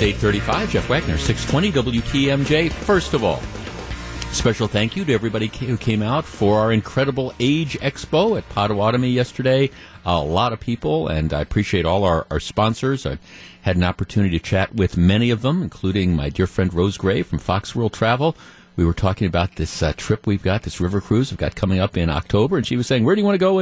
It's 835. Jeff Wagner, 620 WTMJ. First of all, special thank you to everybody who came out for our incredible Age Expo at Potawatomi yesterday. A lot of people, and I appreciate all our, our sponsors. I had an opportunity to chat with many of them, including my dear friend Rose Gray from Fox World Travel. We were talking about this uh, trip we've got, this river cruise we've got coming up in October, and she was saying, "Where do you want to go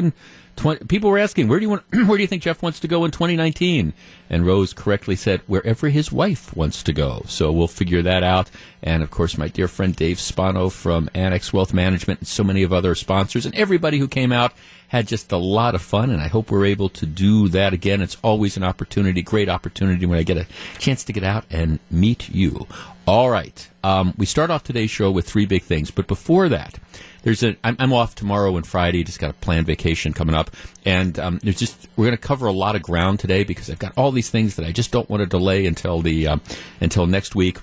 20, people were asking, where do you want, where do you think Jeff wants to go in 2019? And Rose correctly said, wherever his wife wants to go. So we'll figure that out. And of course, my dear friend Dave Spano from Annex Wealth Management and so many of other sponsors and everybody who came out had just a lot of fun. And I hope we're able to do that again. It's always an opportunity, great opportunity when I get a chance to get out and meet you. All right. Um, we start off today's show with three big things. But before that, there's a I'm, I'm off tomorrow and Friday. Just got a planned vacation coming up, and um, there's just we're going to cover a lot of ground today because I've got all these things that I just don't want to delay until the uh, until next week.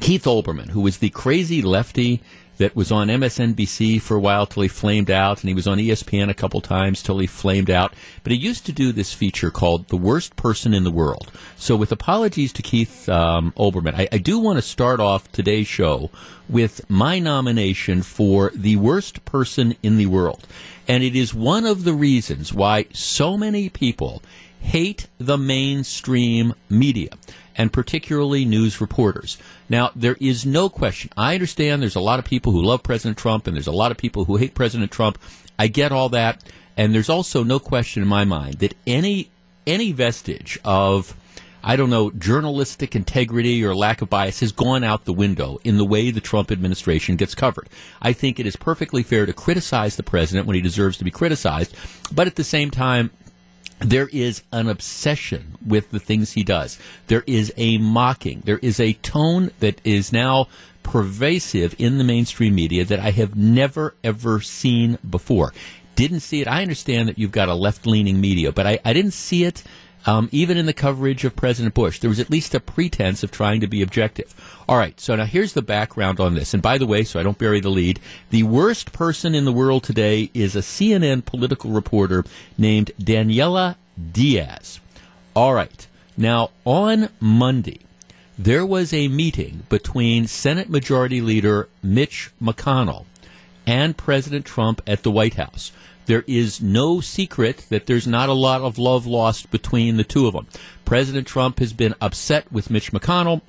Keith Olbermann, who was the crazy lefty that was on MSNBC for a while till he flamed out, and he was on ESPN a couple times till he flamed out. But he used to do this feature called "The Worst Person in the World." So, with apologies to Keith um, Olbermann, I, I do want to start off today's show with my nomination for the worst person in the world, and it is one of the reasons why so many people hate the mainstream media and particularly news reporters. Now, there is no question. I understand there's a lot of people who love President Trump and there's a lot of people who hate President Trump. I get all that. And there's also no question in my mind that any any vestige of I don't know, journalistic integrity or lack of bias has gone out the window in the way the Trump administration gets covered. I think it is perfectly fair to criticize the president when he deserves to be criticized, but at the same time, there is an obsession with the things he does. There is a mocking. There is a tone that is now pervasive in the mainstream media that I have never, ever seen before. Didn't see it. I understand that you've got a left leaning media, but I, I didn't see it um, even in the coverage of President Bush. There was at least a pretense of trying to be objective. All right, so now here's the background on this. And by the way, so I don't bury the lead, the worst person in the world today is a CNN political reporter named Daniella Diaz. All right, now on Monday, there was a meeting between Senate Majority Leader Mitch McConnell and President Trump at the White House. There is no secret that there's not a lot of love lost between the two of them. President Trump has been upset with Mitch McConnell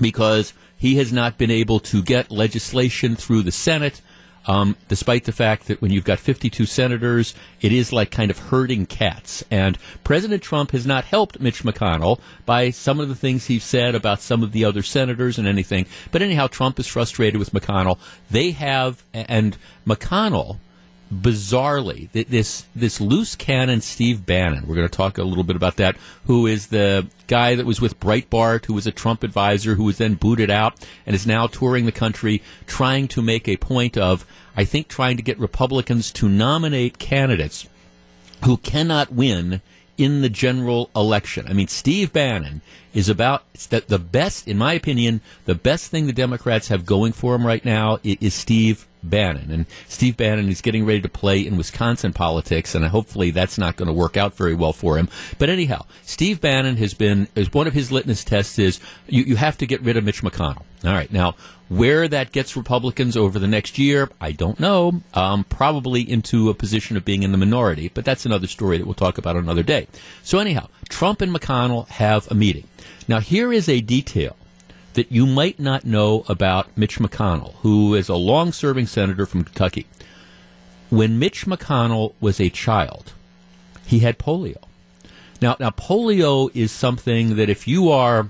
because he has not been able to get legislation through the Senate. Um, despite the fact that when you've got 52 senators, it is like kind of herding cats. And President Trump has not helped Mitch McConnell by some of the things he's said about some of the other senators and anything. But anyhow, Trump is frustrated with McConnell. They have, and McConnell bizarrely, this this loose cannon Steve Bannon. We're going to talk a little bit about that. Who is the guy that was with Breitbart, who was a Trump advisor, who was then booted out and is now touring the country, trying to make a point of, I think, trying to get Republicans to nominate candidates who cannot win in the general election. I mean, Steve Bannon is about the, the best, in my opinion, the best thing the Democrats have going for them right now is Steve Bannon. And Steve Bannon is getting ready to play in Wisconsin politics, and hopefully that's not going to work out very well for him. But anyhow, Steve Bannon has been, as one of his litmus tests is you, you have to get rid of Mitch McConnell. All right. Now, where that gets Republicans over the next year, I don't know. Um, probably into a position of being in the minority, but that's another story that we'll talk about another day. So anyhow, Trump and McConnell have a meeting. Now, here is a detail that you might not know about Mitch McConnell, who is a long serving senator from Kentucky. When Mitch McConnell was a child, he had polio. Now, now polio is something that if you are,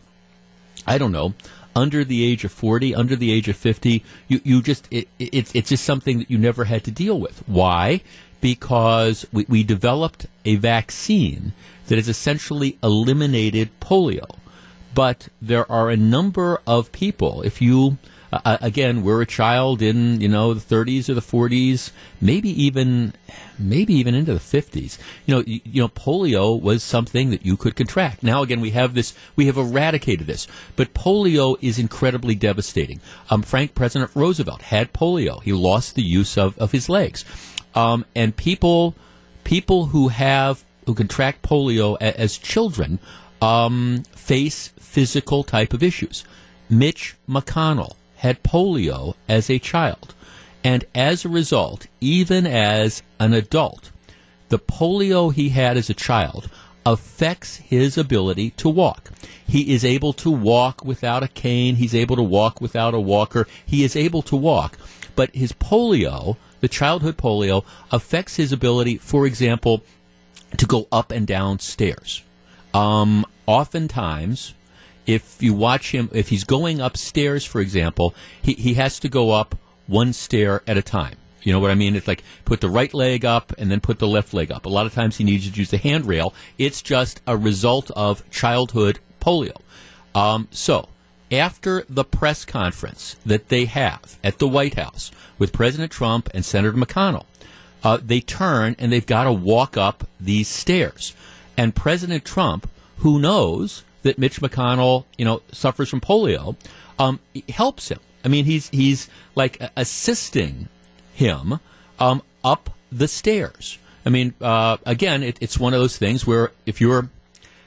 I don't know, under the age of 40, under the age of 50, you, you just, it, it, it's just something that you never had to deal with. Why? Because we, we developed a vaccine that has essentially eliminated polio but there are a number of people. If you uh, uh again, we're a child in you know the 30s or the 40s, maybe even maybe even into the 50s. You know, you, you, know, polio was something that you could contract. Now again, we have this, we have eradicated this, but polio is incredibly devastating. Um, Frank President Roosevelt had polio. He lost the use of, of his legs, um, and people people who have who contract polio as children um, face physical type of issues. Mitch McConnell had polio as a child. And as a result, even as an adult, the polio he had as a child affects his ability to walk. He is able to walk without a cane. He's able to walk without a walker. He is able to walk. But his polio, the childhood polio, affects his ability, for example, to go up and down stairs. Um, oftentimes, if you watch him, if he's going upstairs, for example, he, he has to go up one stair at a time. You know what I mean? It's like put the right leg up and then put the left leg up. A lot of times he needs to use the handrail. It's just a result of childhood polio. Um, so, after the press conference that they have at the White House with President Trump and Senator McConnell, uh, they turn and they've got to walk up these stairs. And President Trump, who knows that Mitch McConnell, you know, suffers from polio, um, helps him. I mean, he's he's like assisting him um, up the stairs. I mean, uh, again, it, it's one of those things where if you're,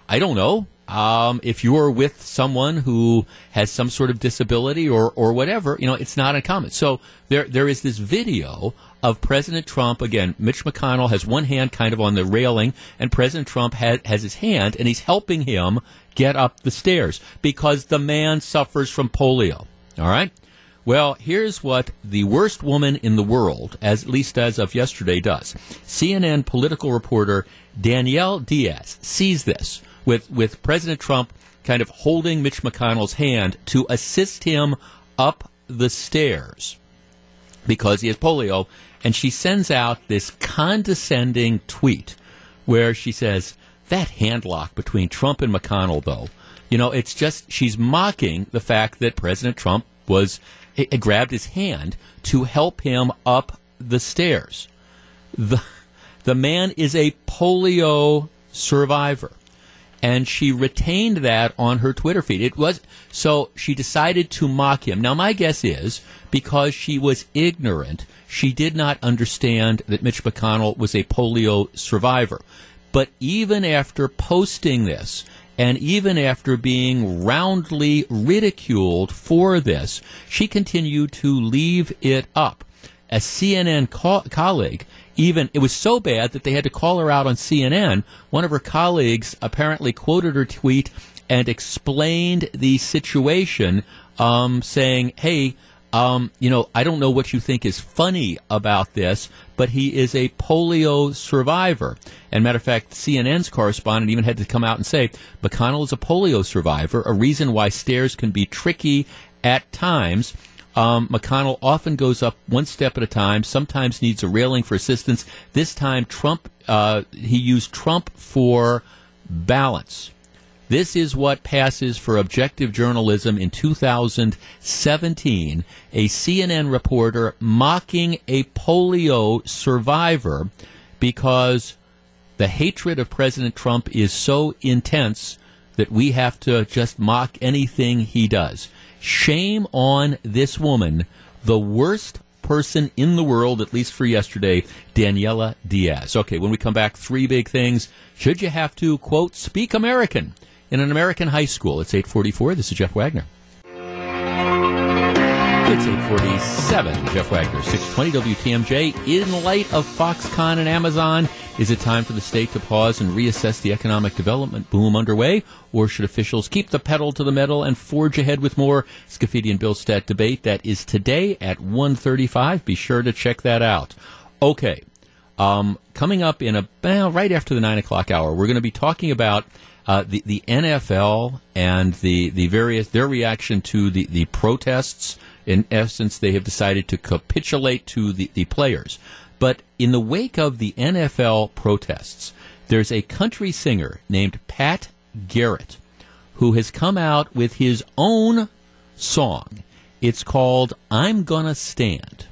I don't know, um, if you're with someone who has some sort of disability or, or whatever, you know, it's not uncommon. So there there is this video of President Trump. Again, Mitch McConnell has one hand kind of on the railing, and President Trump has, has his hand, and he's helping him get up the stairs because the man suffers from polio. All right? Well, here's what the worst woman in the world, as at least as of yesterday, does. CNN political reporter Danielle Diaz sees this with, with President Trump kind of holding Mitch McConnell's hand to assist him up the stairs because he has polio. And she sends out this condescending tweet where she says, that handlock between Trump and McConnell, though, you know, it's just she's mocking the fact that President Trump was grabbed his hand to help him up the stairs. The the man is a polio survivor and she retained that on her Twitter feed. It was so she decided to mock him. Now my guess is because she was ignorant, she did not understand that Mitch McConnell was a polio survivor. But even after posting this, and even after being roundly ridiculed for this, she continued to leave it up. A CNN co- colleague, even, it was so bad that they had to call her out on CNN. One of her colleagues apparently quoted her tweet and explained the situation, um, saying, hey, um, you know, I don't know what you think is funny about this, but he is a polio survivor. And matter of fact, CNN's correspondent even had to come out and say McConnell is a polio survivor, a reason why stairs can be tricky at times. Um, McConnell often goes up one step at a time, sometimes needs a railing for assistance. This time, Trump, uh, he used Trump for balance. This is what passes for objective journalism in 2017. A CNN reporter mocking a polio survivor because the hatred of President Trump is so intense that we have to just mock anything he does. Shame on this woman, the worst person in the world, at least for yesterday, Daniella Diaz. Okay, when we come back, three big things. Should you have to, quote, speak American? in an American high school. It's 844. This is Jeff Wagner. It's 847. Jeff Wagner, 620 WTMJ. In light of Foxconn and Amazon, is it time for the state to pause and reassess the economic development boom underway? Or should officials keep the pedal to the metal and forge ahead with more Scaffidi and Billstat debate? That is today at 1.35. Be sure to check that out. Okay. Um, coming up in a, well, right after the 9 o'clock hour, we're going to be talking about uh, the the NFL and the the various their reaction to the the protests. In essence, they have decided to capitulate to the, the players. But in the wake of the NFL protests, there's a country singer named Pat Garrett who has come out with his own song. It's called I'm Gonna Stand.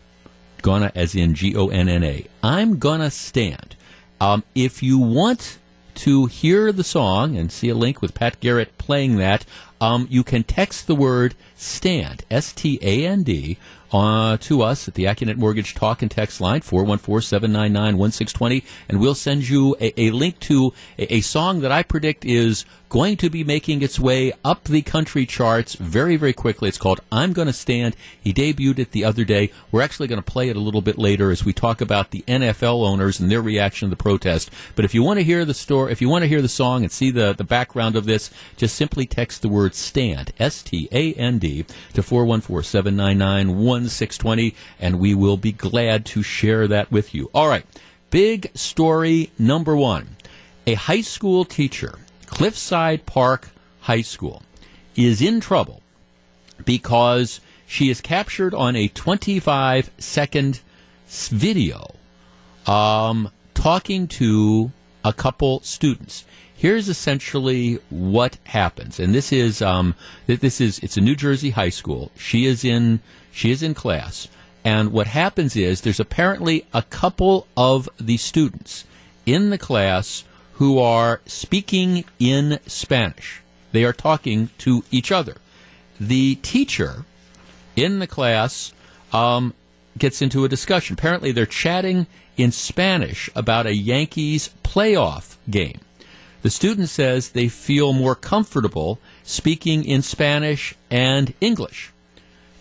Gonna as in G O N N A. I'm Gonna Stand. Um, if you want to hear the song and see a link with Pat Garrett playing that, um, you can text the word STAND, S T A N D, uh, to us at the Accunet Mortgage Talk and Text line, 414-799-1620, and we'll send you a, a link to a, a, song that I predict is going to be making its way up the country charts very, very quickly. It's called I'm Gonna Stand. He debuted it the other day. We're actually going to play it a little bit later as we talk about the NFL owners and their reaction to the protest. But if you want to hear the story, if you want to hear the song and see the, the background of this, just simply text the word stand, S-T-A-N-D, to 414-799-1620, and we will be glad to share that with you. All right. Big story number one. A high school teacher, Cliffside Park High School, is in trouble because she is captured on a 25 second video um, talking to a couple students. Here's essentially what happens, and this is um, this is it's a New Jersey high school. She is in she is in class, and what happens is there's apparently a couple of the students in the class who are speaking in Spanish. They are talking to each other. The teacher in the class um, gets into a discussion. Apparently, they're chatting in Spanish about a Yankees playoff game. The student says they feel more comfortable speaking in Spanish and English.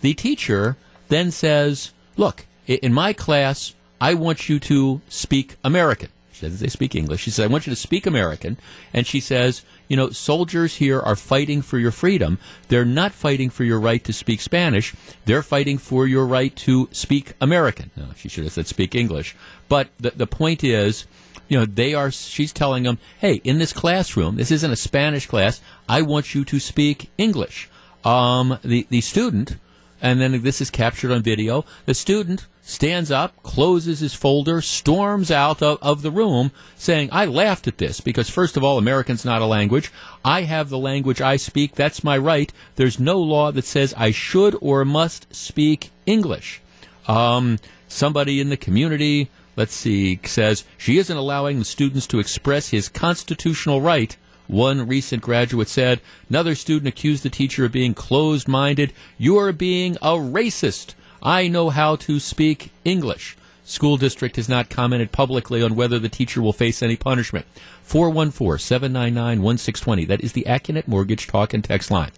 The teacher then says, Look, in my class, I want you to speak American. They speak English. She says, I want you to speak American. And she says, you know, soldiers here are fighting for your freedom. They're not fighting for your right to speak Spanish. They're fighting for your right to speak American. No, she should have said speak English. But the, the point is, you know, they are, she's telling them, hey, in this classroom, this isn't a Spanish class, I want you to speak English. Um, the, the student, and then this is captured on video. The student stands up, closes his folder, storms out of, of, the room, saying, I laughed at this because, first of all, American's not a language. I have the language I speak. That's my right. There's no law that says I should or must speak English. Um, somebody in the community, let's see, says she isn't allowing the students to express his constitutional right one recent graduate said, another student accused the teacher of being closed minded. You are being a racist. I know how to speak English. School district has not commented publicly on whether the teacher will face any punishment. 414 799 1620. That is the Accunet Mortgage Talk and Text line.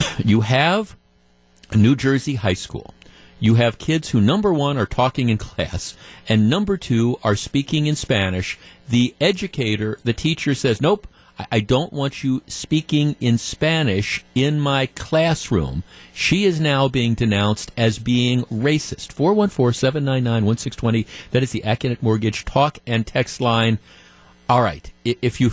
You have a New Jersey high school you have kids who, number one, are talking in class, and number two, are speaking in Spanish. The educator, the teacher says, Nope, I don't want you speaking in Spanish in my classroom. She is now being denounced as being racist. 414 799 1620. That is the Accunet Mortgage talk and text line. All right. If you,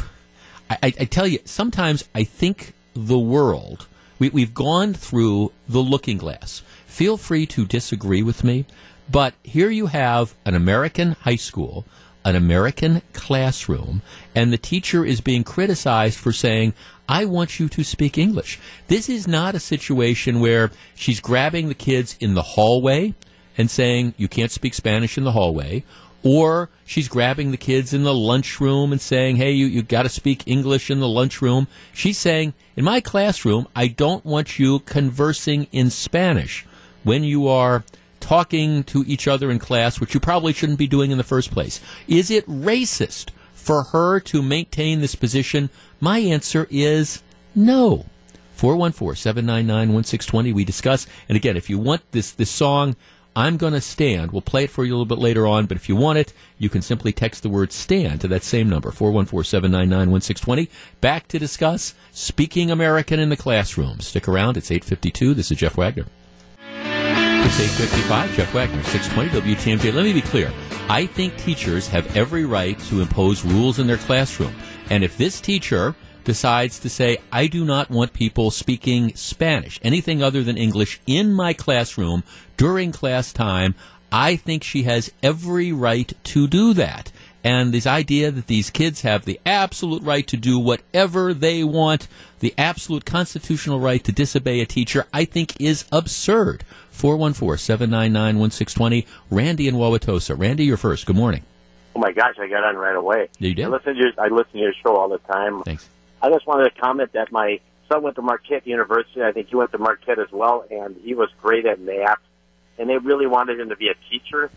I, I tell you, sometimes I think the world, we, we've gone through the looking glass. Feel free to disagree with me, but here you have an American high school, an American classroom, and the teacher is being criticized for saying, I want you to speak English. This is not a situation where she's grabbing the kids in the hallway and saying, you can't speak Spanish in the hallway, or she's grabbing the kids in the lunchroom and saying, hey, you, you got to speak English in the lunchroom. She's saying, in my classroom, I don't want you conversing in Spanish when you are talking to each other in class, which you probably shouldn't be doing in the first place? Is it racist for her to maintain this position? My answer is no. 414-799-1620 we discuss. And again, if you want this, this song, I'm going to stand. We'll play it for you a little bit later on, but if you want it, you can simply text the word stand to that same number, 414-799-1620. Back to discuss speaking American in the classroom. Stick around. It's 852. This is Jeff Wagner. It's 855, Jeff Wagner, 620 WTMJ. Let me be clear. I think teachers have every right to impose rules in their classroom. And if this teacher decides to say, I do not want people speaking Spanish, anything other than English, in my classroom during class time, I think she has every right to do that. And this idea that these kids have the absolute right to do whatever they want, the absolute constitutional right to disobey a teacher, I think is absurd. 414-799-1620. Randy in Wauwatosa. Randy, you're first. Good morning. Oh my gosh, I got on right away. You did? I listen to your, I listen to your show all the time. Thanks. I just wanted to comment that my son went to Marquette University. I think he went to Marquette as well, and he was great at math. And they really wanted him to be a teacher,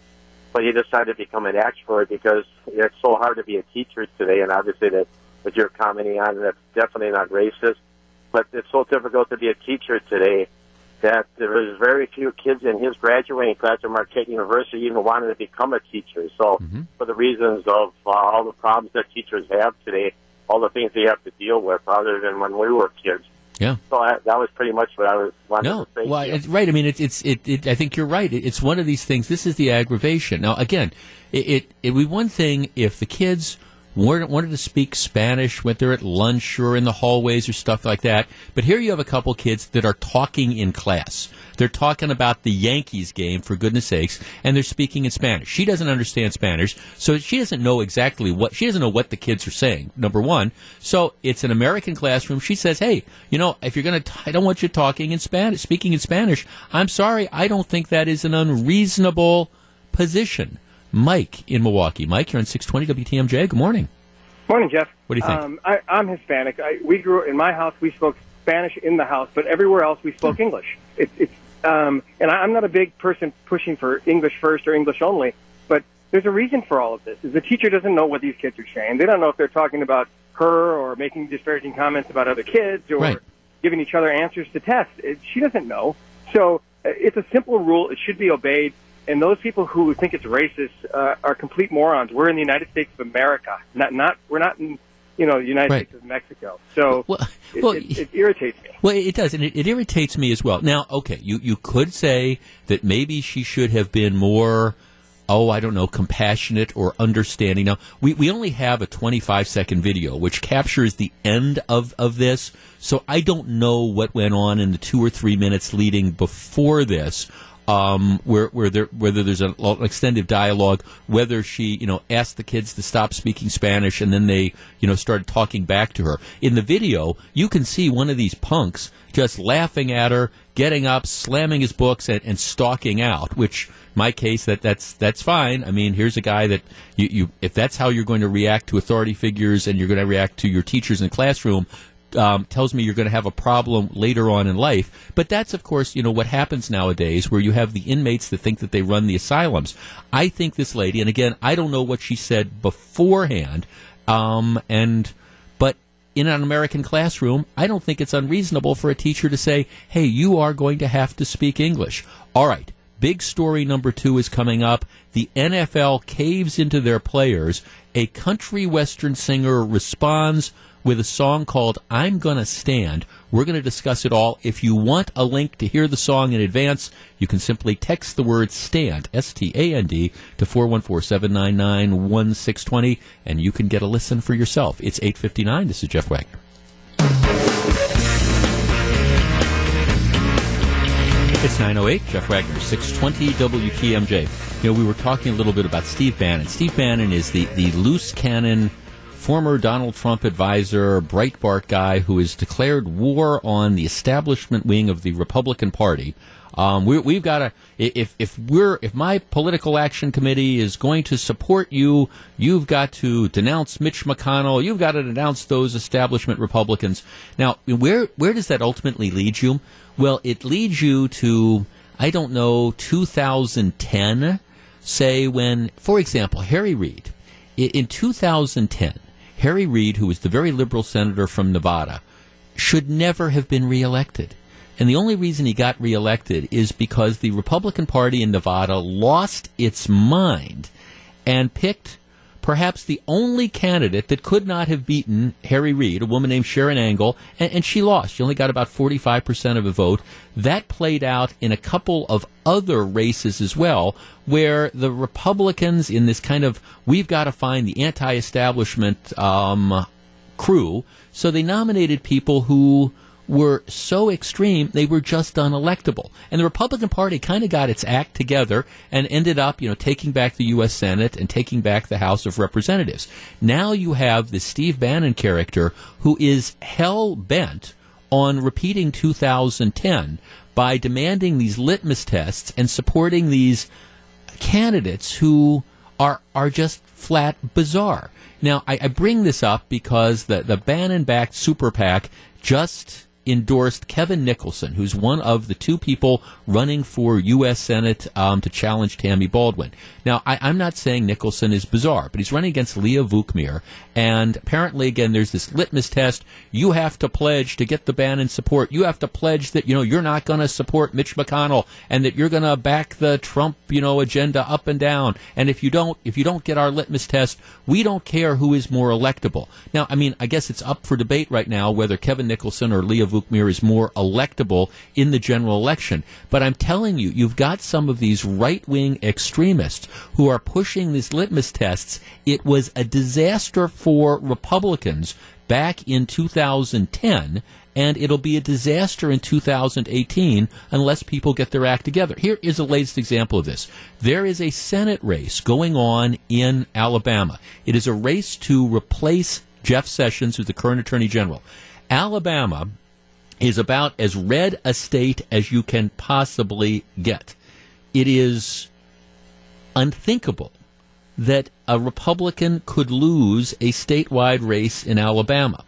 but he decided to become an actuary because it's so hard to be a teacher today. And obviously, that what you're commenting on, that's definitely not racist. But it's so difficult to be a teacher today that there was very few kids in his graduating class at Marquette University even wanted to become a teacher. So, mm-hmm. for the reasons of uh, all the problems that teachers have today, all the things they have to deal with, other than when we were kids. Yeah. So I, that was pretty much what I was wanting no, to say. Well, it's right. I mean, it's it's it, it, I think you're right. It, it's one of these things. This is the aggravation. Now, again, it, it it would be one thing if the kids wanted to speak Spanish, went there at lunch or in the hallways or stuff like that. But here you have a couple kids that are talking in class. They're talking about the Yankees game, for goodness sakes, and they're speaking in Spanish. She doesn't understand Spanish, so she doesn't know exactly what, she doesn't know what the kids are saying, number one. So it's an American classroom. She says, hey, you know, if you're going to, I don't want you talking in Spanish, speaking in Spanish. I'm sorry, I don't think that is an unreasonable position. Mike in Milwaukee. Mike, you're on 620 WTMJ. Good morning. Morning, Jeff. What do you think? Um, I, I'm Hispanic. I, we grew in my house. We spoke Spanish in the house, but everywhere else we spoke hmm. English. It, it's um, and I, I'm not a big person pushing for English first or English only, but there's a reason for all of this. Is the teacher doesn't know what these kids are saying. They don't know if they're talking about her or making disparaging comments about other kids or right. giving each other answers to tests. It, she doesn't know. So uh, it's a simple rule. It should be obeyed and those people who think it's racist uh, are complete morons. We're in the United States of America, not not we're not in you know the United right. States of Mexico. So well, well, it, it, it, irritates me. Well, it does, and it, it irritates me as well. Now, okay, you you could say that maybe she should have been more oh, I don't know, compassionate or understanding. Now, we, we only have a 25 second video which captures the end of, of this, so I don't know what went on in the two or three minutes leading before this um, where where there whether there's an extended dialogue, whether she you know asked the kids to stop speaking Spanish and then they you know started talking back to her. In the video, you can see one of these punks just laughing at her, getting up, slamming his books, and, and stalking out. Which my case that that's that's fine. I mean, here's a guy that you, you if that's how you're going to react to authority figures and you're going to react to your teachers in the classroom, um, tells me you're going to have a problem later on in life. But that's, of course, you know, what happens nowadays where you have the inmates that think that they run the asylums. I think this lady, and again, I don't know what she said beforehand, um, and, but in an American classroom, I don't think it's unreasonable for a teacher to say, hey, you are going to have to speak English. All right. Big story number two is coming up. The NFL caves into their players. A country western singer responds with a song called I'm Gonna Stand. We're going to discuss it all. If you want a link to hear the song in advance, you can simply text the word STAND, S T A N D, to 414 799 1620, and you can get a listen for yourself. It's 859. This is Jeff Wagner. It's 908, Jeff Wagner, 620 WTMJ. You know, we were talking a little bit about Steve Bannon. Steve Bannon is the, the loose cannon former Donald Trump advisor, Breitbart guy, who has declared war on the establishment wing of the Republican Party. Um, we, have got to if if we're if my political action committee is going to support you, you've got to denounce Mitch McConnell. You've got to denounce those establishment Republicans. Now, where where does that ultimately lead you? Well, it leads you to I don't know 2010, say when, for example, Harry Reid in 2010 Harry Reid, who was the very liberal senator from Nevada, should never have been reelected. And the only reason he got reelected is because the Republican Party in Nevada lost its mind and picked perhaps the only candidate that could not have beaten Harry Reid, a woman named Sharron Angle, and, and, she lost. She only got about 45% of a vote. That played out in a couple of other races as well, where the Republicans, in this kind of we've got to find the anti establishment um, crew, so they nominated people who were so extreme they were just unelectable. And the Republican Party kind of got its act together and ended up, you know, taking back the U.S. Senate and taking back the House of Representatives. Now you have this Steve Bannon character who is hell bent on repeating 2010 by demanding these litmus tests and supporting these candidates who are are just flat bizarre. Now, I, I bring this up because the the Bannon backed super PAC just endorsed Kevin Nicholson, who's one of the two people running for U.S. Senate um, to challenge Tammy Baldwin. Now, I, am not saying Nicholson is bizarre, but he's running against Leah Vukmir, and apparently, again, there's this litmus test. You have to pledge to get the Bannon support. You have to pledge that you know you're not going to support Mitch McConnell and that you're going to back the Trump you know agenda up and down. And if you don't, if you don't get our litmus test, we don't care who is more electable. Now, I mean, I guess it's up for debate right now whether Kevin Nicholson or Leah Vukmir is more electable in the general election. But I'm telling you, you've got some of these right wing extremists who are pushing these litmus tests. It was a disaster for Republicans back in 2010 and it'll be a disaster in 2018 unless people get their act together. Here is the latest example of this. There is a Senate race going on in Alabama. It is a race to replace Jeff Sessions, who's the current Attorney General. Alabama is about as red a state as you can possibly get. It is unthinkable that a Republican could lose a statewide race in Alabama.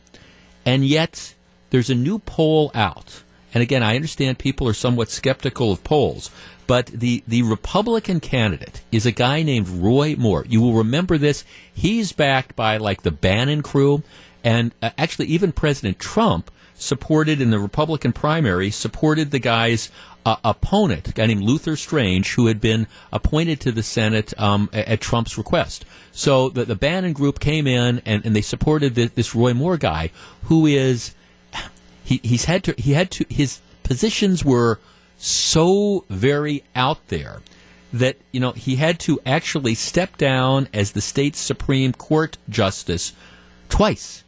And yet, there's a new poll out. And again, I understand people are somewhat skeptical of polls, but the, the Republican candidate is a guy named Roy Moore. You will remember this. He's backed by like the Bannon crew. And uh, actually, even President Trump supported in the Republican primary, supported the guy's uh, opponent, a guy named Luther Strange, who had been appointed to the Senate um, at, Trump's request. So the, the Bannon group came in and, and they supported the, this Roy Moore guy, who is he, he's had to he had to his positions were so very out there that you know he had to actually step down as the state's Supreme Court justice twice,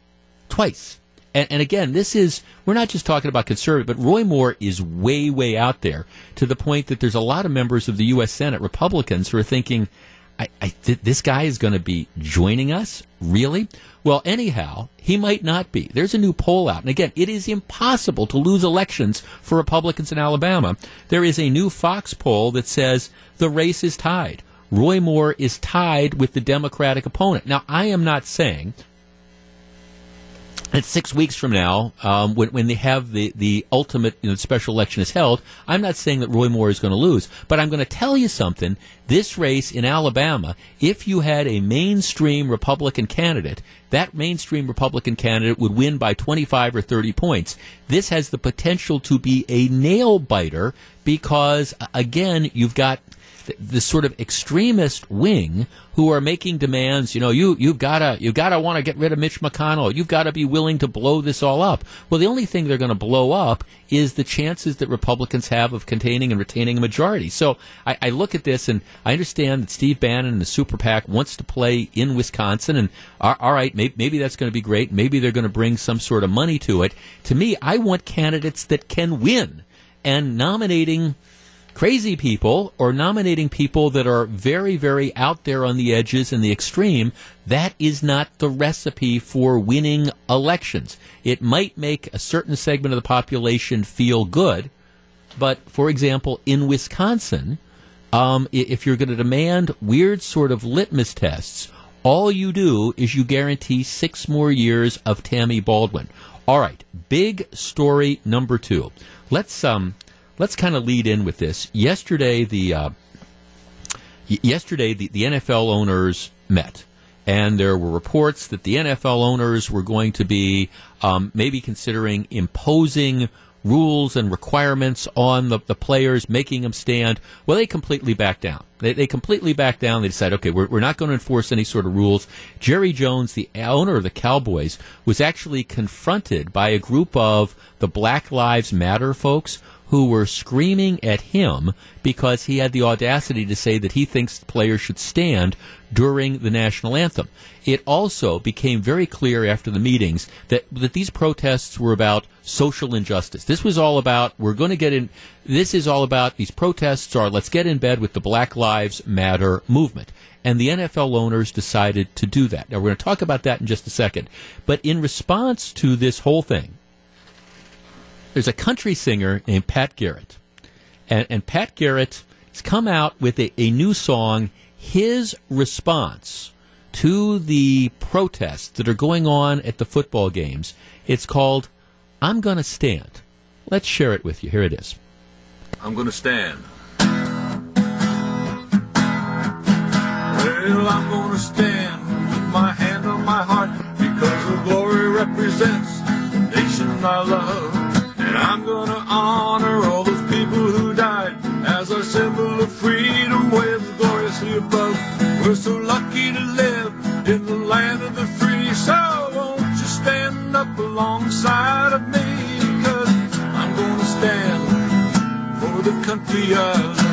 twice. And, and, again, this is we're not just talking about conservative, but Roy Moore is way, way out there to the point that there's a lot of members of the U.S. Senate Republicans who are thinking, I, I th- this guy is going to be joining us, really? Well, anyhow, he might not be. There's a new poll out. And again, it is impossible to lose elections for Republicans in Alabama. There is a new Fox poll that says the race is tied. Roy Moore is tied with the Democratic opponent. Now, I am not saying and six weeks from now, um, when, when they have the, the ultimate you know, special election is held, I'm not saying that Roy Moore is going to lose, but I'm going to tell you something. This race in Alabama, if you had a mainstream Republican candidate, that mainstream Republican candidate would win by 25 or 30 points. This has the potential to be a nail biter because, again, you've got this sort of extremist wing who are making demands. You know, you you've gotta you gotta want to get rid of Mitch McConnell. You've got to be willing to blow this all up. Well, the only thing they're going to blow up is the chances that Republicans have of containing and retaining a majority. So I, I look at this and I understand that Steve Bannon and the Super PAC wants to play in Wisconsin, and uh, all right, maybe, maybe that's going to be great. Maybe they're going to bring some sort of money to it. To me, I want candidates that can win, and nominating crazy people or nominating people that are very, very out there on the edges and the extreme, that is not the recipe for winning elections. It might make a certain segment of the population feel good, but for example, in Wisconsin, um, if you're going to demand weird sort of litmus tests, all you do is you guarantee six more years of Tammy Baldwin. All right, big story number two. Let's um, let's kind of lead in with this. Yesterday, the uh, yesterday the, the NFL owners met, and there were reports that the NFL owners were going to be um, maybe considering imposing rules and requirements on the, the players, making them stand. Well, they completely backed down. They, they completely backed down. They decided, okay, we're, we're not going to enforce any sort of rules. Jerry Jones, the owner of the Cowboys, was actually confronted by a group of the Black Lives Matter folks who were screaming at him because he had the audacity to say that he thinks players should stand during the national anthem. It also became very clear after the meetings that, that these protests were about social injustice. This was all about, we're going to get in, this is all about, these protests are, let's get in bed with the Black Lives Matter movement. And the NFL owners decided to do that. Now, we're going to talk about that in just a second. But in response to this whole thing, there's a country singer named Pat Garrett. And, and Pat Garrett has come out with a, a new song, his response to the protests that are going on at the football games. It's called I'm to stand. Let's share it with you. Here it is. I'm to stand. Well, I'm to stand with my hand on my heart because the glory represents the nation I love. And I'm to honor all those people who died as our symbol of freedom waves gloriously above. We're so lucky to live in the land of the free. So won't you stand up alongside of me? Cause I'm to stand for the country I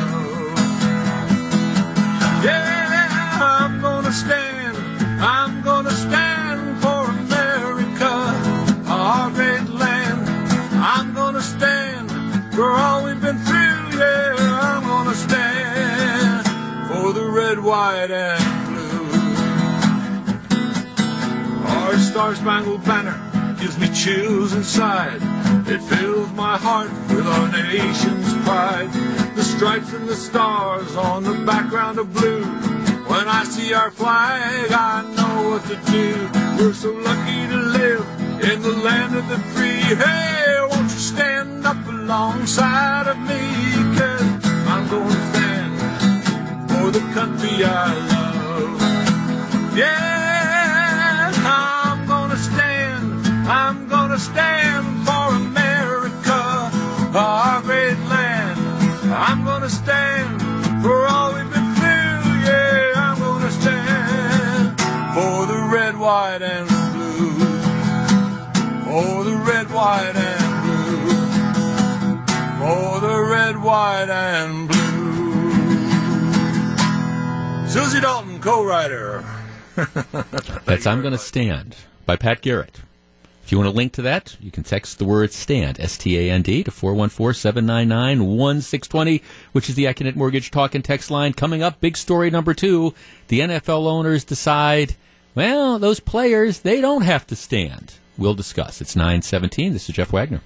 red, white, and blue. Our star spangled banner gives me chills inside. It fills my heart with our nation's pride. The stripes and the stars on the background of blue. When I see our flag, I know what to do. We're so lucky to live in the land of the free. Hey, won't you stand up alongside of me? Cause I'm going to for the country I love. Yeah, I'm gonna stand. I'm gonna stand for America, our great land. I'm gonna stand for all we've been through. Yeah, I'm gonna stand for the red, white, and blue. For the red, white, and blue. For the red, white, and blue. Susie Dalton, co-writer. That's I'm going to stand by Pat Garrett. If you want to link to that, you can text the word stand, S T A N D, to 414 799 1620, which is the Accunet Mortgage Talk and Text line. Coming up, big story number two the NFL owners decide, well, those players, they don't have to stand. We'll discuss. It's 917. This is Jeff Wagner.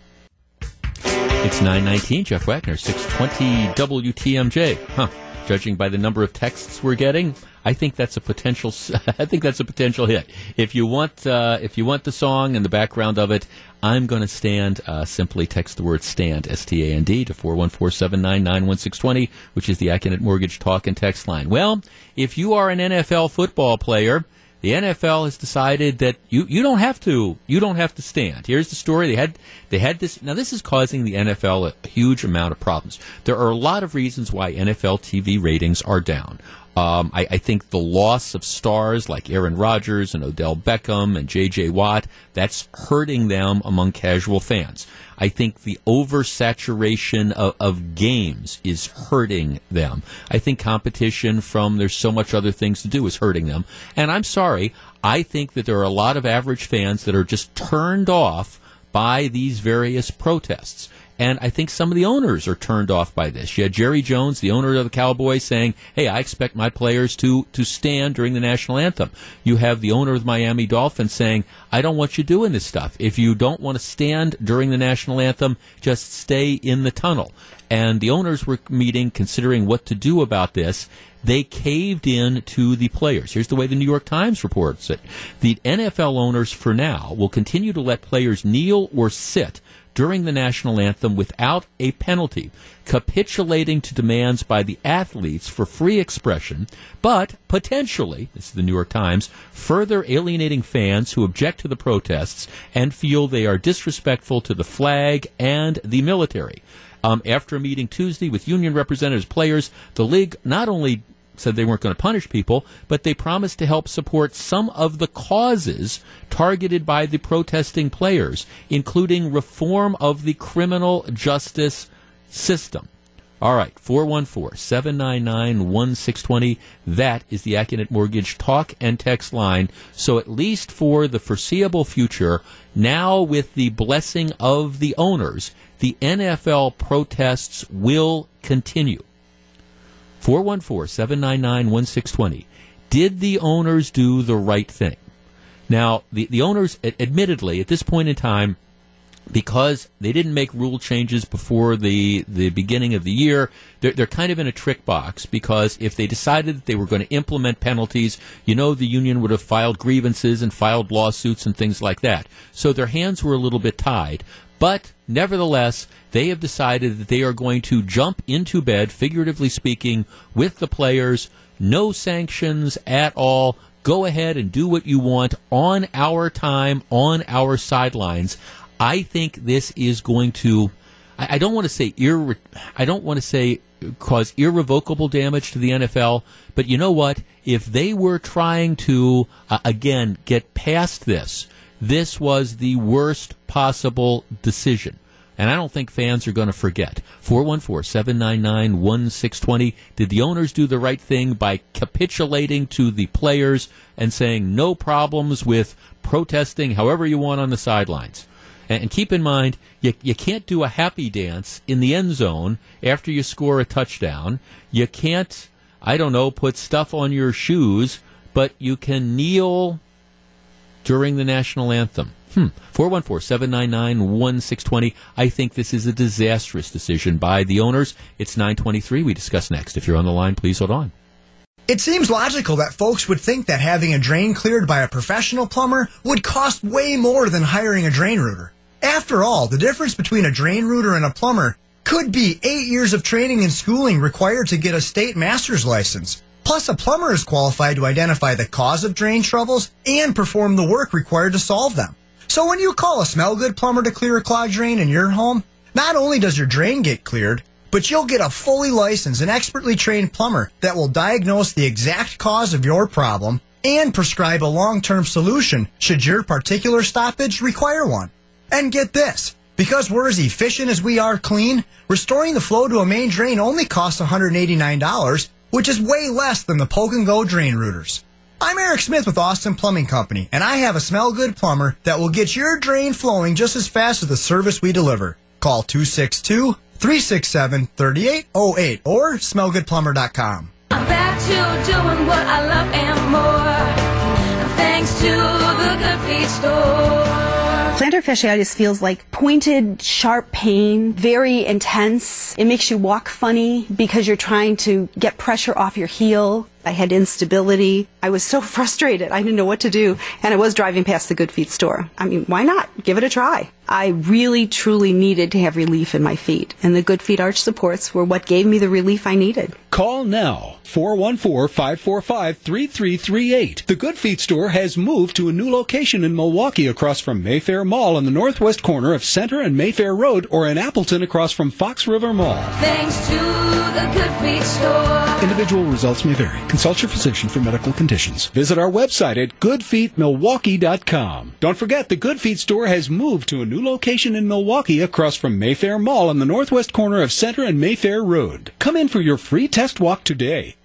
It's 919, Jeff Wagner, 620 WTMJ. Huh. Judging by the number of texts we're getting, I think that's a potential. I think that's a potential hit. If you want, uh, if you want the song and the background of it, I'm going to stand. Uh, simply text the word "stand" S T A N D to four one four seven nine nine one six twenty, which is the Accunet Mortgage Talk and Text line. Well, if you are an NFL football player. The NFL has decided that you, you don't have to you don't have to stand. Here's the story. They had they had this now this is causing the NFL a huge amount of problems. There are a lot of reasons why NFL TV ratings are down. Um, I, I, think the loss of stars like Aaron Rodgers and Odell Beckham and J.J. Watt, that's hurting them among casual fans. I think the oversaturation of, of, games is hurting them. I think competition from there's so much other things to do is hurting them. And I'm sorry, I think that there are a lot of average fans that are just turned off by these various protests. And I think some of the owners are turned off by this. You had Jerry Jones, the owner of the Cowboys, saying, "Hey, I expect my players to to stand during the national anthem." You have the owner of the Miami Dolphins saying, "I don't want you doing this stuff. If you don't want to stand during the national anthem, just stay in the tunnel." And the owners were meeting, considering what to do about this. They caved in to the players. Here's the way the New York Times reports it: the NFL owners, for now, will continue to let players kneel or sit during the national anthem without a penalty, capitulating to demands by the athletes for free expression, but potentially, this is the New York Times, further alienating fans who object to the protests and feel they are disrespectful to the flag and the military. Um, after a meeting Tuesday with union representatives, players, the league not only said they weren't going to punish people, but they promised to help support some of the causes targeted by the protesting players, including reform of the criminal justice system. All right, 414 799 1620. That is the Accunet Mortgage talk and text line. So, at least for the foreseeable future, now with the blessing of the owners, the NFL protests will continue. 414 799 1620. Did the owners do the right thing? Now, the, the owners, admittedly, at this point in time, because they didn't make rule changes before the, the beginning of the year, they're, they're kind of in a trick box because if they decided that they were going to implement penalties, you know the union would have filed grievances and filed lawsuits and things like that. So their hands were a little bit tied. But nevertheless, they have decided that they are going to jump into bed, figuratively speaking, with the players. No sanctions at all. Go ahead and do what you want on our time, on our sidelines. I think this is going to. I, don't want to say irre, I don't want to say cause irrevocable damage to the NFL. But you know what? If they were trying to uh, again get past this, this was the worst possible decision. And I don't think fans are going to forget. 414 799 1620. Did the owners do the right thing by capitulating to the players and saying no problems with protesting however you want on the sidelines? And keep in mind, you, you can't do a happy dance in the end zone after you score a touchdown. You can't, I don't know, put stuff on your shoes, but you can kneel during the national anthem. Hmm. 414-799-1620. I think this is a disastrous decision by the owners. It's 923. We discuss next. If you're on the line, please hold on. It seems logical that folks would think that having a drain cleared by a professional plumber would cost way more than hiring a drain rooter. After all, the difference between a drain rooter and a plumber could be eight years of training and schooling required to get a state master's license. Plus, a plumber is qualified to identify the cause of drain troubles and perform the work required to solve them. So when you call a smell good plumber to clear a clogged drain in your home, not only does your drain get cleared, but you'll get a fully licensed and expertly trained plumber that will diagnose the exact cause of your problem and prescribe a long-term solution should your particular stoppage require one. And get this. Because we're as efficient as we are clean, restoring the flow to a main drain only costs $189, which is way less than the poke and go drain rooters. I'm Eric Smith with Austin Plumbing Company, and I have a smell good plumber that will get your drain flowing just as fast as the service we deliver. Call 262 367 3808 or smellgoodplumber.com. I'm back to doing what I love and more. Thanks to the Good Feet Store. Plantar fasciitis feels like pointed, sharp pain, very intense. It makes you walk funny because you're trying to get pressure off your heel. I had instability. I was so frustrated. I didn't know what to do. And I was driving past the Good Feet store. I mean, why not? Give it a try. I really, truly needed to have relief in my feet. And the Good Feet arch supports were what gave me the relief I needed. Call now 414-545-3338. The Good Feet store has moved to a new location in Milwaukee across from Mayfair Mall on the northwest corner of Center and Mayfair Road or in Appleton across from Fox River Mall. Thanks to the Good Feet store. Individual results may vary. Consult your physician for medical conditions. Visit our website at goodfeetmilwaukee.com. Don't forget the Good Feet store has moved to a new location in Milwaukee across from Mayfair Mall on the northwest corner of Center and Mayfair Road. Come in for your free test walk today.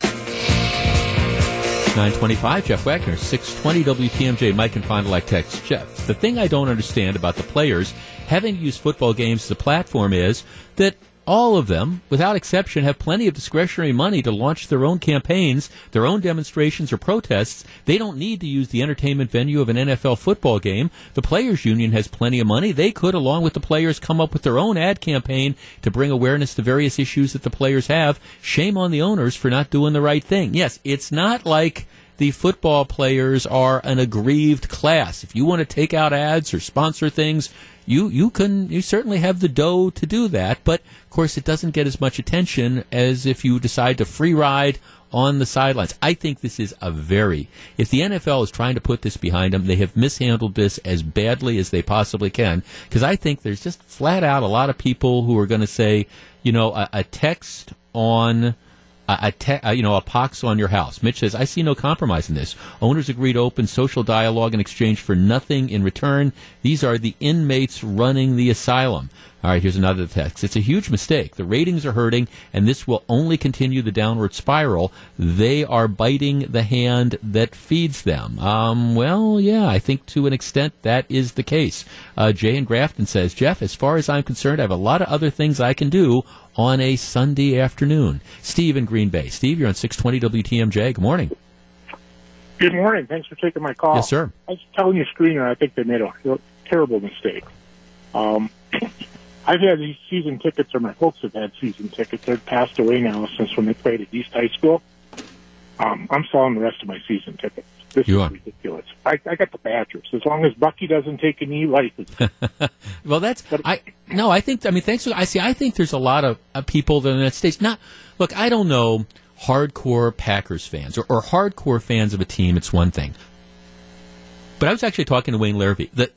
925, Jeff Wagner, 620 WTMJ, Mike and Fond du Lac text. Jeff, the thing I don't understand about the players having to use football games as a platform is that all of them, without exception, have plenty of discretionary money to launch their own campaigns, their own demonstrations or protests. They don't need to use the entertainment venue of an NFL football game. The Players Union has plenty of money. They could, along with the players, come up with their own ad campaign to bring awareness to various issues that the players have. Shame on the owners for not doing the right thing. Yes, it's not like the football players are an aggrieved class. If you want to take out ads or sponsor things, you you can you certainly have the dough to do that. But of course, it doesn't get as much attention as if you decide to free ride on the sidelines. I think this is a very if the NFL is trying to put this behind them, they have mishandled this as badly as they possibly can. Because I think there's just flat out a lot of people who are going to say, you know, a, a text on a, te- you know a pox on your house. Mitch says, "I see no compromise in this. Owners agree to open social dialogue in exchange for nothing in return. These are the inmates running the asylum." All right, here's another text. It's a huge mistake. The ratings are hurting, and this will only continue the downward spiral. They are biting the hand that feeds them. Um, well, yeah, I think to an extent that is the case. Uh, Jay and Grafton says, Jeff, as far as I'm concerned, I have a lot of other things I can do on a Sunday afternoon. Steve in Green Bay. Steve, you're on 620 WTMJ. Good morning. Good morning. Thanks for taking my call. Yes, sir. I was telling your screener, I think they made a terrible mistake. Um, I've had these season tickets, or my folks have had season tickets. They've passed away now since when they played at East High School. Um, I'm selling the rest of my season tickets. This You is are. ridiculous. I, I got the Badgers. As long as Bucky doesn't take a knee, life is Well, that's I no. I think I mean thanks. For, I see. I think there's a lot of uh, people in the United States. Not look. I don't know hardcore Packers fans or, or hardcore fans of a team. It's one thing. But I was actually talking to Wayne Larrivee. The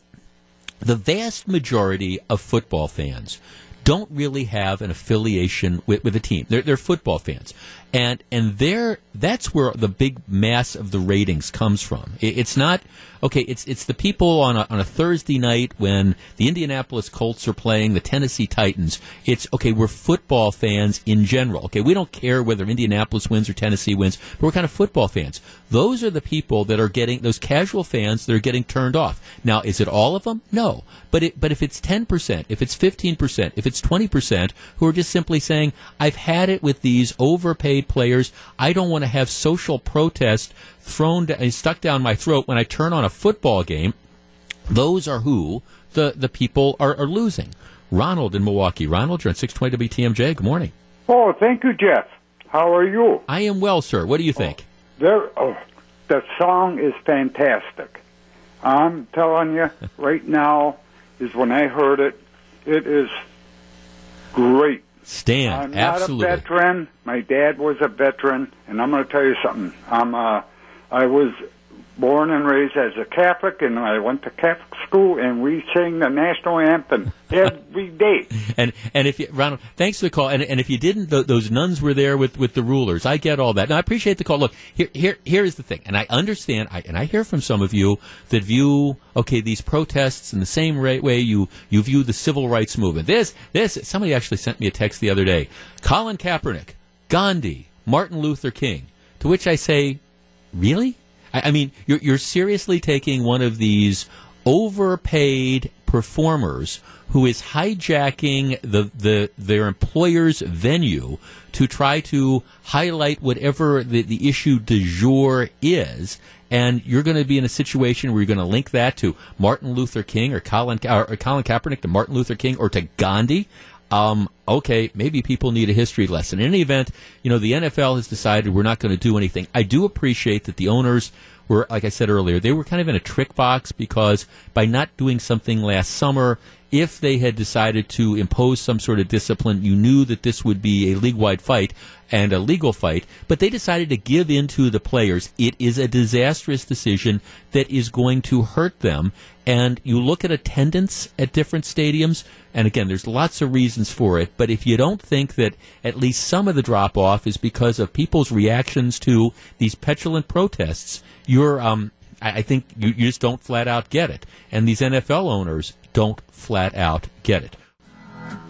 the vast majority of football fans don't really have an affiliation with, with a team. They're, they're football fans, and and they're that's where the big mass of the ratings comes from. It, it's not okay. It's it's the people on a, on a Thursday night when the Indianapolis Colts are playing the Tennessee Titans. It's okay. We're football fans in general. Okay, we don't care whether Indianapolis wins or Tennessee wins, but we're kind of football fans. Those are the people that are getting those casual fans that are getting turned off. Now, is it all of them? No, but it, but if it's ten percent, if it's fifteen percent, if it's twenty percent, who are just simply saying, "I've had it with these overpaid players. I don't want to have social protest thrown and uh, stuck down my throat when I turn on a football game." Those are who the the people are, are losing. Ronald in Milwaukee. Ronald, you're on six twenty WTMJ. Good morning. Oh, thank you, Jeff. How are you? I am well, sir. What do you oh, think? There, oh, the song is fantastic. I'm telling you, right now is when I heard it. It is great. Stan, I'm absolutely. not a veteran. My dad was a veteran, and I'm going to tell you something. I'm uh, I was born and raised as a Catholic, and I went to Catholic school, and we sing the national anthem every day. And and if you, Ronald, thanks for the call. And, and if you didn't, th- those nuns were there with, with the rulers. I get all that. Now I appreciate the call. Look, here here here is the thing, and I understand. I, and I hear from some of you that view okay these protests in the same way you you view the civil rights movement. This this somebody actually sent me a text the other day. Colin Kaepernick, Gandhi, Martin Luther King. To which I say, really? I, I mean, you're, you're seriously taking one of these overpaid performers who is hijacking the, the their employer's venue to try to highlight whatever the, the issue du jour is. And you're going to be in a situation where you're going to link that to Martin Luther King or Colin, or Colin Kaepernick to Martin Luther King or to Gandhi um, okay, maybe people need a history lesson. In any event, you know, the NFL has decided we're not going to do anything. I do appreciate that the owners were, like I said earlier, they were kind of in a trick box because by not doing something last summer, if they had decided to impose some sort of discipline, you knew that this would be a league wide fight and a legal fight, but they decided to give in to the players. It is a disastrous decision that is going to hurt them. And you look at attendance at different stadiums, and again, there's lots of reasons for it, but if you don't think that at least some of the drop off is because of people's reactions to these petulant protests, you're, um, I think you, you just don't flat out get it. And these NFL owners don't flat out get it.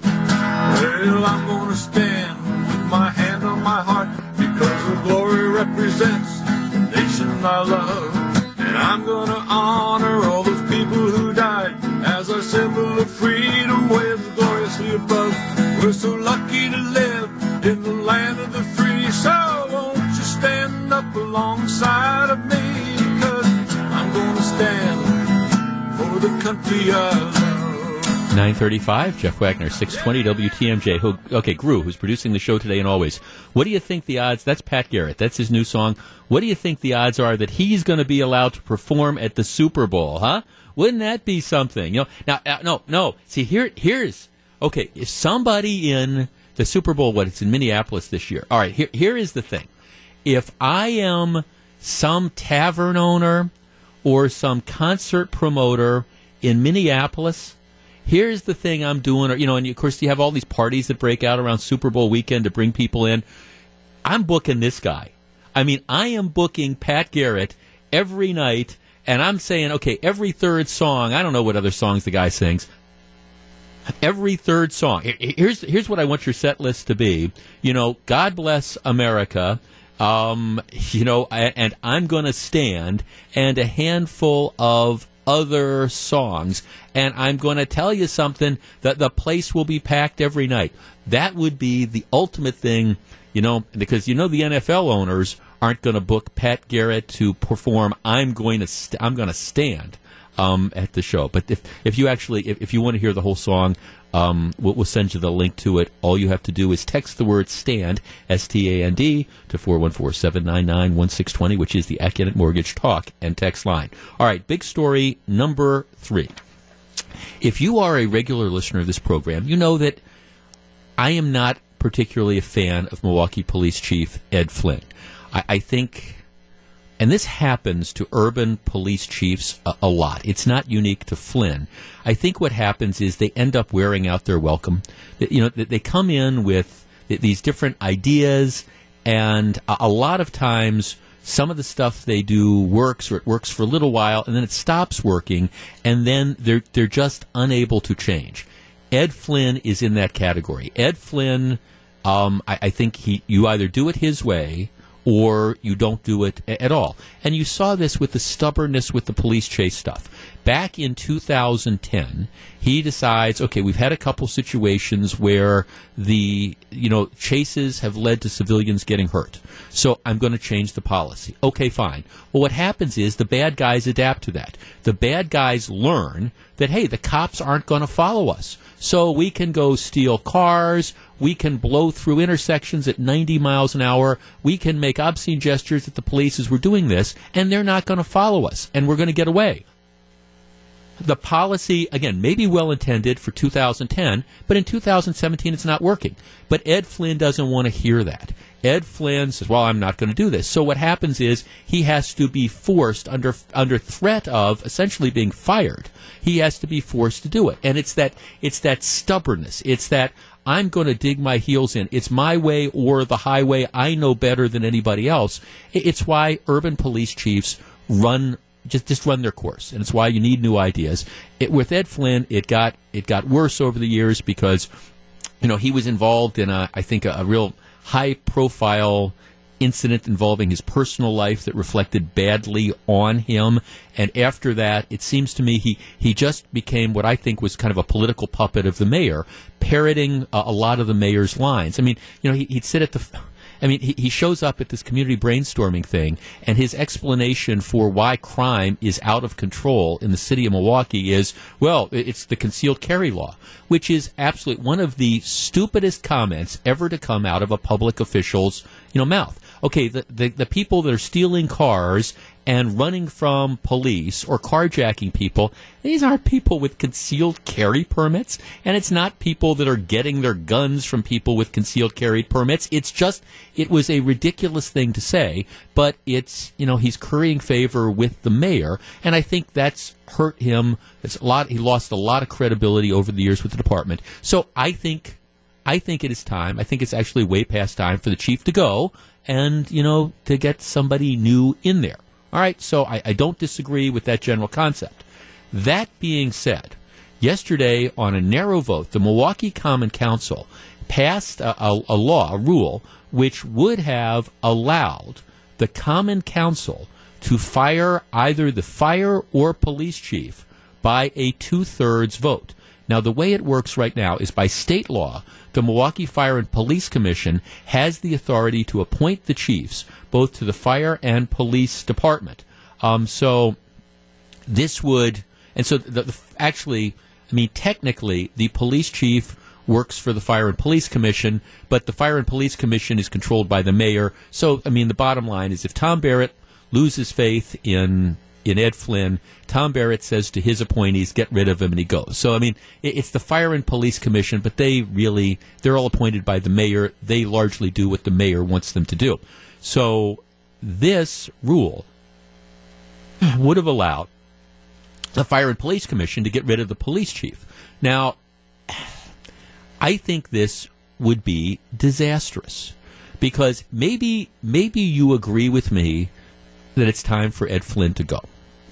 Well, I'm gonna stand with my hand on my heart because the glory represents the nation I love. And I'm gonna honor all those people who died as our symbol of freedom waves gloriously above. We're so lucky to live in the land of the free. So won't you stand up alongside of me? Cause I'm gonna stand for the country I love. 935, Jeff Wagner, 620 WTMJ. Who, okay, Gru, who's producing the show today and always. What do you think the odds? That's Pat Garrett. That's his new song. What do you think the odds are that he's going to be allowed to perform at the Super Bowl, huh? Wouldn't that be something? You know, now, uh, no, no. See, here, here's, okay, if somebody in the Super Bowl, what, it's in Minneapolis this year. All right, here, here is the thing. If I am some tavern owner or some concert promoter in Minneapolis, here's the thing I'm doing, or you know, and of course you have all these parties that break out around Super Bowl weekend to bring people in. I'm booking this guy. I mean, I am booking Pat Garrett every night, and I'm saying, okay, every third song. I don't know what other songs the guy sings. Every third song. Here's here's what I want your set list to be. You know, God bless America. Um, you know, and I'm going to stand and a handful of other songs, and I'm going to tell you something that the place will be packed every night. That would be the ultimate thing, you know, because you know the NFL owners aren't going to book Pat Garrett to perform. I'm going to st- I'm going to stand. Um, at the show. But if if you actually if, if you want to hear the whole song, um, we'll, we'll send you the link to it. All you have to do is text the word "stand" S T A N D to 414-799-1620, which is the Accident Mortgage Talk and text line. All right, big story number three. If you are a regular listener of this program, you know that I am not particularly a fan of Milwaukee Police Chief Ed Flynn. I, I think, and this happens to urban police chiefs a, a lot. It's not unique to Flynn. I think what happens is they end up wearing out their welcome. You know, they come in with these different ideas, and a, a lot of times some of the stuff they do works or it works for a little while and then it stops working and then they're they're just unable to change. Ed Flynn is in that category. Ed Flynn, um, I, I think he you either do it his way or you don't do it at all. And you saw this with the stubbornness with the police chase stuff. Back in 2010, he decides, okay, we've had a couple situations where the, you know, chases have led to civilians getting hurt. So I'm going to change the policy. Okay, fine. Well, what happens is the bad guys adapt to that. The bad guys learn that, hey, the cops aren't going to follow us. So we can go steal cars. We can blow through intersections at 90 miles an hour. We can make obscene gestures at the police as we're doing this, and they're not going to follow us, and we're going to get away. The policy, again, may be well intended for 2010, but in 2017 it's not working. But Ed Flynn doesn't want to hear that. Ed Flynn says, "Well, I'm not going to do this." So what happens is he has to be forced under under threat of essentially being fired. He has to be forced to do it, and it's that it's that stubbornness. It's that I'm going to dig my heels in. It's my way or the highway. I know better than anybody else. It's why urban police chiefs run just just run their course, and it's why you need new ideas. It, with Ed Flynn, it got it got worse over the years because you know he was involved in a I think a, a real high profile incident involving his personal life that reflected badly on him. And after that it seems to me he he just became what I think was kind of a political puppet of the mayor parroting a, a lot of the mayor's lines. I mean you know he, he'd sit at the I mean, he, he shows up at this community brainstorming thing, and his explanation for why crime is out of control in the city of Milwaukee is, well, it's the concealed carry law, which is absolutely one of the stupidest comments ever to come out of a public official's, you know, mouth. Okay, the, the, the people that are stealing cars and running from police or carjacking people, these aren't people with concealed carry permits, and it's not people that are getting their guns from people with concealed carry permits. It's just, it was a ridiculous thing to say, but it's, you know, he's currying favor with the mayor, and I think that's hurt him. It's a lot, he lost a lot of credibility over the years with the department. So I think I think it is time. I think it's actually way past time for the chief to go and, you know, to get somebody new in there. All right, so I, I don't disagree with that general concept. That being said, yesterday on a narrow vote, the Milwaukee Common Council passed a, a, a law, a rule, which would have allowed the Common Council to fire either the fire or police chief by a two thirds vote. Now, the way it works right now is by state law, the Milwaukee Fire and Police Commission has the authority to appoint the chiefs both to the fire and police department. Um, so this would, and so the, the, actually, I mean, technically, the police chief works for the Fire and Police Commission, but the Fire and Police Commission is controlled by the mayor. So, I mean, the bottom line is if Tom Barrett loses faith in in Ed Flynn, Tom Barrett says to his appointees, "Get rid of him," and he goes. So, I mean, it's the Fire and Police Commission, but they really they're all appointed by the mayor. They largely do what the mayor wants them to do. So, this rule would have allowed the Fire and Police Commission to get rid of the police chief. Now, I think this would be disastrous because maybe maybe you agree with me that it's time for Ed Flynn to go.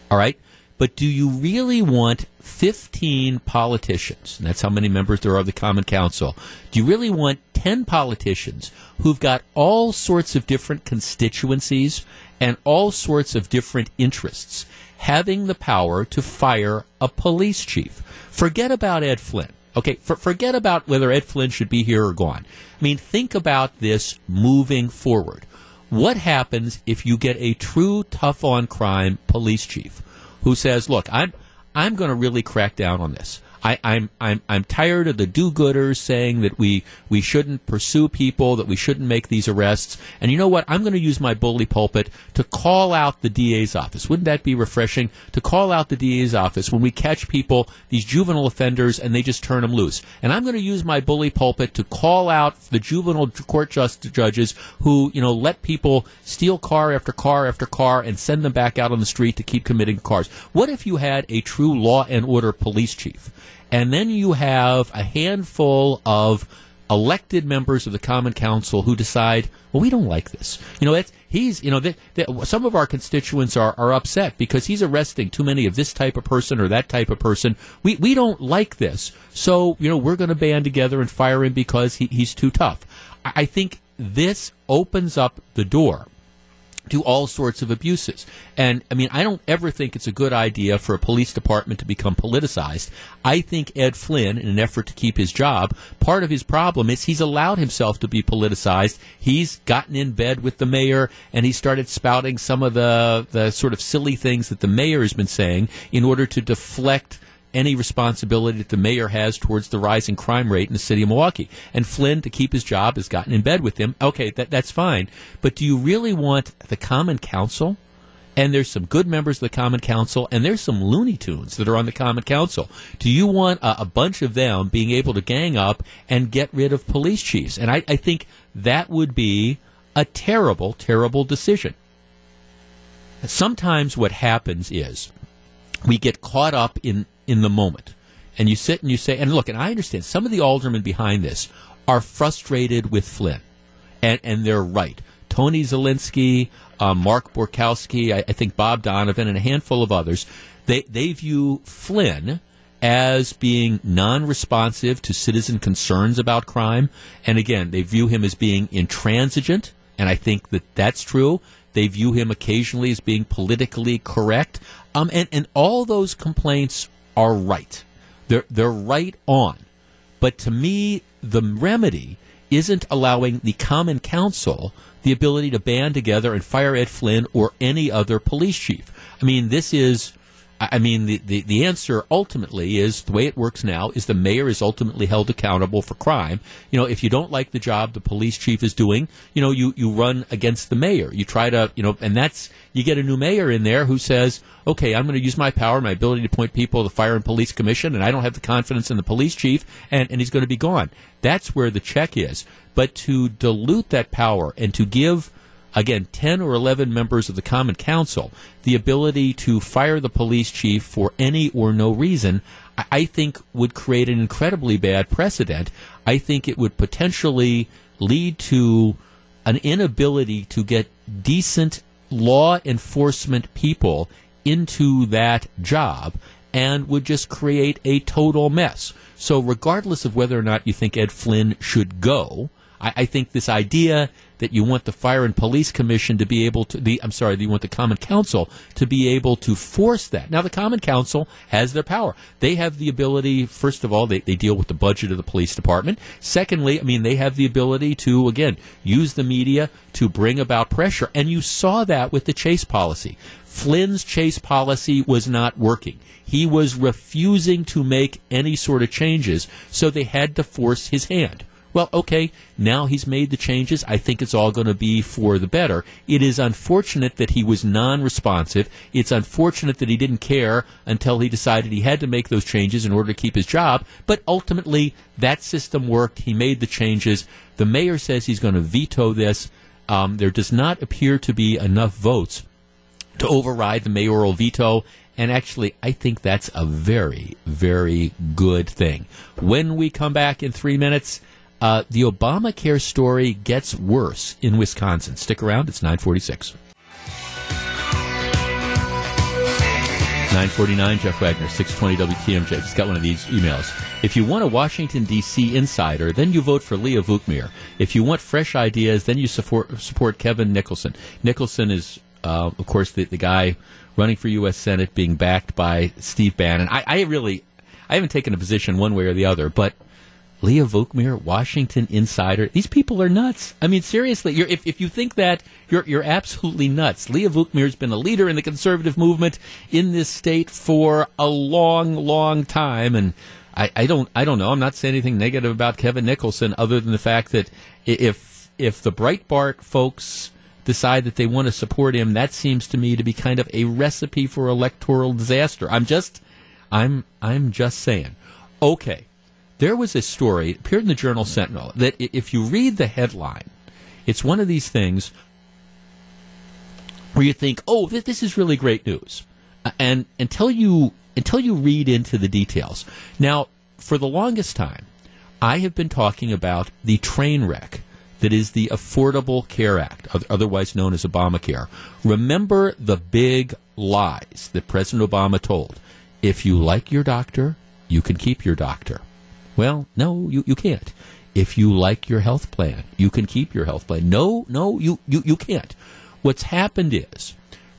All right? But do you really want 15 politicians, and that's how many members there are of the Common Council, do you really want 10 politicians who've got all sorts of different constituencies and all sorts of different interests having the power to fire a police chief? Forget about Ed Flynn. Okay, for, forget about whether Ed Flynn should be here or gone. I mean, think about this moving forward. What happens if you get a true tough on crime police chief who says, "Look, I'm I'm going to really crack down on this. I, I'm I'm I'm tired of the do-gooders saying that we we shouldn't pursue people, that we shouldn't make these arrests. And you know what? I'm going to use my bully pulpit to call out the DA's office. Wouldn't that be refreshing to call out the DA's office when we catch people, these juvenile offenders, and they just turn them loose? And I'm going to use my bully pulpit to call out the juvenile court just judges who you know let people steal car after car after car and send them back out on the street to keep committing cars. What if you had a true law and order police chief? And then you have a handful of elected members of the Common Council who decide, well, we don't like this. You know, it's, he's, you know, th- th- some of our constituents are, are upset because he's arresting too many of this type of person or that type of person. We, we don't like this. So, you know, we're going to band together and fire him because he, he's too tough. I, I think this opens up the door to all sorts of abuses. And I mean, I don't ever think it's a good idea for a police department to become politicized. I think Ed Flynn, in an effort to keep his job, part of his problem is he's allowed himself to be politicized. He's gotten in bed with the mayor and he started spouting some of the, the sort of silly things that the mayor has been saying in order to deflect any responsibility that the mayor has towards the rising crime rate in the city of Milwaukee. And Flynn, to keep his job, has gotten in bed with him. Okay, that, that's fine. But do you really want the Common Council? And there's some good members of the Common Council, and there's some Looney Tunes that are on the Common Council. Do you want a, a bunch of them being able to gang up and get rid of police chiefs? And I, I think that would be a terrible, terrible decision. Sometimes what happens is we get caught up in in the moment. And you sit and you say, and look, and I understand some of the aldermen behind this are frustrated with Flynn, and and they're right. Tony Zielinski, uh, Mark Borkowski, I, I think Bob Donovan, and a handful of others, they they view Flynn as being non-responsive to citizen concerns about crime, and again, they view him as being intransigent, and I think that that's true. They view him occasionally as being politically correct, um, and and all those complaints are right. They're they're right on. But to me, the remedy isn't allowing the Common Council the ability to band together and fire Ed Flynn or any other police chief. I mean, this is. I mean, the, the, the answer ultimately is the way it works now is the mayor is ultimately held accountable for crime. You know, if you don't like the job the police chief is doing, you know, you, you run against the mayor. You try to, you know, and that's, you get a new mayor in there who says, okay, I'm going to use my power, my ability to appoint people to the Fire and Police Commission, and I don't have the confidence in the police chief, and, and he's going to be gone. That's where the check is. But to dilute that power and to give again, 10 or 11 members of the Common Council, the ability to fire the police chief for any or no reason, I think would create an incredibly bad precedent. I think it would potentially lead to an inability to get decent law enforcement people into that job and would just create a total mess. So, regardless of whether or not you think Ed Flynn should go, I, I think this idea that you want the Fire and Police Commission to be able to the I'm sorry, you want the Common Council to be able to force that. Now the Common Council has their power. They have the ability, first of all, they, they deal with the budget of the police department. Secondly, I mean they have the ability to again use the media to bring about pressure. And you saw that with the chase policy. Flynn's chase policy was not working. He was refusing to make any sort of changes, so they had to force his hand. Well, okay, now he's made the changes. I think it's all going to be for the better. It is unfortunate that he was non responsive. It's unfortunate that he didn't care until he decided he had to make those changes in order to keep his job. But ultimately, that system worked. He made the changes. The mayor says he's going to veto this. Um, there does not appear to be enough votes to override the mayoral veto. And actually, I think that's a very, very good thing. When we come back in three minutes, uh, the Obamacare story gets worse in Wisconsin. Stick around, it's 946. 949, Jeff Wagner, 620 WTMJ. Just got one of these emails. If you want a Washington, D.C. insider, then you vote for Leah Vukmir. If you want fresh ideas, then you support, support Kevin Nicholson. Nicholson is, uh, of course, the, the guy running for U.S. Senate being backed by Steve Bannon. I, I really, I haven't taken a position one way or the other, but Leah Vukmir, Washington Insider. These people are nuts. I mean, seriously, if, if you think that, you're, you're absolutely nuts. Leah Vukmir's been a leader in the conservative movement in this state for a long, long time. And I, I don't, I don't know. I'm not saying anything negative about Kevin Nicholson other than the fact that if, if the Breitbart folks decide that they want to support him, that seems to me to be kind of a recipe for electoral disaster. I'm just, I'm, I'm just saying. Okay there was a story appeared in the journal sentinel that if you read the headline it's one of these things where you think oh th- this is really great news. Uh, and until you until you read into the details. Now for the longest time i have been talking about the train wreck that is the affordable care act otherwise known as obamacare. Remember the big lies that president obama told. If you like your doctor you can keep your doctor well, no, you, you can't. If you like your health plan, you can keep your health plan. No, no, you, you, you can't. What's happened is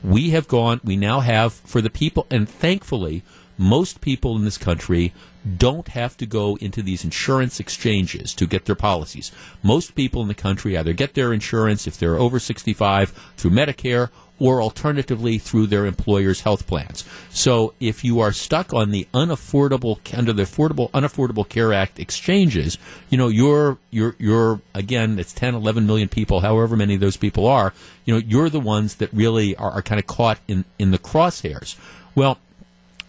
we have gone, we now have for the people, and thankfully, most people in this country don't have to go into these insurance exchanges to get their policies. Most people in the country either get their insurance if they're over 65 through Medicare or alternatively through their employer's health plans. So if you are stuck on the unaffordable under the affordable unaffordable care act exchanges, you know, you're you're you're again, it's 10, 11 million people, however many of those people are, you know, you're the ones that really are, are kind of caught in in the crosshairs. Well,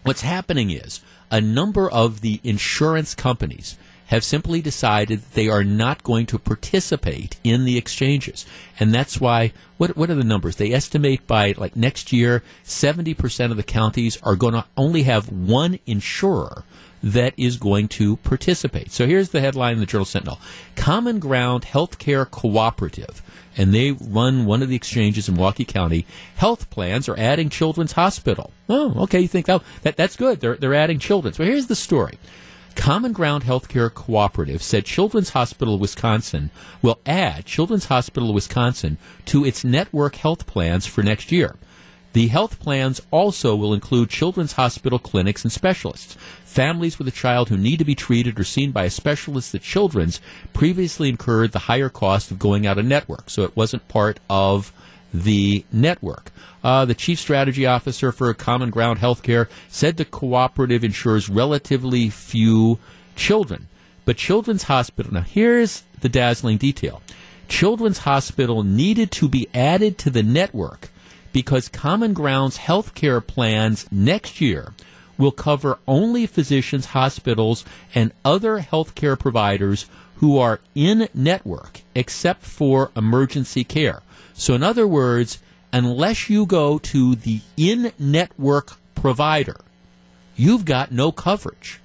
what's happening is a number of the insurance companies have simply decided that they are not going to participate in the exchanges. And that's why, what, what are the numbers? They estimate by like next year, 70% of the counties are going to only have one insurer that is going to participate. So here's the headline in the Journal Sentinel Common Ground Healthcare Cooperative. And they run one of the exchanges in Milwaukee County. Health plans are adding Children's Hospital. Oh, okay. You think, oh, that, that's good. They're, they're adding Children's. Well, here's the story. Common Ground Healthcare Cooperative said Children's Hospital Wisconsin will add Children's Hospital Wisconsin to its network health plans for next year. The health plans also will include children's hospital clinics and specialists. Families with a child who need to be treated or seen by a specialist at Children's previously incurred the higher cost of going out of network, so it wasn't part of the network. Uh, the chief strategy officer for Common Ground Healthcare said the cooperative insures relatively few children. But Children's Hospital, now here's the dazzling detail Children's Hospital needed to be added to the network because Common Ground's healthcare plans next year will cover only physicians, hospitals, and other healthcare providers who are in network except for emergency care. So, in other words, unless you go to the in network provider, you've got no coverage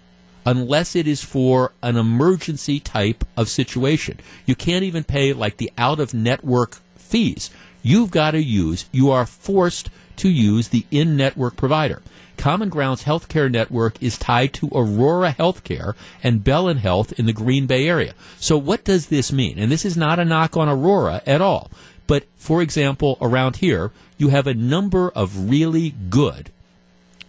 unless it is for an emergency type of situation. You can't even pay like the out of network fees. You've got to use, you are forced to use the in network provider. Common Ground's healthcare network is tied to Aurora Healthcare and Bellin Health in the Green Bay area. So what does this mean? And this is not a knock on Aurora at all. But for example, around here, you have a number of really good,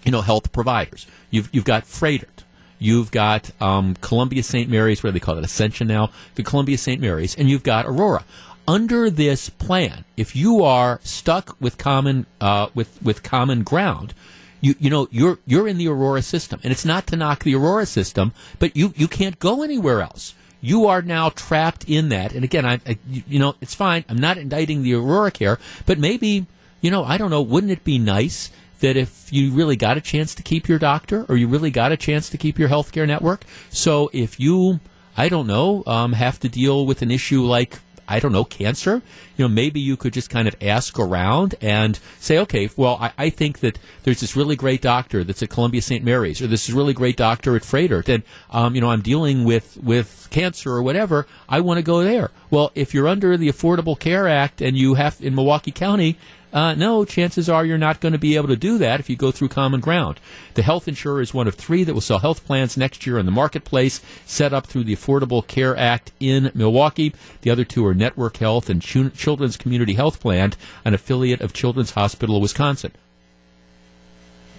you know, health providers. You've, you've got Froedtert. You've got um, Columbia St. Mary's, do they call it, Ascension now? The Columbia St. Mary's, and you've got Aurora. Under this plan, if you are stuck with common uh, with with common ground, you you know you're you're in the Aurora system, and it's not to knock the Aurora system, but you you can't go anywhere else. You are now trapped in that. And again, I, I you know it's fine. I'm not indicting the Aurora care, but maybe you know I don't know. Wouldn't it be nice that if you really got a chance to keep your doctor or you really got a chance to keep your healthcare network. So if you, I don't know, um, have to deal with an issue like, I don't know, cancer, you know, maybe you could just kind of ask around and say, okay, well, I, I think that there's this really great doctor that's at Columbia St. Mary's or this is really great doctor at Froedtert. and, um, you know, I'm dealing with, with cancer or whatever. I want to go there. Well, if you're under the Affordable Care Act and you have in Milwaukee County, uh, no, chances are you're not going to be able to do that if you go through common ground. The health insurer is one of three that will sell health plans next year in the marketplace, set up through the Affordable Care Act in Milwaukee. The other two are Network Health and Ch- Children's Community Health Plan, an affiliate of Children's Hospital of Wisconsin.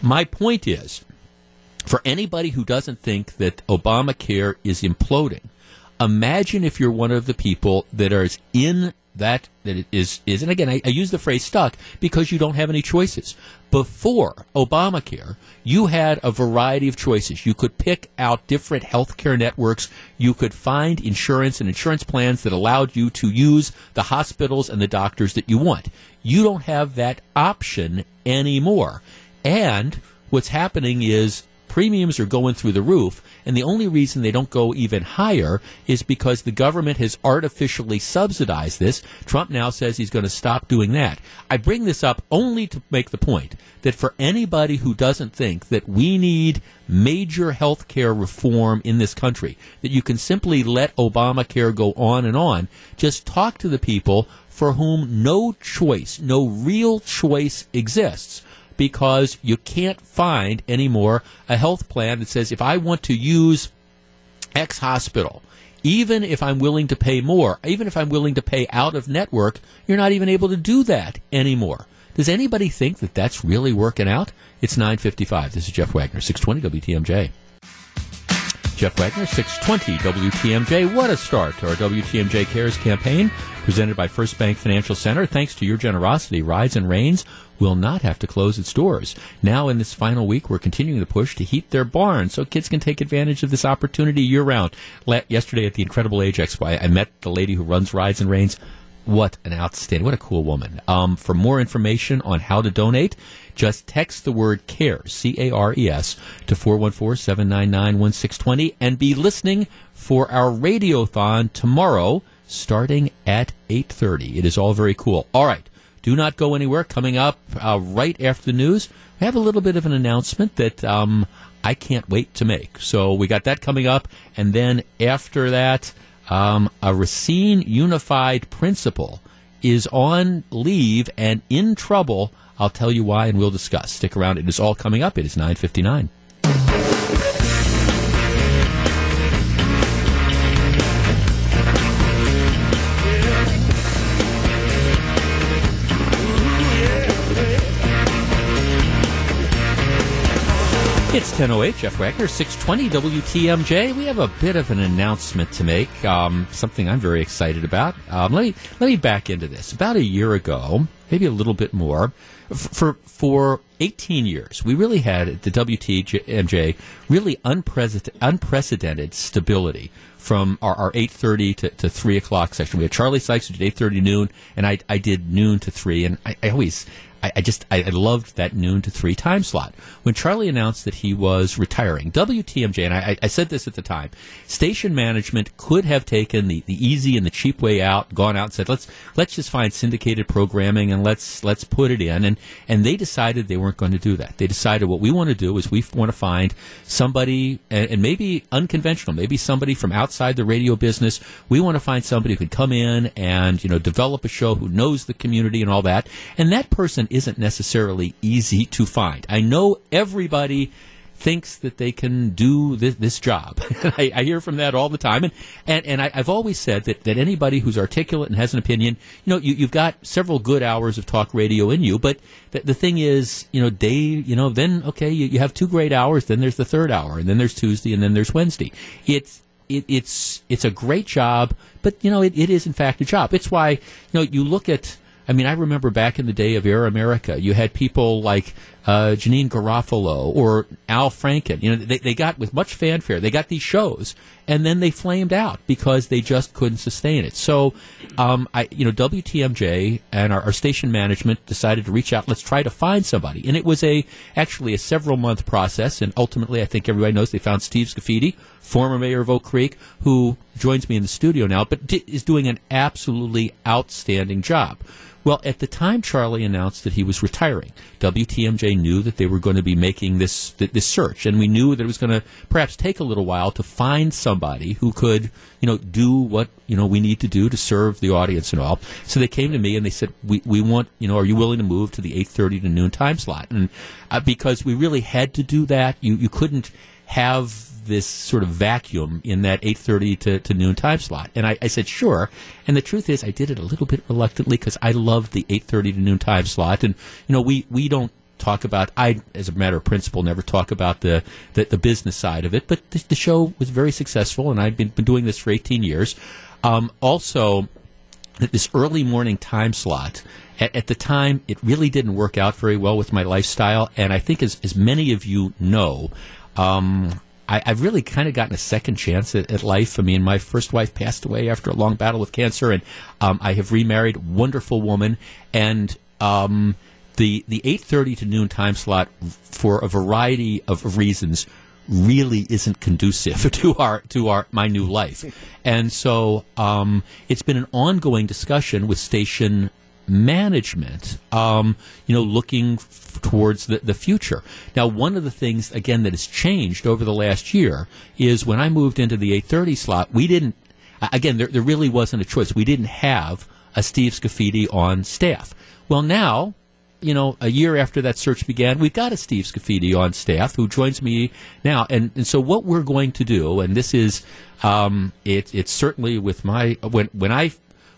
My point is, for anybody who doesn't think that Obamacare is imploding, Imagine if you're one of the people that are in that that is is and again I, I use the phrase stuck because you don't have any choices. Before Obamacare, you had a variety of choices. You could pick out different healthcare networks. You could find insurance and insurance plans that allowed you to use the hospitals and the doctors that you want. You don't have that option anymore. And what's happening is premiums are going through the roof, and the only reason they don't go even higher is because the government has artificially subsidized this. Trump now says he's going to stop doing that. I bring this up only to make the point that for anybody who doesn't think that we need major health care reform in this country, that you can simply let Obamacare go on and on, just talk to the people for whom no choice, no real choice exists because you can't find anymore a health plan that says if I want to use X hospital, even if I'm willing to pay more, even if I'm willing to pay out of network, you're not even able to do that anymore. Does anybody think that that's really working out? It's 9:55. This is Jeff Wagner, 620 WTMJ. Jeff Wagner, 620 WTMJ. What a start to our WTMJ Cares campaign presented by First Bank Financial Center. Thanks to your generosity, Rides and Reins will not have to close its doors. Now, in this final week, we're continuing the push to heat their barns so kids can take advantage of this opportunity year round. Yesterday at the Incredible Age Expo, I, met the lady who runs Rides and Reins. What an outstanding, what a cool woman. Um, for more information on how to donate, just text the word CARES, C A R E S, to 414 799 1620 and be listening for our radiothon tomorrow starting at 8.30. It is all very cool. All right. Do not go anywhere. Coming up uh, right after the news, we have a little bit of an announcement that um, I can't wait to make. So we got that coming up. And then after that, um, a Racine Unified principal is on leave and in trouble. I'll tell you why, and we'll discuss. Stick around. It is all coming up. It is 959. It's 10.08, Jeff Wagner, 620 WTMJ. We have a bit of an announcement to make, um, something I'm very excited about. Um, let, me, let me back into this. About a year ago, maybe a little bit more, for, for 18 years, we really had at the WTMJ really unprecedented, stability from our, our 8.30 to, to 3 o'clock session. We had Charlie Sykes who did 8.30 noon, and I, I did noon to 3, and I, I always I, I just I, I loved that noon to three time slot. When Charlie announced that he was retiring, WTMJ, and I, I said this at the time, station management could have taken the, the easy and the cheap way out, gone out and said let's let's just find syndicated programming and let's let's put it in, and and they decided they weren't going to do that. They decided what we want to do is we want to find somebody and, and maybe unconventional, maybe somebody from outside the radio business. We want to find somebody who could come in and you know develop a show who knows the community and all that, and that person isn't necessarily easy to find. I know everybody thinks that they can do this, this job. I, I, hear from that all the time, and and, and I, have always said that, that anybody who's articulate and has an opinion, you know, you, have got several good hours of talk radio in you. But the, the thing is, you know, day, you know, then okay, you, you have two great hours, then there's the third hour, and then there's Tuesday, and then there's Wednesday. It's it, it's it's a great job, but you know, it, it is in fact a job. It's why you know you look at I mean, I remember back in the day of Air America, you had people like uh, Janeane Garofalo or Al Franken. You know, they, they got with much fanfare. They got these shows, and then they flamed out because they just couldn't sustain it. So, um, I, you know, WTMJ and our, our, station management decided to reach out. Let's try to find somebody, and it was a actually a several month process. And ultimately, I think everybody knows they found Steve Scafidi, former mayor of Oak Creek, who joins me in the studio now, but is doing an absolutely outstanding job. Well, at the time Charlie announced that he was retiring, WTMJ knew that they were going to be making this this search, and we knew that it was going to perhaps take a little while to find somebody who could, you know, do what you know we need to do to serve the audience and all. So they came to me and they said, "We we want, you know, are you willing to move to the 8:30 to noon time slot?" And uh, because we really had to do that, you you couldn't have this sort of vacuum in that 8.30 to, to noon time slot. And I, I, said, sure. And the truth is, I did it a little bit reluctantly because I loved the 8.30 to noon time slot. And, you know, we, we don't talk about. I, as a matter of principle, never talk about the the, the business side of it. But the, the show was very successful, and I've been, been doing this for 18 years. Um, also, this early morning time slot at, at, the time it really didn't work out very well with my lifestyle and i think as, as many of you know um, I, have really kind of gotten a second chance at, at, life. I mean, my first wife passed away after a long battle with cancer, and um, I have remarried. Wonderful woman, and um, the the eight thirty to noon time slot for a variety of reasons really isn't conducive to our to our my new life, and so um, it's been an ongoing discussion with station management, um, you know, looking f- towards the, the future. Now, one of the things, again, that has changed over the last year is when I moved into the 830 slot, we didn't, again, there, there really wasn't a choice. We didn't have a Steve Scafidi on staff. Well, now, you know, a year after that search began, we've got a Steve Scafidi on staff who joins me now. And, and so what we're going to do, and this is, um, it, it's certainly with my, when, when I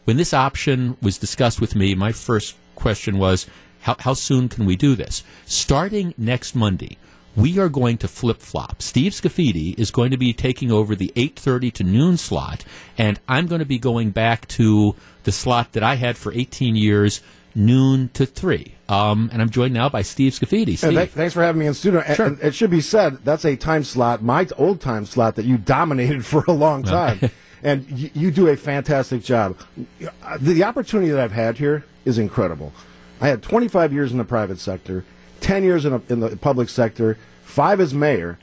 when this option was discussed with me, my first question was, how, how soon can we do this? Starting next Monday, we are going to flip flop. Steve Scaffidi is going to be taking over the 8:30 to noon slot, and I'm going to be going back to the slot that I had for 18 years, noon to three. Um, and I'm joined now by Steve Scaffidi. Steve. Th- thanks for having me in studio. Sure. And it should be said that's a time slot, my old time slot that you dominated for a long time and y- you do a fantastic job. The opportunity that I've had here is incredible. I had 25 years in the private sector, 10 years in, a, in the public sector, five as mayor,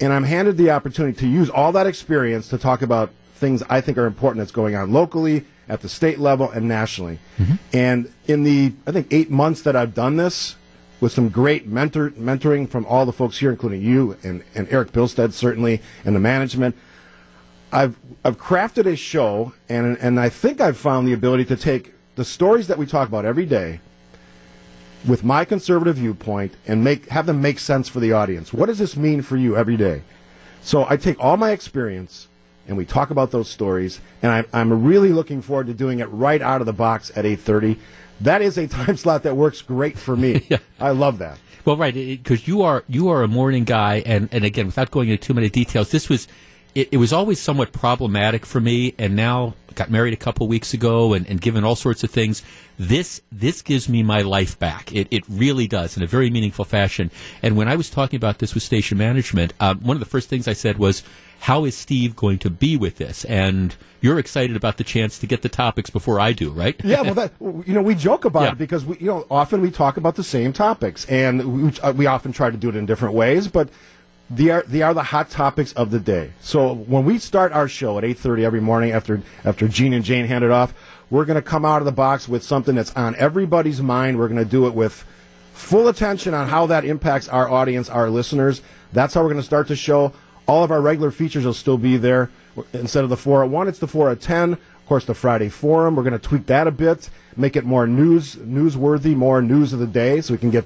and I'm handed the opportunity to use all that experience to talk about things I think are important that's going on locally, at the state level, and nationally. Mm-hmm. And in the, I think, eight months that I've done this, with some great mentor, mentoring from all the folks here, including you and, and Eric Bilstead, certainly, and the management, I've I've crafted a show, and and I think I've found the ability to take the stories that we talk about every day, with my conservative viewpoint, and make have them make sense for the audience. What does this mean for you every day? So I take all my experience, and we talk about those stories, and I'm I'm really looking forward to doing it right out of the box at 8:30. That is a time slot that works great for me. yeah. I love that. Well, right, because you are you are a morning guy, and and again, without going into too many details, this was it, it, was always somewhat problematic for me, and now got married a couple weeks ago, and, and given all sorts of things. This this gives me my life back. It it really does in a very meaningful fashion. And when I was talking about this with station management, um, one of the first things I said was, "How is Steve going to be with this?" And you're excited about the chance to get the topics before I do, right? yeah, well, that, you know, we joke about yeah. it because we, you know, often we talk about the same topics, and we, uh, we often try to do it in different ways, but they are they are the hot topics of the day. So when we start our show at 8:30 every morning after after Gene and Jane hand it off, we're going to come out of the box with something that's on everybody's mind. We're going to do it with full attention on how that impacts our audience, our listeners. That's how we're going to start the show. All of our regular features will still be there. Instead of the 4 at 1, it's the 4 at 10. Of course, the Friday Forum. We're going to tweak that a bit, make it more news newsworthy, more news of the day, so we can get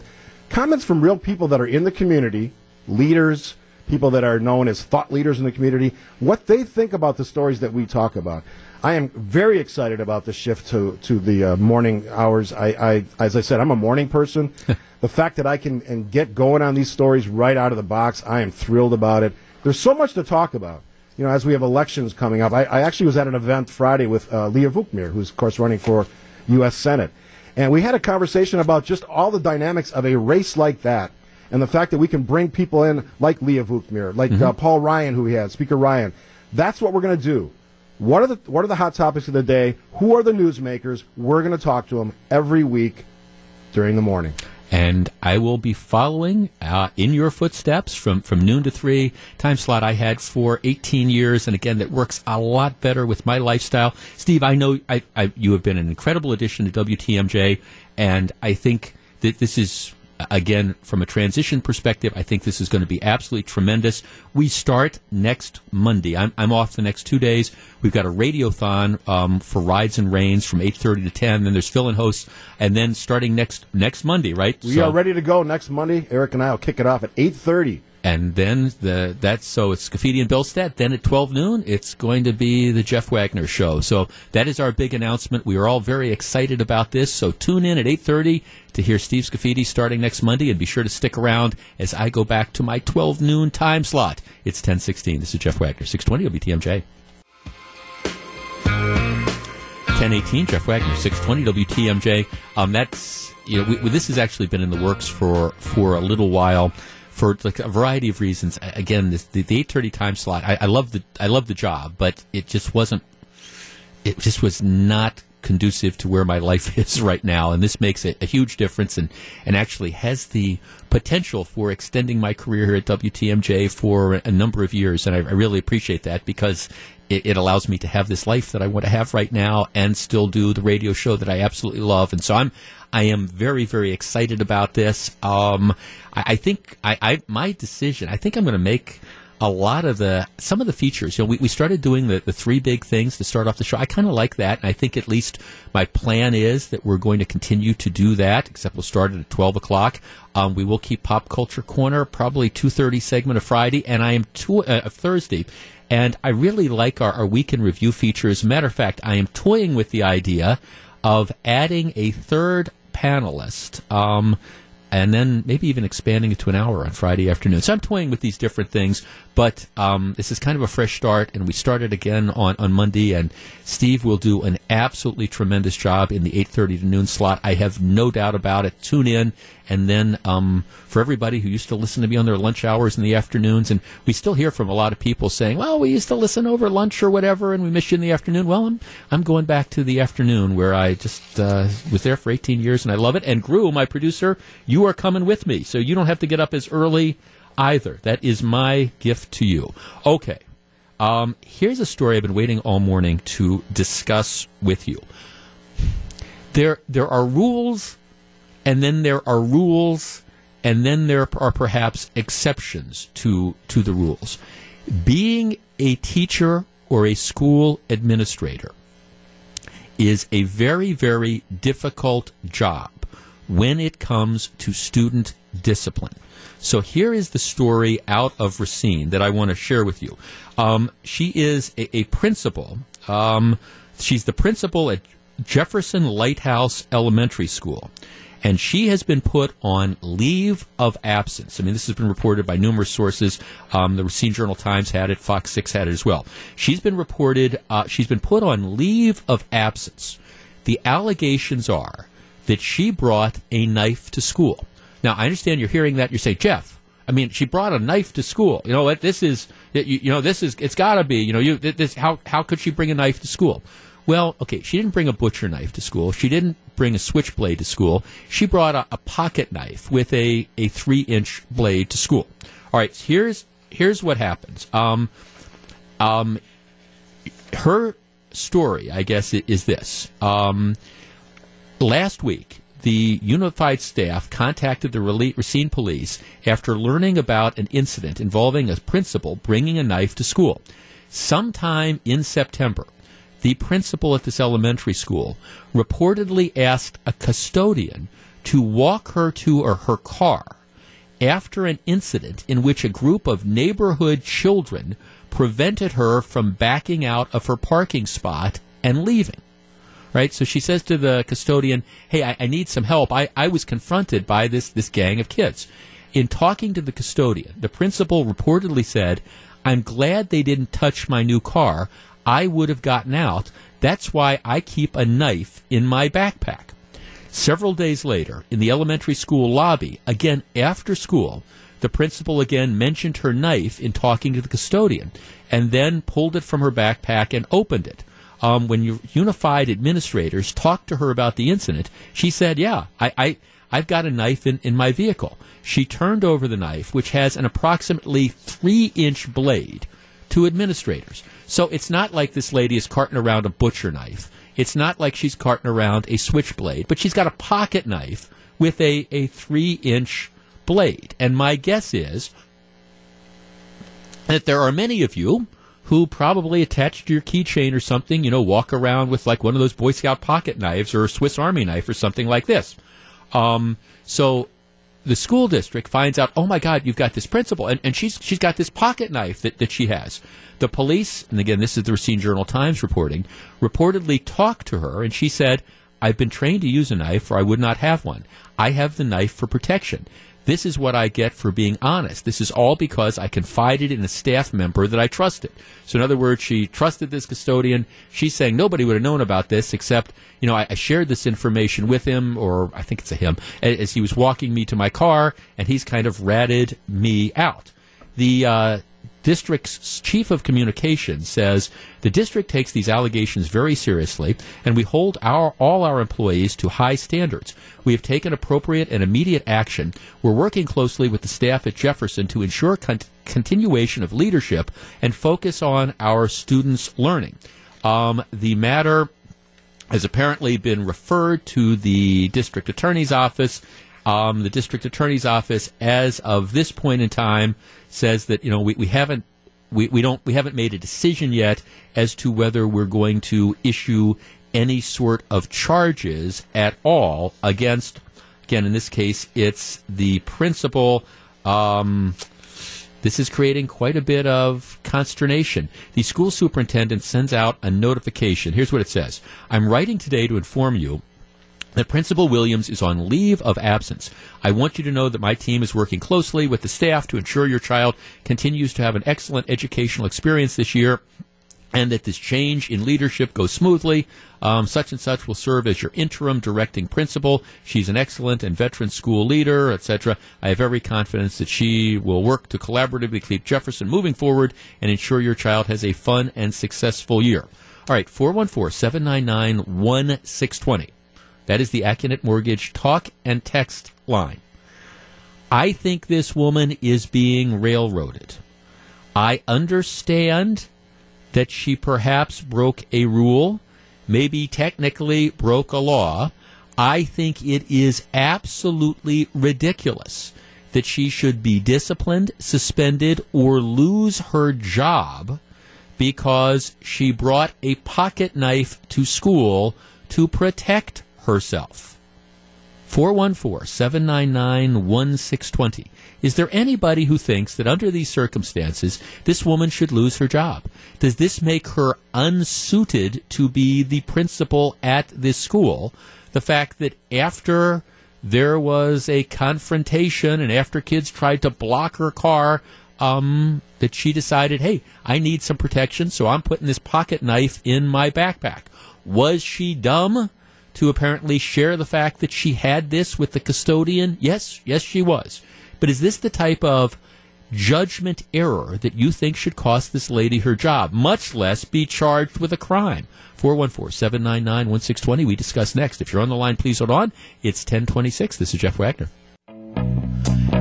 comments from real people that are in the community leaders, people that are known as thought leaders in the community, what they think about the stories that we talk about. I am very excited about the shift to to the uh, morning hours. I, I, as I said, I'm a morning person. the fact that I can and get going on these stories right out of the box, I am thrilled about it. There's so much to talk about. You know, as we have elections coming up, I, I actually was at an event Friday with uh, Leah Vukmir, who's of course running for U.S. Senate, and we had a conversation about just all the dynamics of a race like that and the fact that we can bring people in like Leah Vukmir, like mm-hmm. uh, Paul Ryan, who we had, Speaker Ryan. That's what we're going to do. What are the what are the hot topics of the day? Who are the newsmakers? We're going to talk to them every week during the morning. And I will be following uh, in your footsteps from, from noon to three time slot I had for 18 years, and again that works a lot better with my lifestyle. Steve, I know I, I, you have been an incredible addition to WTMJ, and I think that this is again, from a transition perspective, I think this is going to be absolutely tremendous. We start next Monday. I'm, I'm off the next two days. We've got a radiothon um, for Rides and Reins from 8:30 to 10. Then there's fill-in hosts, and then starting next next Monday, right? We so, are ready to go next Monday. Eric and I will kick it off at 8:30. And then the that's so it's Scaffidi and Bilstead. Then at 12 noon, it's going to be the Jeff Wagner show. So that is our big announcement. We are all very excited about this. So tune in at 8:30 to hear Steve Scaffidi starting next Monday, and be sure to stick around as I go back to my 12 noon time slot. It's 1016. This is Jeff Wagner, 620 WTMJ. 1018, Jeff Wagner, 620 WTMJ. Um, that's, you know, we, we- this has actually been in the works for, for a little while for like a variety of reasons. Again, this, the, the 830 time slot, I, I love the, I love the job, but it just wasn't it just was not conducive to where my life is right now, and this makes a, a huge difference, and and actually has the potential for extending my career here at WTMJ for a number of years, and I, I really appreciate that because. It, it allows me to have this life that I want to have right now, and still do the radio show that I absolutely love. And so I'm, I am very, very excited about this. Um, I, I think I, I, my decision. I think I'm going to make a lot of the some of the features. You know, we, we started doing the, the three big things to start off the show. I kind of like that, and I think at least my plan is that we're going to continue to do that. Except we'll start at twelve o'clock. Um, we will keep Pop Culture Corner probably two thirty segment of Friday, and I am to, uh, Thursday. And I really like our, our weekend review feature. As a matter of fact, I am toying with the idea of adding a third panelist. Um, and then maybe even expanding it to an hour on Friday afternoon. So I'm toying with these different things, but um, this is kind of a fresh start, and we started again on, on Monday, and Steve will do an absolutely tremendous job in the 8.30 to noon slot. I have no doubt about it. Tune in, and then um, for everybody who used to listen to me on their lunch hours in the afternoons, and we still hear from a lot of people saying, well, we used to listen over lunch or whatever, and we miss you in the afternoon. Well, I'm, I'm going back to the afternoon where I just uh, was there for 18 years, and I love it. And Gru, my producer, you are coming with me, so you don't have to get up as early either. That is my gift to you. Okay. Um, here's a story I've been waiting all morning to discuss with you. There, there are rules, and then there are rules, and then there are perhaps exceptions to to the rules. Being a teacher or a school administrator is a very, very difficult job when it comes to student discipline. So here is the story out of Racine that I want to share with you. Um, she is a, a principal. Um, she's the principal at Jefferson Lighthouse Elementary School. And she has been put on leave of absence. I mean, this has been reported by numerous sources. Um, the Racine Journal Times had it. Fox 6 had it as well. She's been reported, uh, she's been put on leave of absence. The allegations are that she brought a knife to school. Now, I understand you're hearing that. You say, Jeff, I mean, she brought a knife to school. You know what? This is, you, you know, this is, it's got to be, you know, you, this, how, how could she bring a knife to school? Well, okay, she didn't bring a butcher knife to school. She didn't bring a switchblade to school. She brought a, a pocket knife with a, a three inch blade to school. All right, here's here's what happens. Um, um, her story, I guess, is this. Um, last week, the unified staff contacted the Racine police after learning about an incident involving a principal bringing a knife to school. Sometime in September, the principal at this elementary school reportedly asked a custodian to walk her to or her car after an incident in which a group of neighborhood children prevented her from backing out of her parking spot and leaving. Right? So she says to the custodian, Hey, I, I need some help. I, I was confronted by this, this gang of kids. In talking to the custodian, the principal reportedly said, I'm glad they didn't touch my new car. I would have gotten out. That's why I keep a knife in my backpack. Several days later, in the elementary school lobby, again after school, the principal again mentioned her knife in talking to the custodian and then pulled it from her backpack and opened it. Um, when unified administrators talked to her about the incident, she said, Yeah, I, I, I've got a knife in, in my vehicle. She turned over the knife, which has an approximately three inch blade, to administrators. So it's not like this lady is carting around a butcher knife. It's not like she's carting around a switchblade, but she's got a pocket knife with a, a three inch blade. And my guess is that there are many of you who probably attached to your keychain or something, you know, walk around with like one of those Boy Scout pocket knives or a Swiss Army knife or something like this. Um, so the school district finds out, oh my God, you've got this principal, and, and she's she's got this pocket knife that, that she has. The police, and again, this is the Racine Journal Times reporting, reportedly talked to her, and she said, I've been trained to use a knife or I would not have one. I have the knife for protection. This is what I get for being honest. This is all because I confided in a staff member that I trusted. So, in other words, she trusted this custodian. She's saying nobody would have known about this except, you know, I, I shared this information with him, or I think it's a him, as he was walking me to my car, and he's kind of ratted me out. The uh, district's chief of communications says the district takes these allegations very seriously and we hold our all our employees to high standards. We have taken appropriate and immediate action. We're working closely with the staff at Jefferson to ensure con- continuation of leadership and focus on our students' learning. Um, the matter has apparently been referred to the district attorney's office. Um, the district attorney's office, as of this point in time, says that you know we, we haven't we, we don't we haven't made a decision yet as to whether we're going to issue any sort of charges at all against again in this case it's the principal um, this is creating quite a bit of consternation. The school superintendent sends out a notification. Here's what it says I'm writing today to inform you that Principal Williams is on leave of absence. I want you to know that my team is working closely with the staff to ensure your child continues to have an excellent educational experience this year and that this change in leadership goes smoothly. Um, such and such will serve as your interim directing principal. She's an excellent and veteran school leader, etc. I have every confidence that she will work to collaboratively keep Jefferson moving forward and ensure your child has a fun and successful year. All right, 414 799 1620. That is the Accunet Mortgage talk and text line. I think this woman is being railroaded. I understand that she perhaps broke a rule, maybe technically broke a law. I think it is absolutely ridiculous that she should be disciplined, suspended, or lose her job because she brought a pocket knife to school to protect herself. 414 799 1620. Is there anybody who thinks that under these circumstances, this woman should lose her job? Does this make her unsuited to be the principal at this school? The fact that after there was a confrontation and after kids tried to block her car, um, that she decided, hey, I need some protection, so I'm putting this pocket knife in my backpack. Was she dumb? To apparently share the fact that she had this with the custodian? Yes, yes, she was. But is this the type of judgment error that you think should cost this lady her job, much less be charged with a crime? 414 799 1620. We discuss next. If you're on the line, please hold on. It's 1026. This is Jeff Wagner.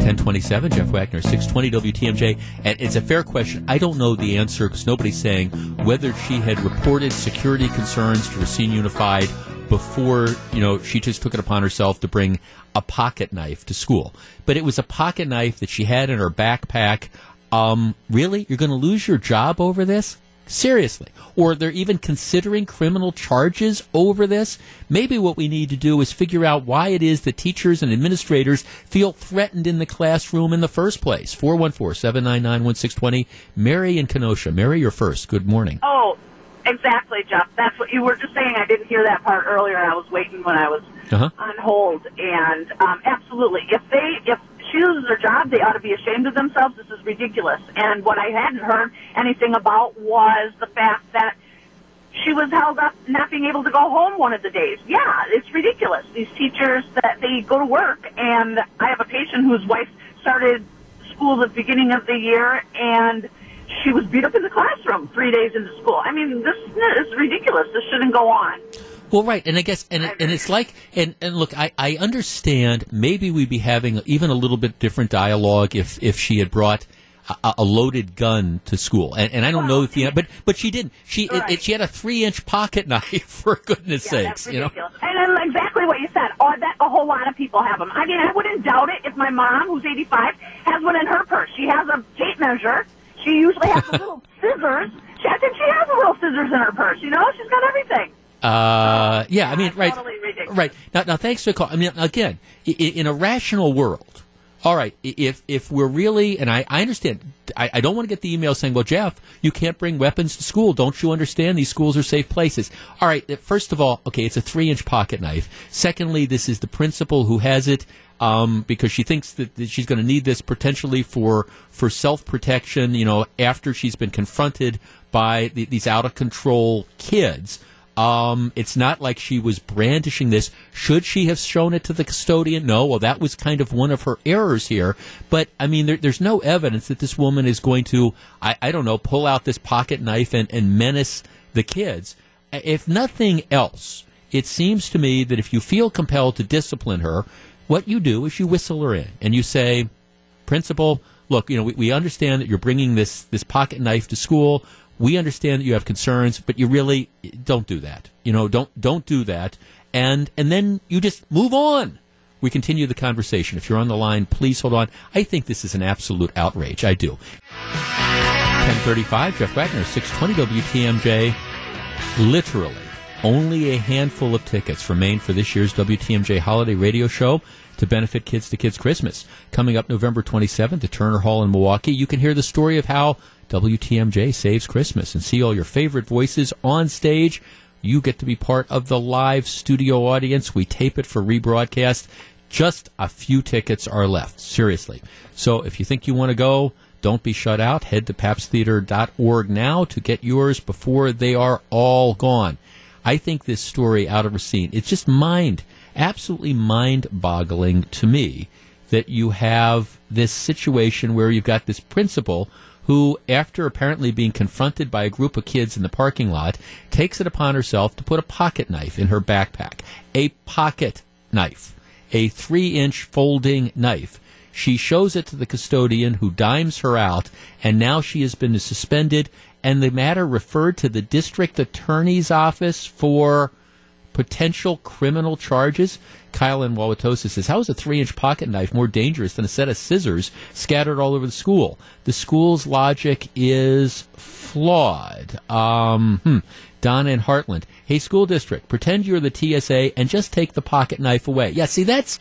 1027, Jeff Wagner, 620 WTMJ. And it's a fair question. I don't know the answer because nobody's saying whether she had reported security concerns to Racine Unified before, you know, she just took it upon herself to bring a pocket knife to school. But it was a pocket knife that she had in her backpack. Um, really? You're going to lose your job over this? Seriously. Or they're even considering criminal charges over this? Maybe what we need to do is figure out why it is that teachers and administrators feel threatened in the classroom in the first place. 414 799 1620. Mary in Kenosha. Mary, you're first. Good morning. Oh, exactly, Jeff. That's what you were just saying. I didn't hear that part earlier. I was waiting when I was Uh-huh. on hold, and um, absolutely, if they if she loses her job, they ought to be ashamed of themselves. This is ridiculous. And what I hadn't heard anything about was the fact that she was held up not being able to go home one of the days. Yeah, it's ridiculous. These teachers that they go to work, and I have a patient whose wife started school the beginning of the year, and she was beat up in the classroom three days into school. I mean, this is ridiculous. This shouldn't go on. Well, right, and I guess, and and it's like, and and look, I I understand. Maybe we'd be having even a little bit different dialogue if if she had brought. A, a loaded gun to school, and, and I don't know if you, but but she didn't. She it, it, she had a three inch pocket knife for goodness Yeah, sakes, you know. And then exactly what you said. Oh, that a whole lot of people have them. I mean, I wouldn't doubt it if my mom, who's 85, has one in her purse. She has a tape measure. She usually has a little scissors. She, I think she has a little scissors in her purse. You know, she's got everything. Uh, yeah, I mean, right, totally right. Now, now, thanks for the call. I mean, again, i- i- in a rational world, All right, if if we're really, and I, I understand, I, I don't want to get the email saying, "Well, Jeff, you can't bring weapons to school. Don't you understand? These schools are safe places." All right, first of all, okay, it's a three-inch pocket knife. Secondly, this is the principal who has it um, because she thinks that, that she's going to need this potentially for for self-protection. You know, after she's been confronted by the, these out-of-control kids. Um, it's not like she was brandishing this. Should she have shown it to the custodian? No. Well, that was kind of one of her errors here. But I mean, there, there's no evidence that this woman is going to, I, I don't know, pull out this pocket knife and, and menace the kids. If nothing else, it seems to me that if you feel compelled to discipline her, what you do is you whistle her in and you say, principal, look, you know, we, we understand that you're bringing this, this pocket knife to school. We understand that you have concerns, but you really don't do that. You know, don't don't do that. And and then you just move on. We continue the conversation. If you're on the line, please hold on. I think this is an absolute outrage. I do. 1035, Jeff Wagner, 620 WTMJ. Literally, only a handful of tickets remain for this year's WTMJ Holiday Radio Show to benefit Kids to Kids Christmas. Coming up November 27th at Turner Hall in Milwaukee, you can hear the story of how WTMJ saves Christmas and see all your favorite voices on stage. You get to be part of the live studio audience. We tape it for rebroadcast. Just a few tickets are left. Seriously. So if you think you want to go, don't be shut out. Head to pabsttheater.org now to get yours before they are all gone. I think this story out of Racine, it's just mind, absolutely mind boggling to me that you have this situation where you've got this principal who, after apparently being confronted by a group of kids in the parking lot, takes it upon herself to put a pocket knife in her backpack. A pocket knife. A three inch folding knife. She shows it to the custodian who dimes her out, and now she has been suspended, and the matter referred to the district attorney's office for potential criminal charges. Kyle in Wauwatosa says, How is a three inch pocket knife more dangerous than a set of scissors scattered all over the school? The school's logic is flawed. Um, hmm. Donna in Hartland, Hey, school district, pretend you're the TSA and just take the pocket knife away. Yeah, see, that's,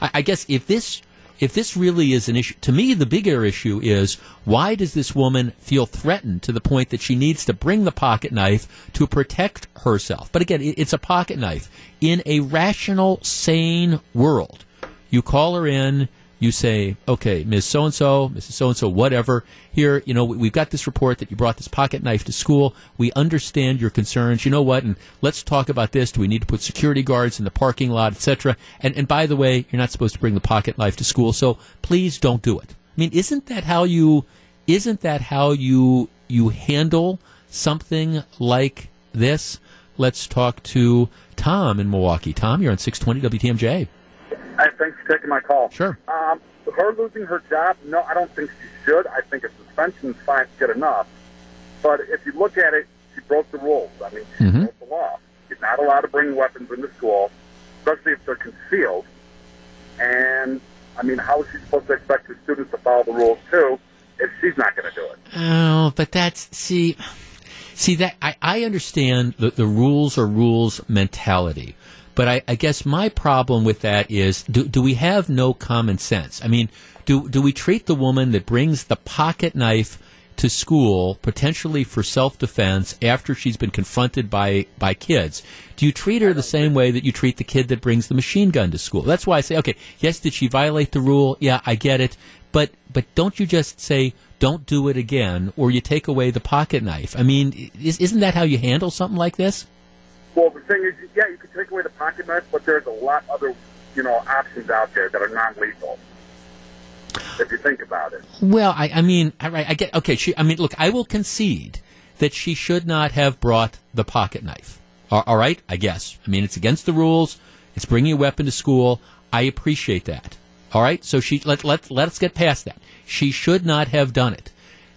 I, I guess if this if this really is an issue, to me, the bigger issue is why does this woman feel threatened to the point that she needs to bring the pocket knife to protect herself? But again, it's a pocket knife. In a rational, sane world, you call her in, you say, okay, Ms. So and so, Mrs. So and so, whatever, here, you know, we- we've got this report that you brought this pocket knife to school. We understand your concerns. You know what? And let's talk about this. Do we need to put security guards in the parking lot, etc.? And, and by the way, you're not supposed to bring the pocket knife to school, so please don't do it. I mean, isn't that how you, isn't that how you, you handle something like this? Let's talk to Tom in Milwaukee. Tom, you're on 620 WTMJ. Hi, thanks for taking my call. Sure. Um, her losing her job, no, I don't think she should. I think a suspension is fine, good enough. But if you look at it, she broke the rules. I mean, she Mhm. broke the law. She's not allowed to bring weapons into school, especially if they're concealed. And, I mean, how is she supposed to expect her students to follow the rules, too, if she's not going to do it? Oh, but that's see, see that I, I understand the the rules are rules mentality, but I, I guess my problem with that is do do we have no common sense? I mean, do do we treat the woman that brings the pocket knife to school potentially for self defense after she's been confronted by by kids? Do you treat her the same way that you treat the kid that brings the machine gun to school? That's why I say, okay, yes, did she violate the rule? Yeah, I get it. But but don't you just say don't do it again, or you take away the pocket knife? I mean, is, isn't that how you handle something like this? Well, the thing is, yeah, you can take away the pocket knife, but there's a lot other, you know, options out there that are non-lethal. If you think about it. Well, I, I mean, right, I get okay. She, I mean, look, I will concede that she should not have brought the pocket knife. All, all right, I guess. I mean, it's against the rules. It's bringing a weapon to school. I appreciate that. All right, so she let let let's get past that. She should not have done it.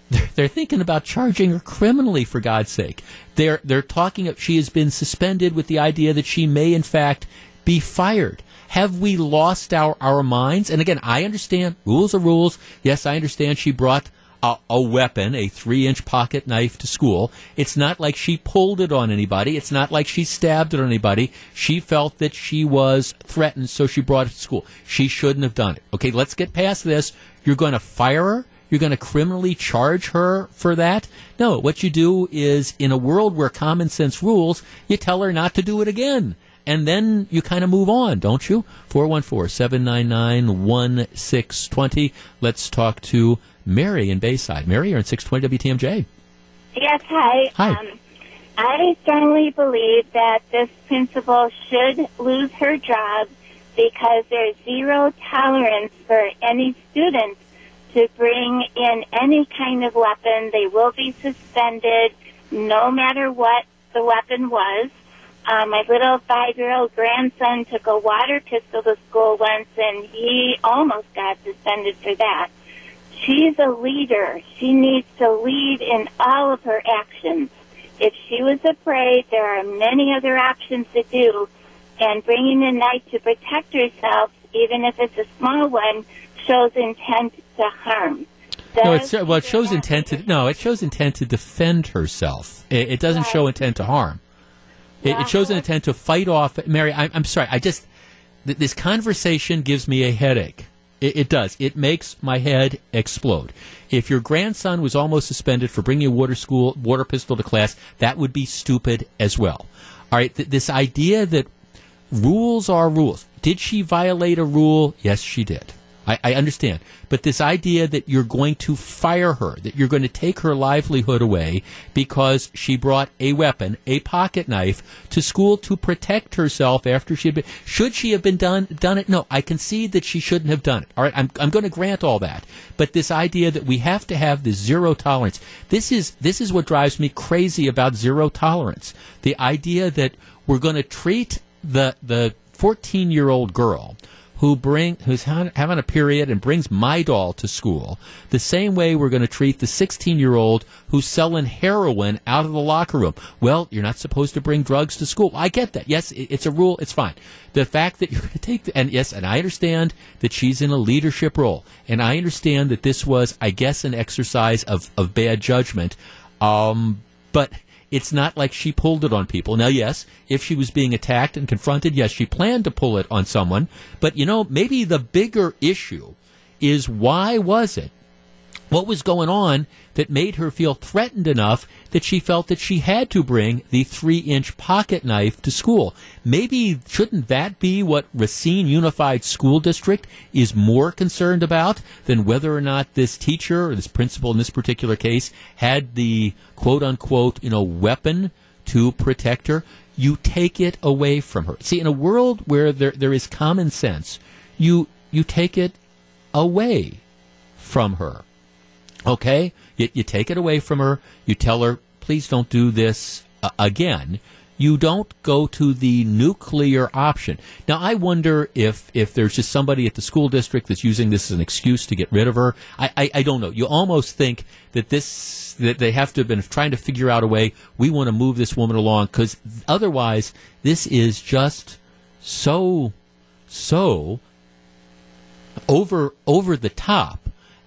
They're, thinking about charging her criminally for God's sake. They're they're talking. She has been suspended with the idea that she may, in fact, be fired. Have we lost our, our minds? And again, I understand rules are rules. Yes, I understand she brought a, a weapon, a three inch pocket knife to school. It's not like she pulled it on anybody. It's not like she stabbed it on anybody. She felt that she was threatened, so she brought it to school. She shouldn't have done it. Okay, let's get past this. You're going to fire her? You're going to criminally charge her for that? No, what you do is in a world where common sense rules, you tell her not to do it again. And then you kind of move on, don't you? 414 799 1620. Let's talk to Mary in Bayside. Mary, you're in 620 WTMJ. Yes, hi. Hi. Um, I strongly believe that this principal should lose her job because there's zero tolerance for any student to bring in any kind of weapon. They will be suspended no matter what the weapon was. Uh, my little five-year-old grandson took a water pistol to school once, and he almost got suspended for that. She's a leader. She needs to lead in all of her actions. If she was afraid, there are many other options to do, and bringing a knife to protect herself, even if it's a small one, shows intent to harm. No, it's, well, it shows intent to no, it shows intent to defend herself. It, it doesn't show intent to harm. It, it shows an intent to fight off. Mary, I, I'm sorry. I just th- this conversation gives me a headache. It, it does. It makes my head explode. If your grandson was almost suspended for bringing a water school water pistol to class, that would be stupid as well. All right, th- this idea that rules are rules. Did she violate a rule? Yes, she did. I, I understand. But this idea that you're going to fire her, that you're going to take her livelihood away because she brought a weapon, a pocket knife, to school to protect herself after she had been, should she have been done, done it? No, I concede that she shouldn't have done it. All right, I'm, I'm going to grant all that. But this idea that we have to have this zero tolerance, this is, this is what drives me crazy about zero tolerance. The idea that we're going to treat the, the 14 year old girl who bring who's ha- having a period and brings Midol to school. The same way we're going to treat the 16 year old who's selling heroin out of the locker room. Well you're not supposed to bring drugs to school. I get that. Yes it- it's a rule. It's fine. The fact that you're going to take the, and yes and i understand that she's in a leadership role. And i understand that this was i guess an exercise of, of bad judgment. Um, but it's not like she pulled it on people. Now, yes, if she was being attacked and confronted, yes, she planned to pull it on someone. But, you know, maybe the bigger issue is why was it? What was going on that made her feel threatened enough that she felt that she had to bring the three inch pocket knife to school? Maybe shouldn't that be what Racine Unified School District is more concerned about than whether or not this teacher or this principal in this particular case had the quote unquote, you know, weapon to protect her? You take it away from her. See, in a world where there, there is common sense, you, you take it away from her. Okay? You, you take it away from her. You tell her, please don't do this uh, again. You don't go to the nuclear option. Now, I wonder if, if there's just somebody at the school district that's using this as an excuse to get rid of her. I, I, I don't know. You almost think that this, that they have to have been trying to figure out a way, we want to move this woman along, because otherwise, this is just so, so over, over the top.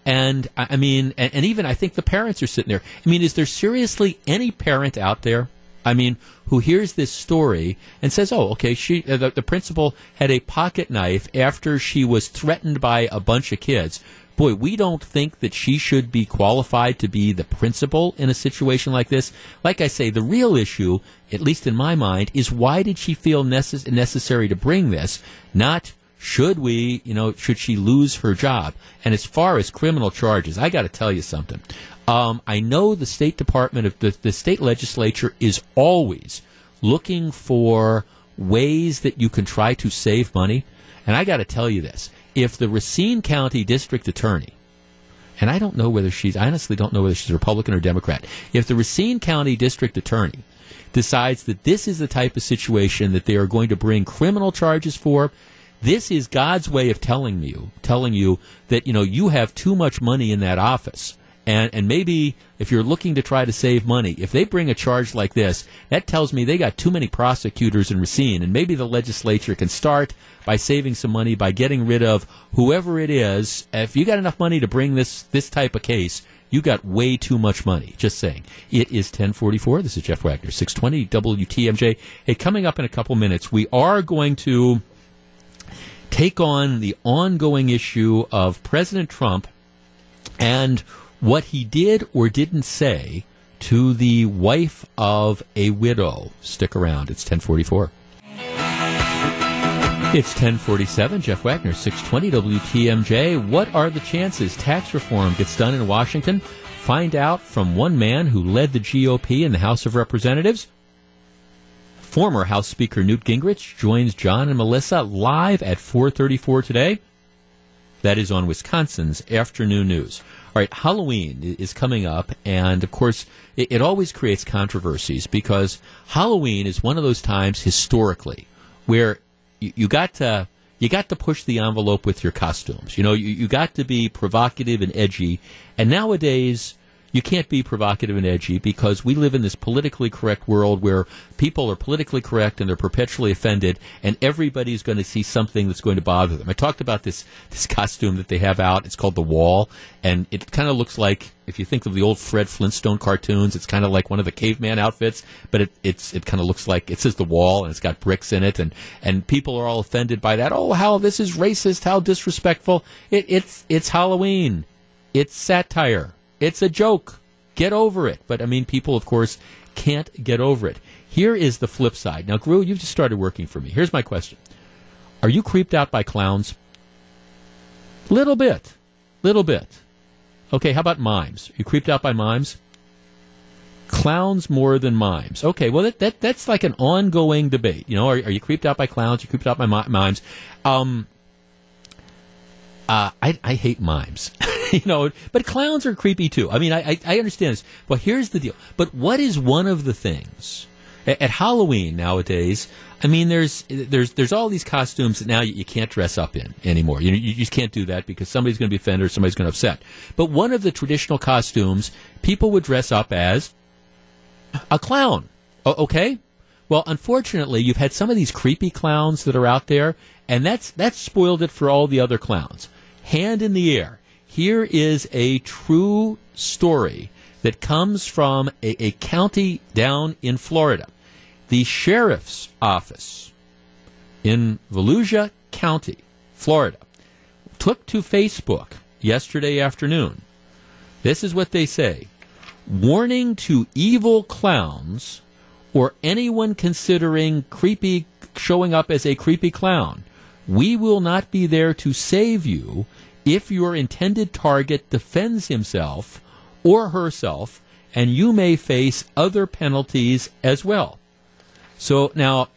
And I mean, and, and even I think the parents are sitting there. I mean, is there seriously any parent out there? I mean, who hears this story and says, "Oh, okay, she uh, the, the principal had a pocket knife after she was threatened by a bunch of kids." Boy, we don't think that she should be qualified to be the principal in a situation like this. Like I say, the real issue, at least in my mind, is why did she feel necess- necessary to bring this? Not should we, you know, should she lose her job? And as far as criminal charges, I got to tell you something. Um, I know the State Department of the, the state legislature is always looking for ways that you can try to save money. And I got to tell you this: if the Racine County District Attorney and I don't know whether she's, I honestly don't know whether she's Republican or Democrat. If the Racine County District Attorney decides that this is the type of situation that they are going to bring criminal charges for, this is God's way of telling you, telling you that, you know, you have too much money in that office And, and maybe if you're looking to try to save money, if they bring a charge like this, that tells me they got too many prosecutors in Racine. And maybe the legislature can start by saving some money by getting rid of whoever it is. If you got enough money to bring this, this type of case, you got way too much money. Just saying. It is 1044. This is Jeff Wagner, 620 WTMJ. Hey, coming up in a couple minutes, we are going to take on the ongoing issue of President Trump and what he did or didn't say to the wife of a widow. Stick around. It's 1044. It's 1047. Jeff Wagner, 620 WTMJ. What are the chances tax reform gets done in Washington? Find out from one man who led the GOP in the House of Representatives. Former House Speaker Newt Gingrich joins John and Melissa live at 434 today. That is on Wisconsin's afternoon news. All right, Halloween is coming up, and of course, it, it, always creates controversies because Halloween is one of those times historically where you, you got to you got to push the envelope with your costumes. You know, you, you got to be provocative and edgy, and nowadays you can't be provocative and edgy because we live in this politically correct world where people are politically correct and they're perpetually offended, and everybody's going to see something that's going to bother them. I talked about this this costume that they have out. It's called the Wall, and it kind of looks like if you think of the old Fred Flintstone cartoons, it's kind of like one of the caveman outfits, but it it's it kind of looks like it says the Wall and it's got bricks in it, and and people are all offended by that. Oh, how this is racist! How disrespectful! It, it's it's Halloween. It's satire it's a joke. Get over it. But I mean, people, of course, can't get over it. Here is the flip side. Now, Gru, you've just started working for me. Here's my question Are you creeped out by clowns? Little bit. Little bit. Okay, how about mimes? Are you creeped out by mimes? Clowns more than mimes. Okay, well, that, that that's like an ongoing debate. You know, are, are you creeped out by clowns? Are you creeped out by mi- mimes? Um, uh, I, I hate mimes. you know, but clowns are creepy too. I mean, I, I, I understand this. But here's the deal. But what is one of the things at, at Halloween nowadays? I mean, there's there's there's all these costumes that now you, you can't dress up in anymore. You, you just can't do that because somebody's going to be offended or somebody's going to upset. But one of the traditional costumes, people would dress up as a clown. O- okay. Well, unfortunately, you've had some of these creepy clowns that are out there, and that's that's spoiled it for all the other clowns. Hand in the air. Here is a true story that comes from a, a county down in Florida. The sheriff's office in Volusia County, Florida, took to Facebook yesterday afternoon. This is what they say warning to evil clowns or anyone considering creepy showing up as a creepy clown. We will not be there to save you if your intended target defends himself or herself, and you may face other penalties as well. So now,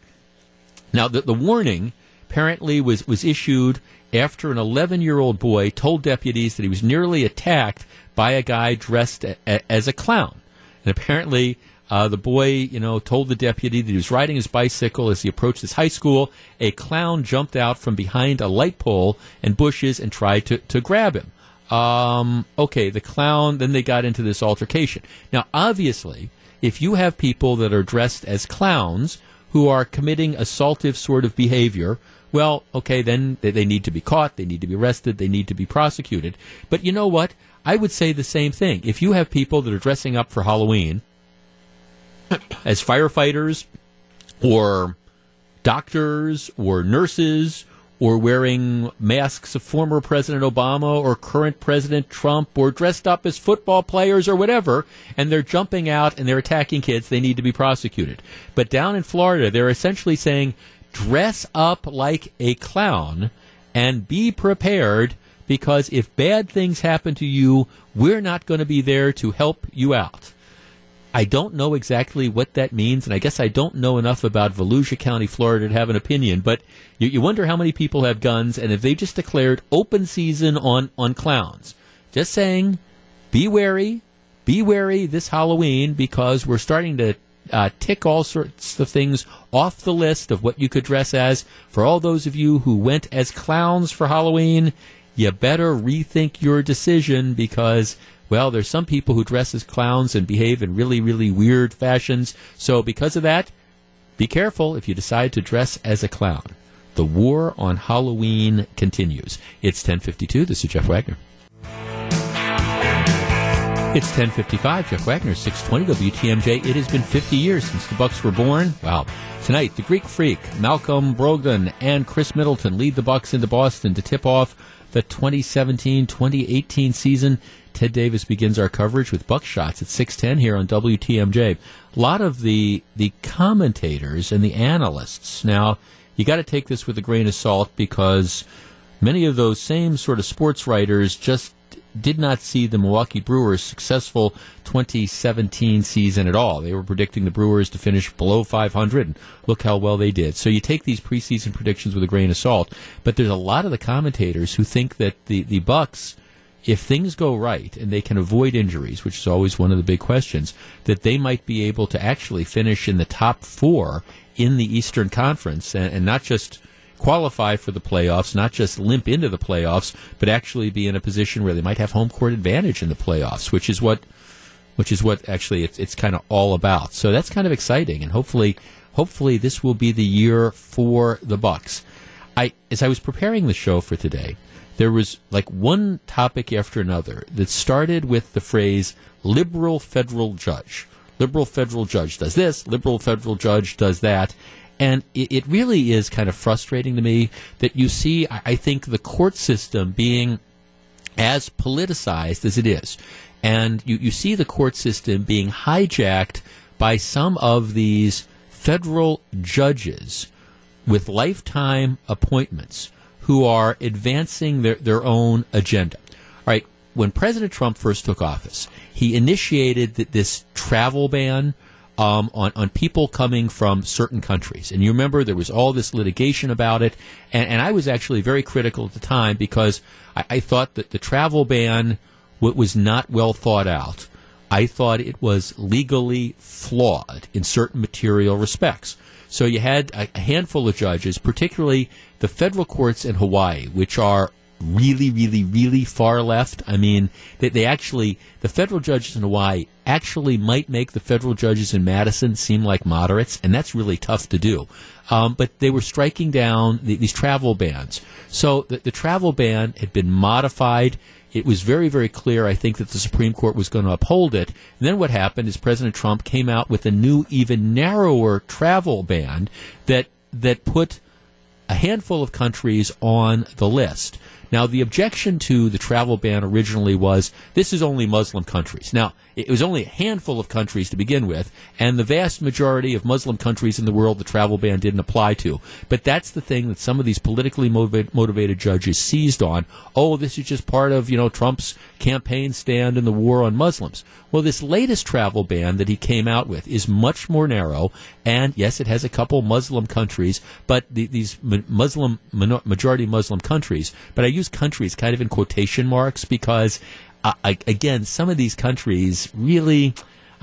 now the, the warning apparently was, was issued after an 11 year old boy told deputies that he was nearly attacked by a guy dressed a, a, as a clown. And apparently, uh, the boy, you know, told the deputy that he was riding his bicycle as he approached his high school. A clown jumped out from behind a light pole and bushes and tried to, to grab him. Um, okay, the clown, then they got into this altercation. Now, obviously, if you have people that are dressed as clowns who are committing assaultive sort of behavior, well, okay, then they, they need to be caught, they need to be arrested, they need to be prosecuted. But you know what? I would say the same thing. If you have people that are dressing up for Halloween, as firefighters or doctors or nurses or wearing masks of former President Obama or current President Trump or dressed up as football players or whatever, and they're jumping out and they're attacking kids, they need to be prosecuted. But down in Florida, they're essentially saying dress up like a clown and be prepared because if bad things happen to you, we're not going to be there to help you out. I don't know exactly what that means, and I guess I don't know enough about Volusia County, Florida to have an opinion. But you, you wonder how many people have guns, and if they just declared open season on, on clowns. Just saying, be wary, be wary this Halloween because we're starting to uh, tick all sorts of things off the list of what you could dress as. For all those of you who went as clowns for Halloween, you better rethink your decision because well, there's some people who dress as clowns and behave in really, really weird fashions. So because of that, be careful if you decide to dress as a clown. The war on Halloween continues. It's 1052. This is Jeff Wagner. It's 1055. Jeff Wagner, 620 WTMJ. It has been 50 years since the Bucks were born. Wow. Tonight, the Greek Freak, Malcolm Brogdon, and Khris Middleton lead the Bucks into Boston to tip off the 2017-2018 season. Ted Davis begins our coverage with Buckshots at 610 here on WTMJ. A lot of the the commentators and the analysts. Now, you got to take this with a grain of salt because many of those same sort of sports writers just did not see the Milwaukee Brewers' successful 2017 season at all. They were predicting the Brewers to finish below 500, and look how well they did. So you take these preseason predictions with a grain of salt. But there's a lot of the commentators who think that the, the Bucks, if things go right and they can avoid injuries, which is always one of the big questions, that they might be able to actually finish in the top four in the Eastern Conference, and, and not just qualify for the playoffs, not just limp into the playoffs, but actually be in a position where they might have home court advantage in the playoffs, which is what which is what actually it's, it's kind of all about. So that's kind of exciting, and hopefully, hopefully this will be the year for the Bucks. I as I was preparing the show for today, there was like one topic after another that started with the phrase "liberal federal judge." Liberal federal judge does this. Liberal federal judge does that. And it, it really is kind of frustrating to me that you see, I, I think, the court system being as politicized as it is. And you, you see the court system being hijacked by some of these federal judges with lifetime appointments who are advancing their, their own agenda. All right, when President Trump first took office, he initiated th- this travel ban um, on, on people coming from certain countries. And you remember there was all this litigation about it. And, and I was actually very critical at the time because I, I thought that the travel ban w- was not well thought out. I thought it was legally flawed in certain material respects. So you had a, handful of judges, particularly the federal courts in Hawaii, which are really, really, really far left. I mean, they, they actually, the federal judges in Hawaii actually might make the federal judges in Madison seem like moderates, and that's really tough to do. Um, but they were striking down the, these travel bans. So the, the travel ban had been modified. It was very, very clear, I think, that the Supreme Court was going to uphold it. And then what happened is President Trump came out with a new, even narrower travel ban that that put a handful of countries on the list. Now, the objection to the travel ban originally was this is only Muslim countries. Now, it was only a handful of countries to begin with, and the vast majority of Muslim countries in the world the travel ban didn't apply to. But that's the thing that some of these politically motivated, judges seized on. Oh, this is just part of, you know, Trump's campaign stand in the war on Muslims. Well, this latest travel ban that he came out with is much more narrow, and yes, it has a couple Muslim countries, but the, these Muslim majority Muslim countries. But I use countries kind of in quotation marks because, I, again, some of these countries really.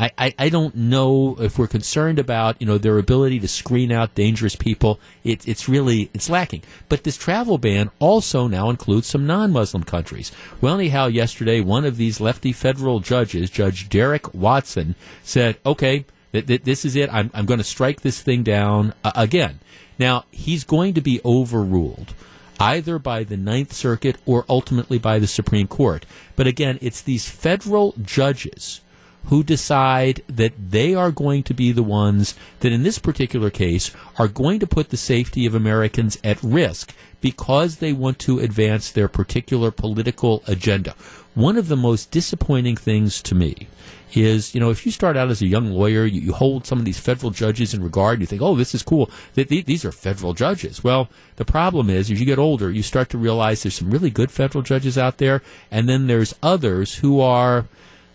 I, I, I, don't know if we're concerned about you know their ability to screen out dangerous people. It, it's really it's lacking. But this travel ban also now includes some non-Muslim countries. Well, anyhow, yesterday one of these lefty federal judges, Judge Derrick Watson, said, "Okay, th- th- this is it. I'm, I'm going to strike this thing down uh, again." Now he's going to be overruled either by the Ninth Circuit or ultimately by the Supreme Court. But again, it's these federal judges who decide that they are going to be the ones that, in this particular case, are going to put the safety of Americans at risk because they want to advance their particular political agenda. One of the most disappointing things to me is, you know, if you start out as a young lawyer, you, you hold some of these federal judges in regard, you think, oh, this is cool. Th- th- these are federal judges. Well, the problem is, as you get older, you start to realize there's some really good federal judges out there, and then there's others who are,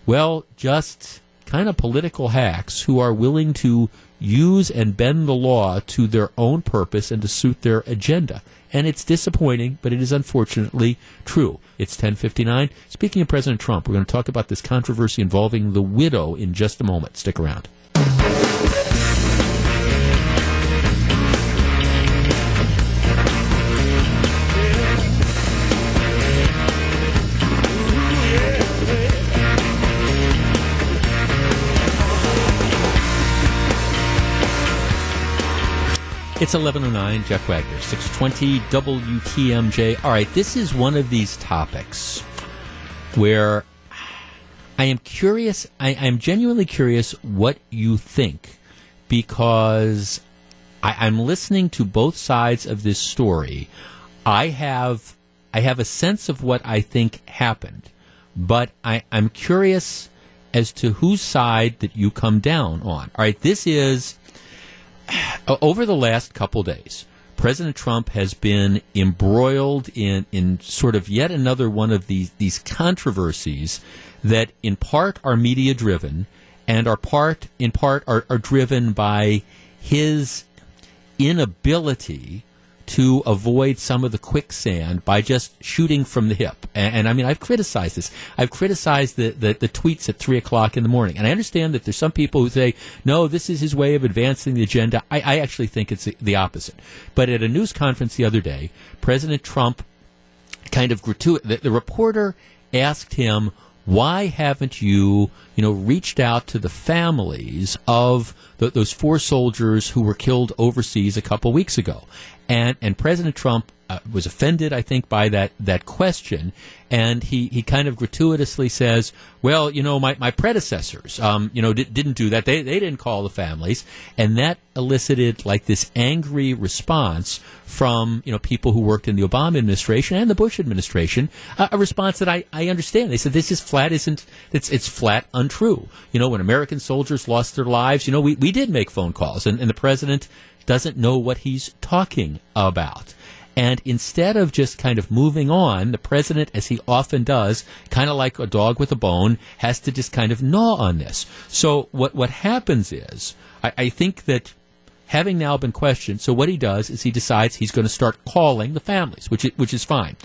well, just kind of political hacks who are willing to use and bend the law to their own purpose and to suit their agenda. And it's disappointing, but it is unfortunately true. It's 1059. Speaking of President Trump, we're going to talk about this controversy involving the widow in just a moment. Stick around. It's 1109, Jeff Wagner, 620 WTMJ. All right, this is one of these topics where I am curious, I am genuinely curious what you think because I, I'm listening to both sides of this story. I have, I have a sense of what I think happened, but I, I'm curious as to whose side that you come down on. All right, this is Uh, over the last couple days. President Trump has been embroiled in, in sort of yet another one of these, these controversies that in part are media driven and are part in part are, are driven by his inability to avoid some of the quicksand by just shooting from the hip. And, and I mean, I've criticized this. I've criticized the, the, the, tweets at 3 o'clock in the morning. And I understand that there's some people who say, no, this is his way of advancing the agenda. I, I actually think it's the opposite. But at a news conference the other day, President Trump kind of gratuitous, the, the reporter asked him, why haven't you, you know, reached out to the families of the, those four soldiers who were killed overseas a couple weeks ago? And and President Trump uh, was offended, I think, by that that question, and he, he kind of gratuitously says, "Well, you know, my, my predecessors, um, you know, di- didn't do that. They they didn't call the families," and that elicited like this angry response from you know people who worked in the Obama administration and the Bush administration, uh, a response that I, I understand. They said this is flat isn't it's it's flat untrue. You know, when American soldiers lost their lives, you know, we, we did make phone calls, and, and the president doesn't know what he's talking about. And instead of just kind of moving on, the president, as he often does, kind of like a dog with a bone, has to just kind of gnaw on this. So what, what happens is, I, I think that having now been questioned, so what he does is he decides he's going to start calling the families, which which is fine.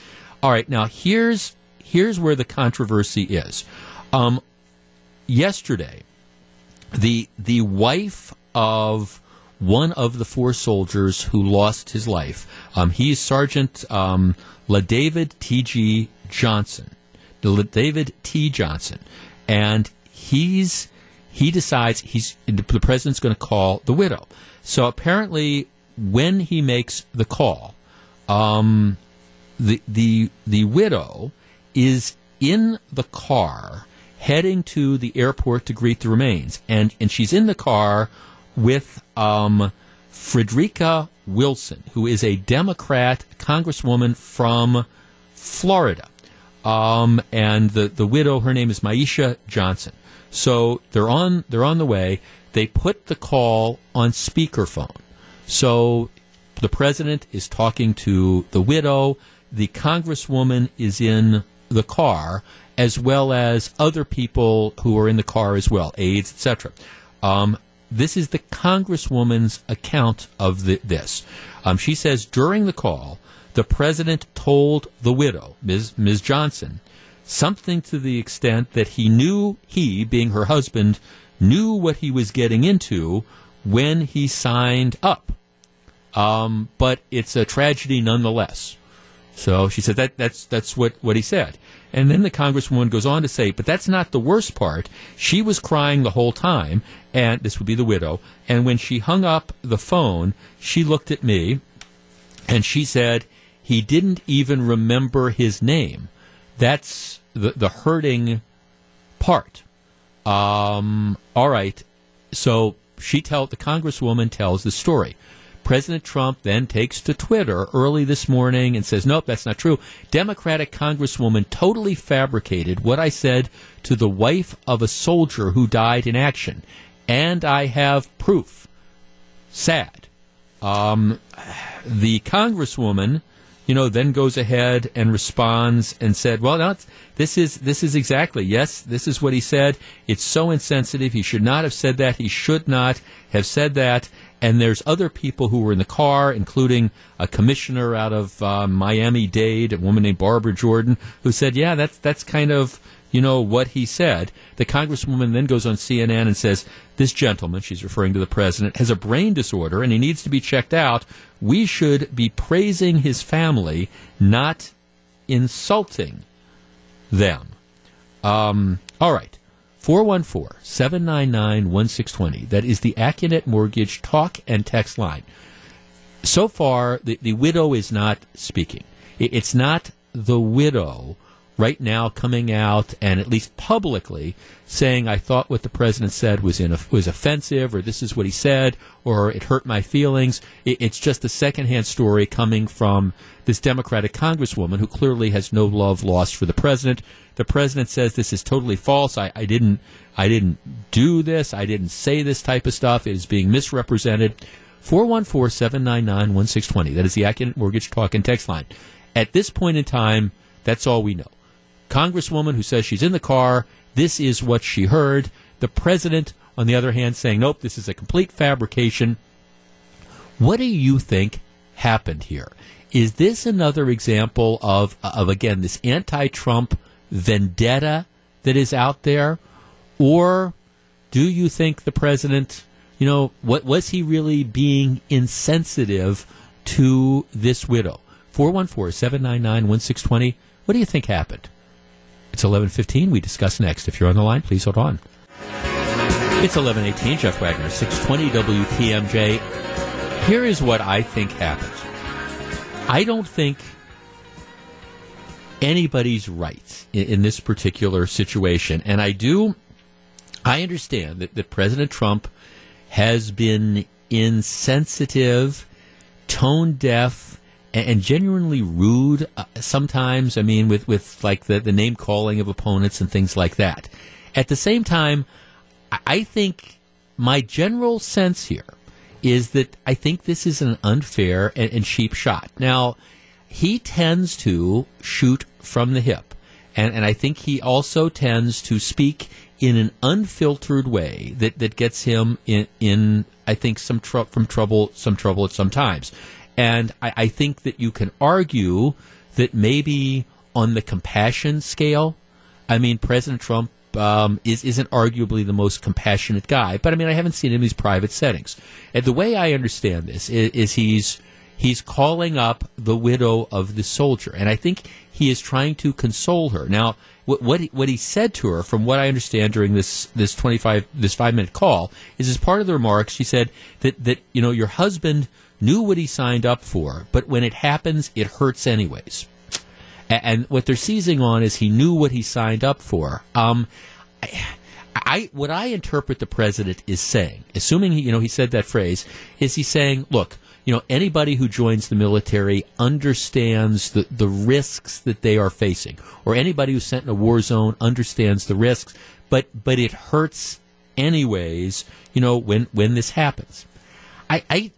All right, now here's here's where the controversy is. Um, yesterday, the the wife of one of the four soldiers who lost his life. Um, he's Sergeant um, LaDavid T.G. Johnson. David T. Johnson. And he's he decides he's the president's going to call the widow. So apparently, when he makes the call, um, the the the widow is in the car heading to the airport to greet the remains, and and she's in the car with um, Frederica Wilson, who is a Democrat congresswoman from Florida. Um, and the, the widow, her name is Myeshia Johnson. So they're on they're on the way. They put the call on speakerphone. So the president is talking to the widow. The congresswoman is in the car, as well as other people who are in the car as well, aides, etc. Um, this is the Congresswoman's account of the, this. Um, she says during the call, the president told the widow, Ms. Ms. Johnson, something to the extent that he knew, he, being her husband, knew what he was getting into when he signed up. Um, but it's a tragedy nonetheless. So she said that that's that's what, what he said. And then the congresswoman goes on to say, but that's not the worst part. She was crying the whole time, and this would be the widow. And when she hung up the phone, she looked at me and she said, he didn't even remember his name. That's the, the hurting part. Um, all right. So she tell the congresswoman tells the story. President Trump then takes to Twitter early this morning and says, nope, that's not true. Democratic Congresswoman totally fabricated what I said to the wife of a soldier who died in action. And I have proof. Sad. Um, the Congresswoman you know, then goes ahead and responds and said, "Well, no, this is this is exactly yes, this is what he said. It's so insensitive. He should not have said that. He should not have said that." And there's other people who were in the car, including a commissioner out of uh, Miami Dade, a woman named Barbara Jordan, who said, "Yeah, that's that's kind of." You know, what he said. The congresswoman then goes on CNN and says, This gentleman, she's referring to the president, has a brain disorder and he needs to be checked out. We should be praising his family, not insulting them. Um, all right. 414 799 1620. That is the Accunet Mortgage talk and text line. so far, the, the widow is not speaking. It's not the widow right now coming out and at least publicly saying I thought what the president said was in was offensive or this is what he said or it hurt my feelings. It, it's just a secondhand story coming from this Democratic congresswoman who clearly has no love lost for the president. The president says this is totally false. I, I didn't I didn't do this. I didn't say this type of stuff. It is being misrepresented. 414 799 1620. That is the Accunet Mortgage Talk and Text line. At this point in time, that's all we know. Congresswoman who says she's in the car, this is what she heard. The president, on the other hand, saying, nope, this is a complete fabrication. What do you think happened here? Is this another example of, of again, this anti Trump vendetta that is out there? Or do you think the president, you know, what was he really being insensitive to this widow? 414 799 1620. What do you think happened? It's 11:15. We discuss next. If you're on the line, please hold on. It's 11:18. Jeff Wagner, 620 WTMJ. Here is what I think happened. I don't think anybody's right in, in this particular situation, and I do. I understand that, that President Trump has been insensitive, tone deaf, and, and genuinely rude uh, sometimes. I mean, with with like the the name calling of opponents and things like that. At the same time, I- think my general sense here is that I think this is an unfair and, and cheap shot. Now, he tends to shoot from the hip. And, and I think he also tends to speak in an unfiltered way that, that gets him in, in I think, some tr- from trouble, some trouble at some times. And I, I think that you can argue that maybe on the compassion scale, I mean, President Trump um, is isn't arguably the most compassionate guy, but I mean, I haven't seen him in these private settings. And the way I understand this is, is he's he's calling up the widow of the soldier, and I think he is trying to console her. Now, what what he, what he said to her, from what I understand during this this twenty five this five minute call, is as part of the remarks, she said that that you know your husband knew what he signed up for, but when it happens, it hurts anyways. And what they're seizing on is he knew what he signed up for. Um, I, I what I interpret the president is saying, assuming he, you know he said that phrase, is he saying, look, you know, anybody who joins the military understands the, the risks that they are facing, or anybody who's sent in a war zone understands the risks, but but it hurts anyways, you know, when when this happens. I I,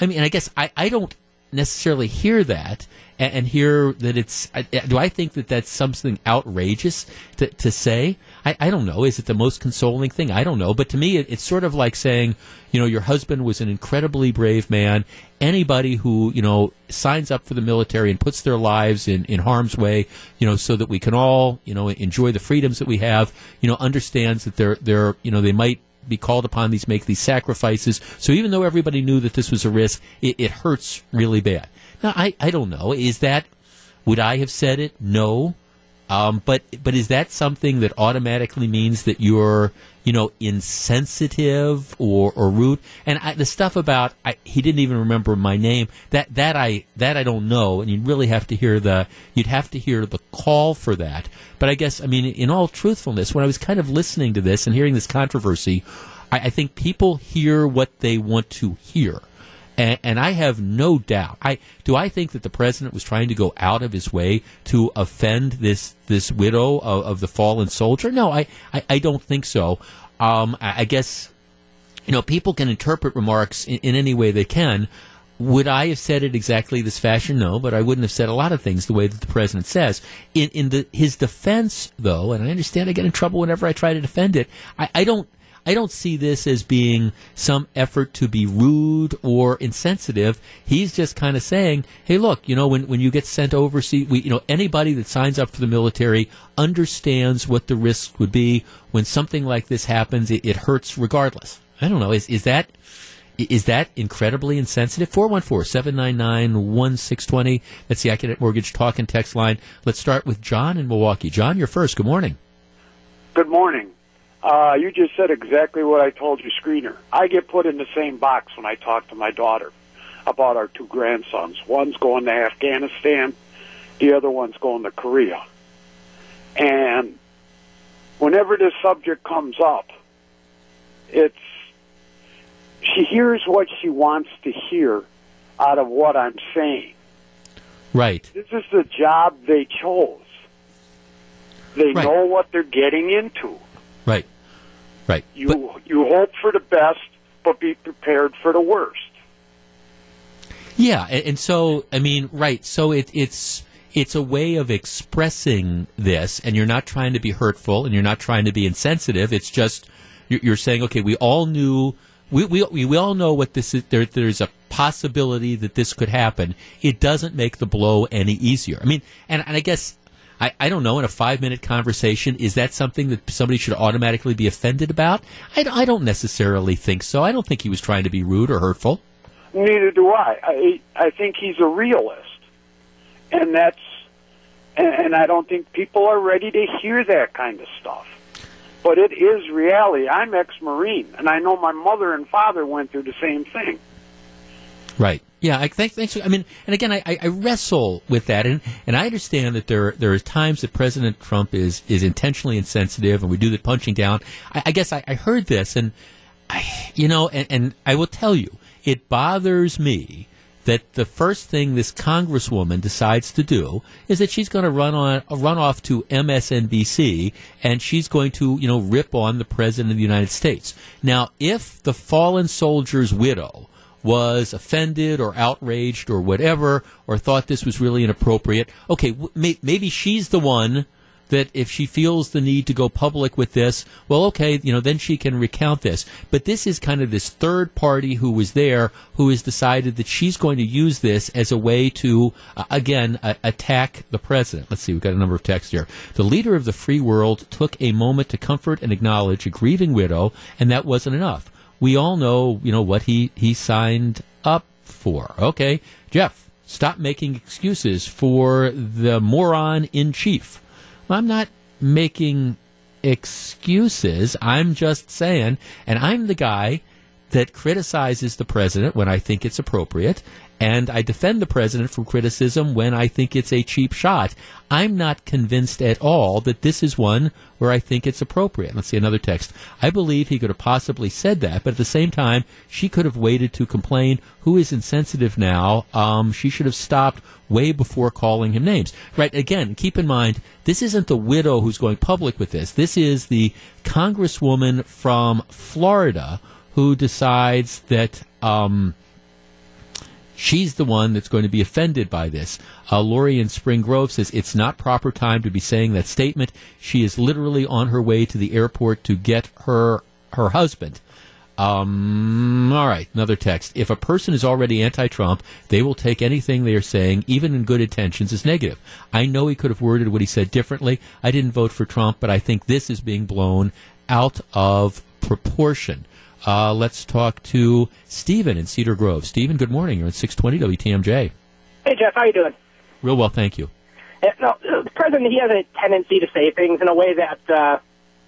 I mean, I guess I, I don't necessarily hear that and, and hear that it's. I, do I think that that's something outrageous to, to say? I, I don't know. Is it the most consoling thing? I don't know. But to me, it, it's sort of like saying, you know, your husband was an incredibly brave man. Anybody who, you know, signs up for the military and puts their lives in, in harm's way, you know, so that we can all, you know, enjoy the freedoms that we have, you know, understands that they're, they're, you know, they might be called upon these make these sacrifices. So even though everybody knew that this was a risk, it, it hurts really bad. Now I, I don't know. Is that would I have said it? No. Um, but but is that something that automatically means that you're you know insensitive or, or rude? And I, the stuff about I, he didn't even remember my name that that I that I don't know. And you'd really have to hear the you'd have to hear the call for that. But I guess I mean in all truthfulness, when I was kind of listening to this and hearing this controversy, I, I think people hear what they want to hear. And, and I have no doubt. I do. I think that the president was trying to go out of his way to offend this this widow of, of the fallen soldier. No, I, I, I don't think so. Um, I, I guess you know people can interpret remarks in, in any way they can. Would I have said it exactly this fashion? No, but I wouldn't have said a lot of things the way that the president says. In in the his defense, though, and I understand I get in trouble whenever I try to defend it. I, I don't. I don't see this as being some effort to be rude or insensitive. He's just kind of saying, "Hey, look, you know, when when you get sent overseas, we, you know, anybody that signs up for the military understands what the risks would be when something like this happens. It, it hurts regardless." I don't know. Is is that is that incredibly insensitive? 414-799-1620. That's the Accunet Mortgage Talk and Text line. Let's start with John in Milwaukee. John, you're first. Good morning. Good morning. Uh, you just said exactly what I told you, screener. I get put in the same box when I talk to my daughter. about our two grandsons. One's going to Afghanistan, the other one's going to Korea. And whenever this subject comes up, it's she hears what she wants to hear out of what I'm saying. Right. This is the job they chose. They Right. know what they're getting into. Right. You you hope for the best, but be prepared for the worst. Yeah, and, and so I mean, right? So it, it's it's a way of expressing this, and you're not trying to be hurtful, and you're not trying to be insensitive. It's just you're, you're saying, okay, we all knew, we, we we we all know what this is. There, there's a possibility that this could happen. It doesn't make the blow any easier. I mean, and, and I guess. I, I don't know, in a five minute conversation, is that something that somebody should automatically be offended about? I, I don't necessarily think so. I don't think he was trying to be rude or hurtful. Neither do I. I I think he's a realist, and that's and, I don't think people are ready to hear that kind of stuff. But it is reality. I'm ex-marine, and I know my mother and father went through the same thing. Right. Yeah. I think. Thanks. I mean, and again, I, I wrestle with that, and, and I understand that there there are times that President Trump is is intentionally insensitive, and we do the punching down. I, I guess I, I heard this, and I, you know, and, and I will tell you, it bothers me that the first thing this congresswoman decides to do is that she's going to run on run off to MSNBC and she's going to you know rip on the president of the United States. Now, if the fallen soldier's widow was offended or outraged or whatever or thought this was really inappropriate, okay, w- may- maybe she's the one that if she feels the need to go public with this, well, okay, you know, then she can recount this. But this is kind of this third party who was there who has decided that she's going to use this as a way to, uh, again, uh, attack the president. Let's see, we've got a number of texts here. The leader of the free world took a moment to comfort and acknowledge a grieving widow, and that wasn't enough. We all know, you know, what he, he signed up for. Okay, Jeff, stop making excuses for the moron in chief. I'm not making excuses. I'm just saying, and I'm the guy that criticizes the president when I think it's appropriate, and I defend the president from criticism when I think it's a cheap shot. I'm not convinced at all that this is one where I think it's appropriate. Let's see another text. I believe he could have possibly said that, but at the same time, she could have waited to complain. Who is insensitive now? Um, she should have stopped way before calling him names. Right. Again, keep in mind, this isn't the widow who's going public with this. This is the congresswoman from Florida who decides that um, she's the one that's going to be offended by this. Uh, Lori in Spring Grove says it's not proper time to be saying that statement. She is literally on her way to the airport to get her her husband. Um, all right, another text. If a person is already anti-Trump, they will take anything they are saying, even in good intentions, as negative. I know he could have worded what he said differently. I didn't vote for Trump, but I think this is being blown out of proportion. Uh, let's talk to Stephen in Cedar Grove. Stephen, good morning. You're on 620 WTMJ. Hey Jeff, how you doing? Real well, thank you. Uh, No, the president he has a tendency to say things in a way that uh,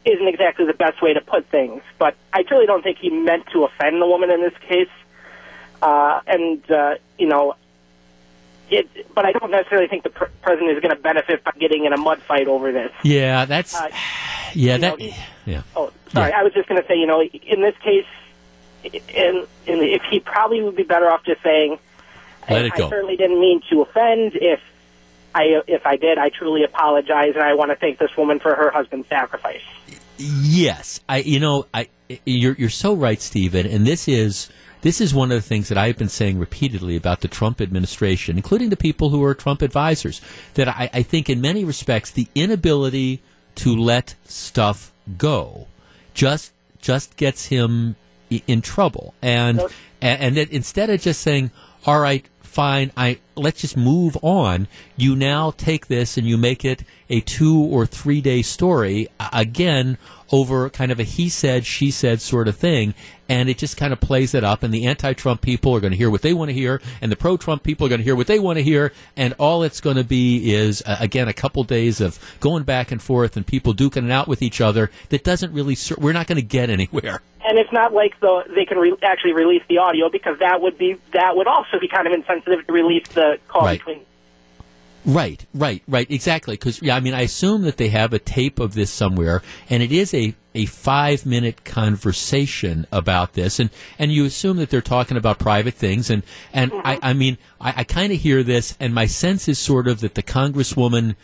isn't exactly the best way to put things. But I truly don't think he meant to offend the woman in this case. Uh, and uh, you know, it. But I don't necessarily think the pr- president is going to benefit by getting in a mud fight over this. Yeah, that's Uh, yeah you know, that yeah. Oh, sorry. I was just going to say, you know, in this case, in, in if he probably would be better off just saying, Let it go. I certainly didn't mean to offend. If I if I did, I truly apologize, and I want to thank this woman for her husband's sacrifice. Yes, I. You know, I. You're you're so right, Stephen. And this is this is one of the things that I've been saying repeatedly about the Trump administration, including the people who are Trump advisors. That I, I think, in many respects, the inability to let stuff go just just gets him in trouble. And and, and that instead of just saying, "All right, fine, I let's just move on," you now take this and you make it a two or three day story again over kind of a he said she said sort of thing and it just kind of plays it up and the anti-trump people are going to hear what they want to hear and the pro-trump people are going to hear what they want to hear and all it's going to be is uh, again a couple days of going back and forth and people duking it out with each other that doesn't really ser- we're not going to get anywhere and it's not like the they can re- actually release the audio because that would be that would also be kind of insensitive to release the call Right. between. Right, right, right, exactly. Because yeah, I mean, I assume that they have a tape of this somewhere, and it is a a five minute conversation about this, and and you assume that they're talking about private things, and and I mm-hmm. I mean, I, I kind of hear this, and my sense is sort of that the congresswoman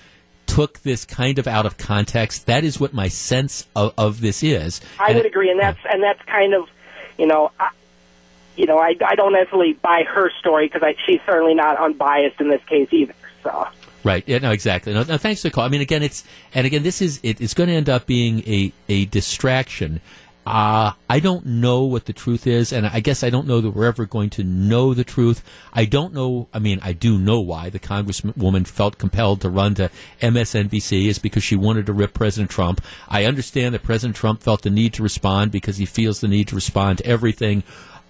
took this kind of out of context. That is what my sense of, of this is. I And would it- agree, and that's and that's kind of, you know, I, you know, I I don't necessarily buy her story because she's certainly not unbiased in this case either. Right. Yeah, no, exactly. No, no, thanks for the call. I mean, again, it's and again, this is it, it's going to end up being a a distraction. Uh, I don't know what the truth is, and I guess I don't know that we're ever going to know the truth. I don't know. I mean, I do know why the congresswoman felt compelled to run to MSNBC is because she wanted to rip President Trump. I understand that President Trump felt the need to respond because he feels the need to respond to everything.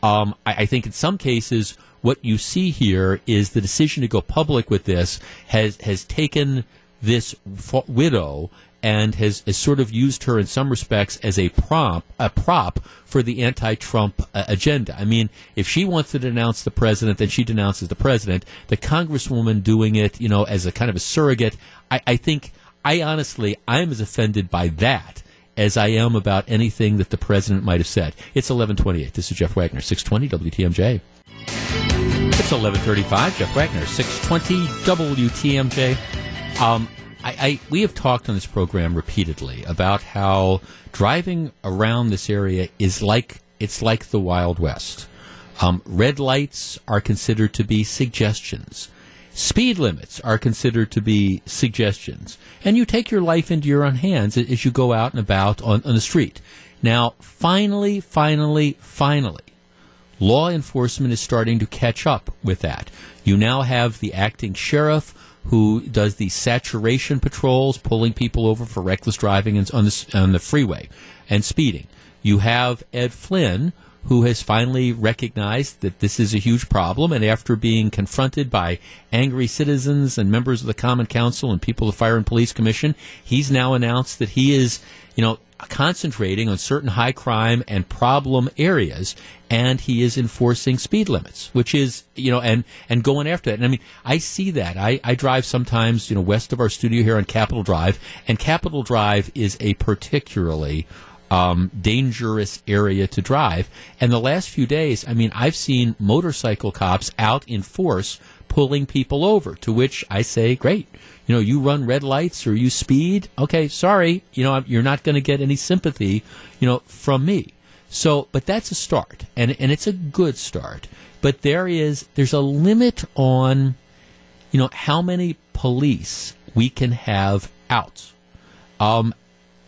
Um, I, I think in some cases, what you see here is the decision to go public with this has has taken this f- widow and has, has sort of used her in some respects as a prop a prop for the anti-Trump uh, agenda. I mean, if she wants to denounce the president, then she denounces the president. The congresswoman doing it, you know, as a kind of a surrogate. I, I think I honestly I'm as offended by that as I am about anything that the president might have said. It's 1128. This is Jeff Wagner, 620 WTMJ. It's 1135. Jeff Wagner, 620 WTMJ. Um, I, I, we have talked on this program repeatedly about how driving around this area is like, it's like the Wild West. Um, red lights are considered to be suggestions. Speed limits are considered to be suggestions. And you take your life into your own hands as you go out and about on, on the street. Now, finally, finally, finally, law enforcement is starting to catch up with that. You now have the acting sheriff who does the saturation patrols, pulling people over for reckless driving on the, on the freeway and speeding. You have Ed Flynn, who has finally recognized that this is a huge problem, and after being confronted by angry citizens and members of the Common Council and people of the Fire and Police Commission, he's now announced that he is, you know, concentrating on certain high crime and problem areas and he is enforcing speed limits which is you know and and going after that. And i mean i see that. I i drive sometimes you know west of our studio here on capitol drive and capitol drive is a particularly um, dangerous area to drive. And the last few days, I mean, I've seen motorcycle cops out in force pulling people over. To which I say, great. You know, you run red lights or you speed. Okay, sorry. You know, you're not going to get any sympathy, you know, from me. So, but that's a start, and and it's a good start. But there is there's a limit on, you know, how many police we can have out. Um,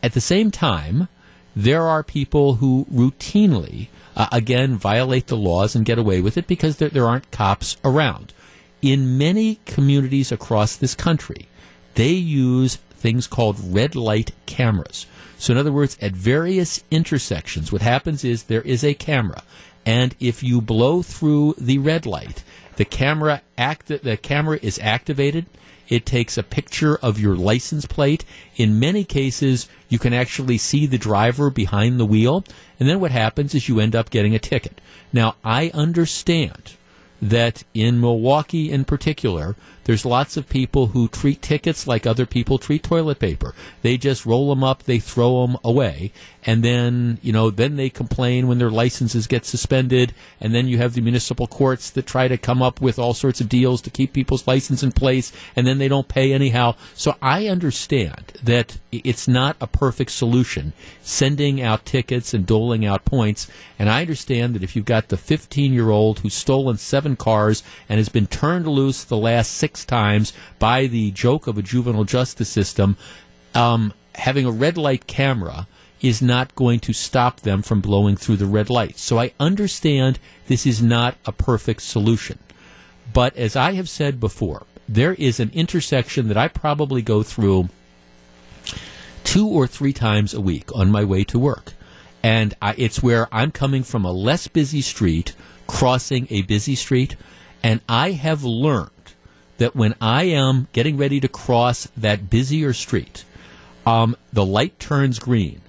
at the same time, there are people who routinely, uh, again, violate the laws and get away with it because there, there aren't cops around. In many communities across this country, they use things called red light cameras. So, in other words, at various intersections, what happens is there is a camera, and if you blow through the red light, the camera act the camera is activated. It takes a picture of your license plate. In many cases, you can actually see the driver behind the wheel. And then what happens is you end up getting a ticket. Now, I understand that in Milwaukee in particular, there's lots of people who treat tickets like other people treat toilet paper. They just roll them up, they throw them away, and then, you know, then they complain when their licenses get suspended, and then you have the municipal courts that try to come up with all sorts of deals to keep people's license in place, and then they don't pay anyhow. So I understand that it's not a perfect solution sending out tickets and doling out points, and I understand that if you've got the 15 year old who's stolen seven cars and has been turned loose the last six times by the joke of a juvenile justice system, um, having a red light camera is not going to stop them from blowing through the red light. So I understand this is not a perfect solution. But as I have said before, there is an intersection that I probably go through two or three times a week on my way to work. And I, it's where I'm coming from a less busy street, crossing a busy street. And I have learned that when I am getting ready to cross that busier street, um, the light turns green.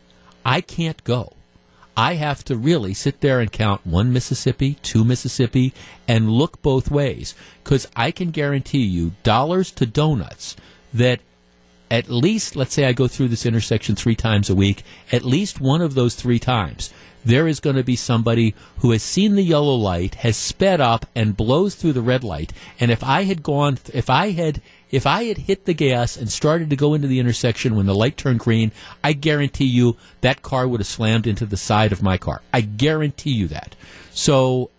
I can't go. I have to really sit there and count one Mississippi, two Mississippi, and look both ways. Because I can guarantee you, dollars to donuts, that at least, let's say I go through this intersection three times a week, at least one of those three times, there is going to be somebody who has seen the yellow light, has sped up, and blows through the red light. And if I had gone, if I had, if I had hit the gas and started to go into the intersection when the light turned green, I guarantee you that car would have slammed into the side of my car. I guarantee you that. So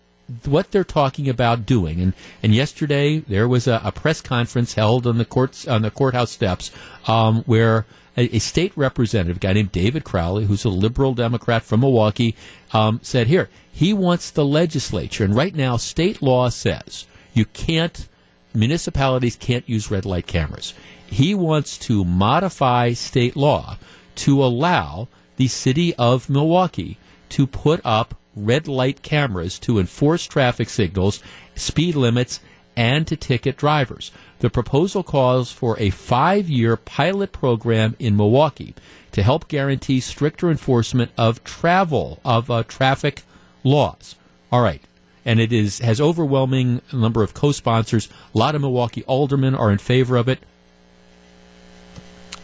what they're talking about doing. And, and yesterday there was a, a press conference held on the courts on the courthouse steps um, where a, state representative, a guy named David Crowley, who's a liberal Democrat from Milwaukee, um, said here he wants the legislature. And right now, state law says you can't. Municipalities can't use red light cameras. He wants to modify state law to allow the city of Milwaukee to put up red light cameras to enforce traffic signals, speed limits, and to ticket drivers. The proposal calls for a five year pilot program in Milwaukee to help guarantee stricter enforcement of travel, of uh, traffic laws. All right. And it is has overwhelming number of co-sponsors. A lot of Milwaukee aldermen are in favor of it.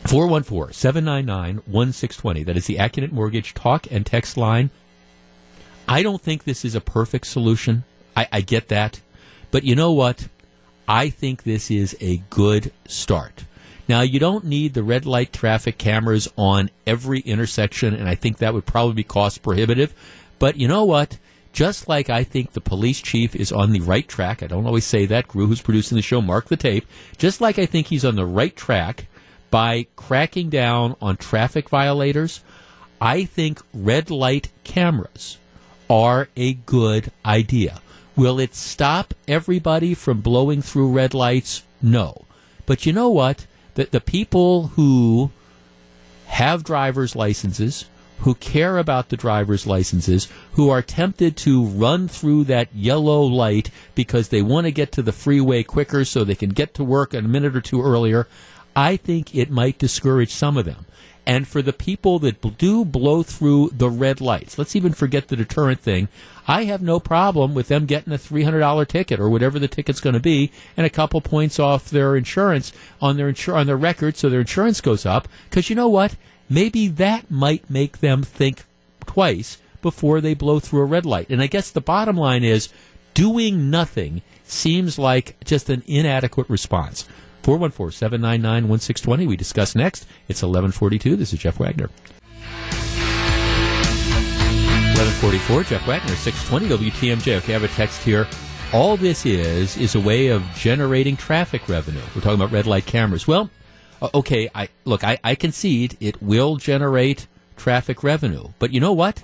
414-799-1620. That is the Accunet Mortgage talk and text line. I don't think this is a perfect solution. I, I get that. But you know what? I think this is a good start. Now, you don't need the red light traffic cameras on every intersection, and I think that would probably be cost prohibitive. But you know what? Just like I think the police chief is on the right track, I don't always say that. Gru, who's producing the show, mark the tape. Just like I think he's on the right track by cracking down on traffic violators, I think red light cameras are a good idea. Will it stop everybody from blowing through red lights? No. But you know what? The, the people who have driver's licenses, who care about the driver's licenses, who are tempted to run through that yellow light because they want to get to the freeway quicker so they can get to work a minute or two earlier, I think it might discourage some of them. And for the people that do blow through the red lights, let's even forget the deterrent thing. I have no problem with them getting a $300 ticket or whatever the ticket's going to be and a couple points off their insurance on their insur- on their record so their insurance goes up because you know what? Maybe that might make them think twice before they blow through a red light. And I guess the bottom line is doing nothing seems like just an inadequate response. 414 799 1620. We discuss next. It's 1142. This is Jeff Wagner. 1144, Jeff Wagner, 620 WTMJ. Okay, I have a text here. All this is, is a way of generating traffic revenue. We're talking about red light cameras. Well, okay, I look, I, I concede it will generate traffic revenue. But you know what?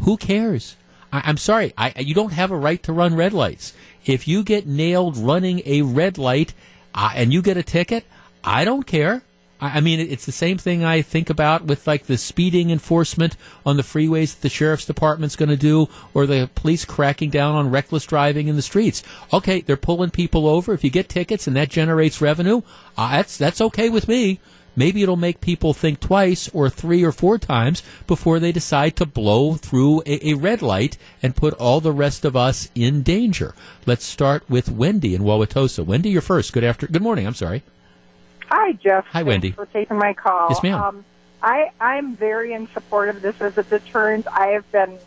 Who cares? I, am sorry, I, you don't have a right to run red lights. If you get nailed running a red light, uh, and you get a ticket, I don't care. I, I mean, it's the same thing I think about with like the speeding enforcement on the freeways that the sheriff's department's going to do, or the police cracking down on reckless driving in the streets. Okay, they're pulling people over. If you get tickets and that generates revenue, uh, that's that's okay with me. Maybe it'll make people think twice or three or four times before they decide to blow through a, a, red light and put all the rest of us in danger. Let's start with Wendy in Wauwatosa. Wendy, you're first. Good after. Good morning. I'm sorry. Hi, Jeff. Hi, Wendy. for taking my call. Yes, ma'am. Um, I I'm very in support of this as a deterrent. I have been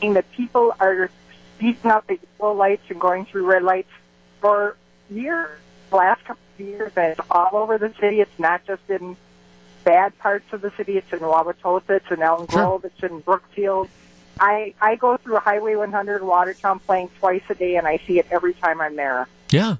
seeing that people are speeding up at yellow lights and going through red lights for years. Last couple of years and it's all over the city. It's not just in bad parts of the city. It's in Wauwatosa. It's in Elm sure. Grove. It's in Brookfield. I I go through Highway 100 Watertown Plank twice a day, and I see it every time I'm there. Yeah,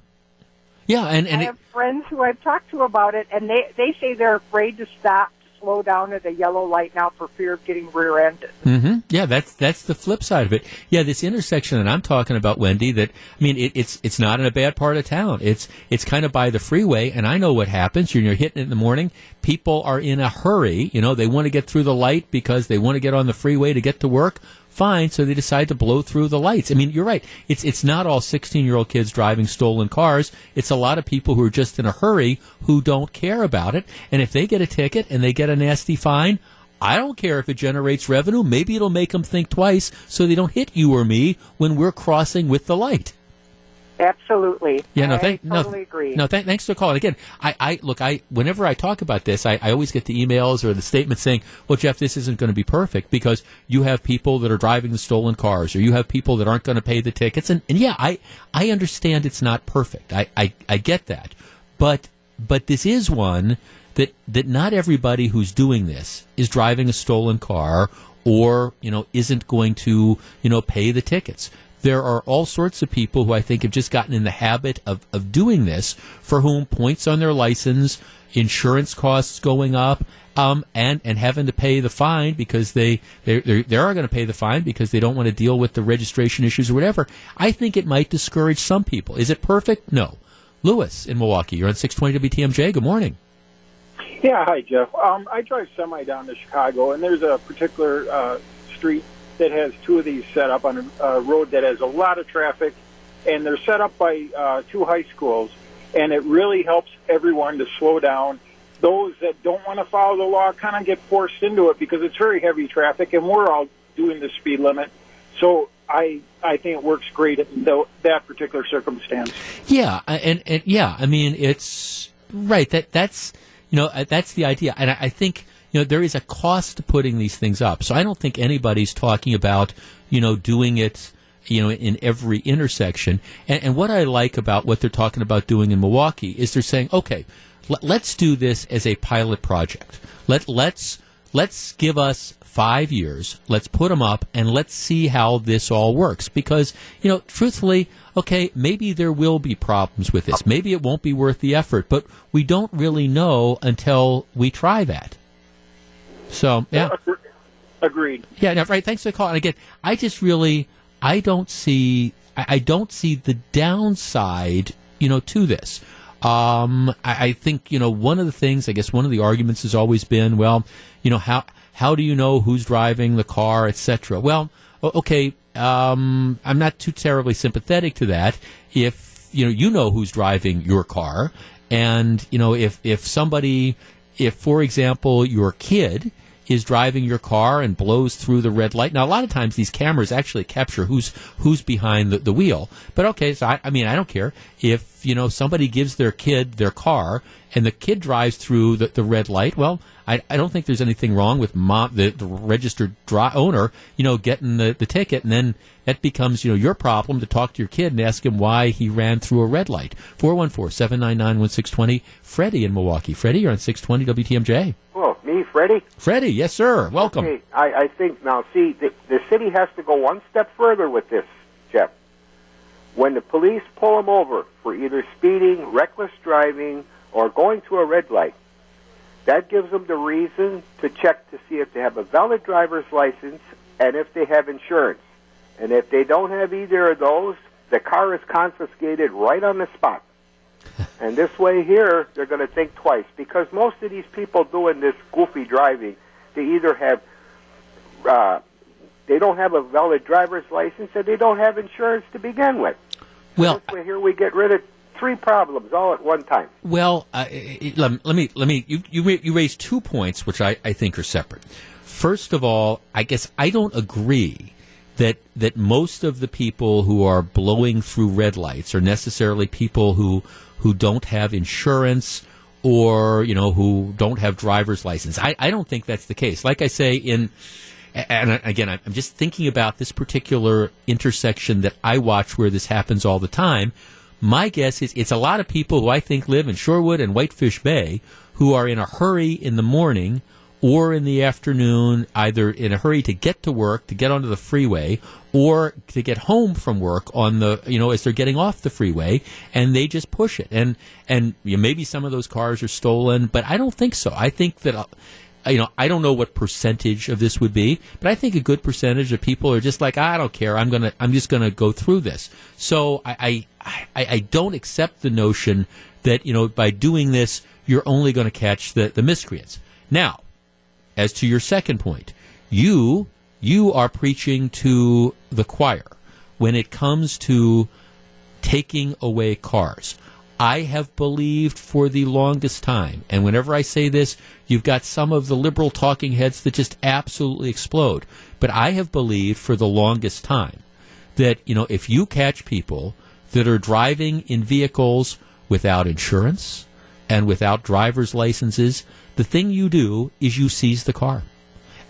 yeah, and and I it, have friends who I've talked to about it, and they they say they're afraid to stop to slow down at a yellow light now for fear of getting rear-ended. Mm-hmm. Yeah, that's that's the flip side of it. Yeah, this intersection that I'm talking about, Wendy. That I mean, it, it's it's not in a bad part of town. It's it's kind of by the freeway, and I know what happens. You're, you're hitting it in the morning. People are in a hurry. You know, they want to get through the light because they want to get on the freeway to get to work. Fine, so they decide to blow through the lights. I mean, you're right. It's it's not all 16 year old kids driving stolen cars. It's a lot of people who are just in a hurry who don't care about it. And if they get a ticket and they get a nasty fine, I don't care if it generates revenue. Maybe it'll make them think twice so they don't hit you or me when we're crossing with the light. Absolutely. Yeah, no, I thank, totally no, agree. no, thank, thanks for calling. Again, I, I look, I whenever I talk about this, I, I always get the emails or the statements saying, "Well, Jeff, this isn't going to be perfect because you have people that are driving the stolen cars, or you have people that aren't going to pay the tickets." And, and yeah, I, I understand it's not perfect. I, I, I get that, but, but this is one that that not everybody who's doing this is driving a stolen car or you know isn't going to you know pay the tickets there are all sorts of people who I think have just gotten in the habit of, of doing this, for whom points on their license, insurance costs going up, um, and, and having to pay the fine because they, they, they are going to pay the fine because they don't want to deal with the registration issues or whatever. I think it might discourage some people. Is it perfect? No. Lewis in Milwaukee, you're on 620 WTMJ. Good morning. Yeah, hi, Jeff. Um, I drive semi down to Chicago, and there's a particular uh, street that has two of these set up on a, road that has a lot of traffic, and they're set up by uh, two high schools, and it really helps everyone to slow down. Those that don't want to follow the law kind of get forced into it because it's very heavy traffic, and we're all doing the speed limit. So I I think it works great in that particular circumstance. Yeah, and, and yeah, I mean it's right. That that's you know uh, that's the idea, and I, I think you know there is a cost to putting these things up. So I don't think anybody's talking about you know doing it you know in every intersection. And, and what I like about what they're talking about doing in Milwaukee is they're saying, okay, l- let's do this as a pilot project. Let let's let's give us five years. Let's put them up and let's see how this all works. Because, you know, truthfully, okay, maybe there will be problems with this. Maybe it won't be worth the effort, but we don't really know until we try that. So, yeah. Agreed. Yeah, no, right. Thanks for the call. And again, I just really, I don't see, I, I don't see the downside, you know, to this. Um, I, I think you know one of the things. I guess one of the arguments has always been, well, you know how how do you know who's driving the car, etc. Well, okay, um, I'm not too terribly sympathetic to that. If you know you know who's driving your car, and you know if if somebody, if for example your kid is driving your car and blows through the red light. Now, a lot of times these cameras actually capture who's who's behind the, the wheel. But okay, so I, I mean, I don't care if you know somebody gives their kid their car and the kid drives through the, the red light. Well, I, I don't think there's anything wrong with mom, the, the registered dri- owner, you know, getting the, the ticket, and then that becomes you know your problem to talk to your kid and ask him why he ran through a red light. 414-799-1620. Freddie in Milwaukee. Freddie, you're on 620 WTMJ. Freddie? Freddie, yes, sir. Welcome. Okay, I, I think, now, see, the, the city has to go one step further with this, Jeff. When the police pull them over for either speeding, reckless driving, or going through a red light, that gives them the reason to check to see if they have a valid driver's license and if they have insurance. And if they don't have either of those, the car is confiscated right on the spot. and this way here, they're going to think twice because most of these people doing this goofy driving, they either have, uh, they don't have a valid driver's license and they don't have insurance to begin with. Well, way here we get rid of three problems all at one time. Well, uh, let, let me let me you you, you raised two points which I, I think are separate. First of all, I guess I don't agree that that most of the people who are blowing through red lights are necessarily people who who don't have insurance or you know who don't have driver's license. I, I don't think that's the case. Like I say in and again, I'm just thinking about this particular intersection that I watch where this happens all the time. My guess is it's a lot of people who I think live in Shorewood and Whitefish Bay who are in a hurry in the morning or in the afternoon, either in a hurry to get to work, to get onto the freeway, or to get home from work on the, you know, as they're getting off the freeway, and they just push it. And, and you know, maybe some of those cars are stolen, but I don't think so. I think that, uh, you know, I don't know what percentage of this would be, but I think a good percentage of people are just like, I don't care. I'm gonna, I'm just gonna go through this. So I, I, I, I don't accept the notion that you know by doing this you're only going to catch the the miscreants. Now, as to your second point, you you are preaching to the choir when it comes to taking away cars. I have believed for the longest time, and whenever I say this, you've got some of the liberal talking heads that just absolutely explode. But I have believed for the longest time that, you know, if you catch people that are driving in vehicles without insurance and without driver's licenses, the thing you do is you seize the car.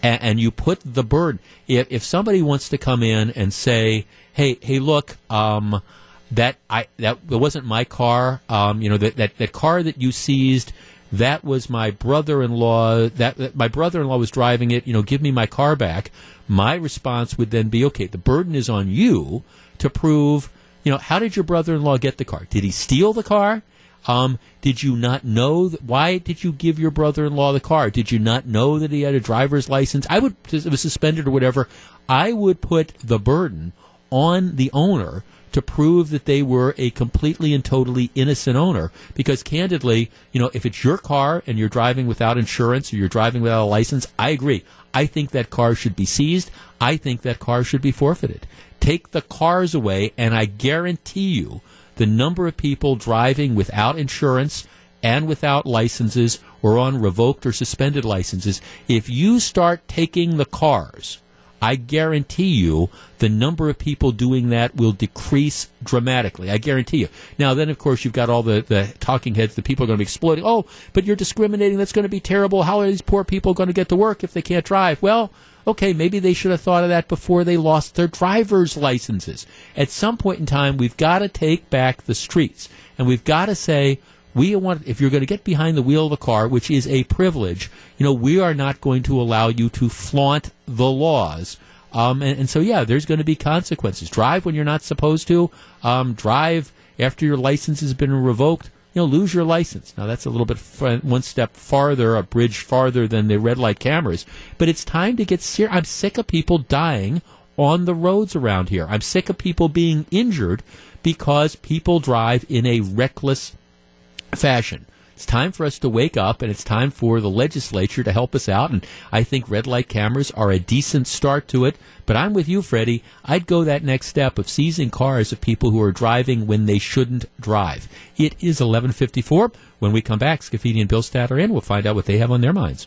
And, and you put the burden. If, if somebody wants to come in and say, hey, hey, look, um, that I that it wasn't my car. Um, you know that, that that car that you seized. That was my brother-in-law. That, that my brother-in-law was driving it. You know, give me my car back. My response would then be, okay, the burden is on you to prove. You know, how did your brother-in-law get the car? Did he steal the car? Um, did you not know why did you give your brother-in-law the car? Did you not know that he had a driver's license? I would it was suspended or whatever. I would put the burden on the owner to prove that they were a completely and totally innocent owner. Because candidly, you know, if it's your car and you're driving without insurance or you're driving without a license, I agree. I think that car should be seized. I think that car should be forfeited. Take the cars away, and I guarantee you the number of people driving without insurance and without licenses or on revoked or suspended licenses, if you start taking the cars, I guarantee you the number of people doing that will decrease dramatically. I guarantee you. Now, then, of course, you've got all the, the talking heads. The people are going to be exploding. Oh, but you're discriminating. That's going to be terrible. How are these poor people going to get to work if they can't drive? Well, okay, maybe they should have thought of that before they lost their driver's licenses. At some point in time, we've got to take back the streets. And we've got to say, we want, if you're going to get behind the wheel of a car, which is a privilege, you know, we are not going to allow you to flaunt the laws. Um, and, and, so, yeah, there's going to be consequences. Drive when you're not supposed to. Um, drive after your license has been revoked. You know, lose your license. Now that's a little bit f- one step farther, a bridge farther than the red light cameras. But it's time to get serious. I'm sick of people dying on the roads around here. I'm sick of people being injured because people drive in a reckless fashion. It's time for us to wake up and it's time for the legislature to help us out. And I think red light cameras are a decent start to it. But I'm with you, Freddie. I'd go that next step of seizing cars of people who are driving when they shouldn't drive. It is 1154. When we come back, Scaffidi and Billstat are in. We'll find out what they have on their minds.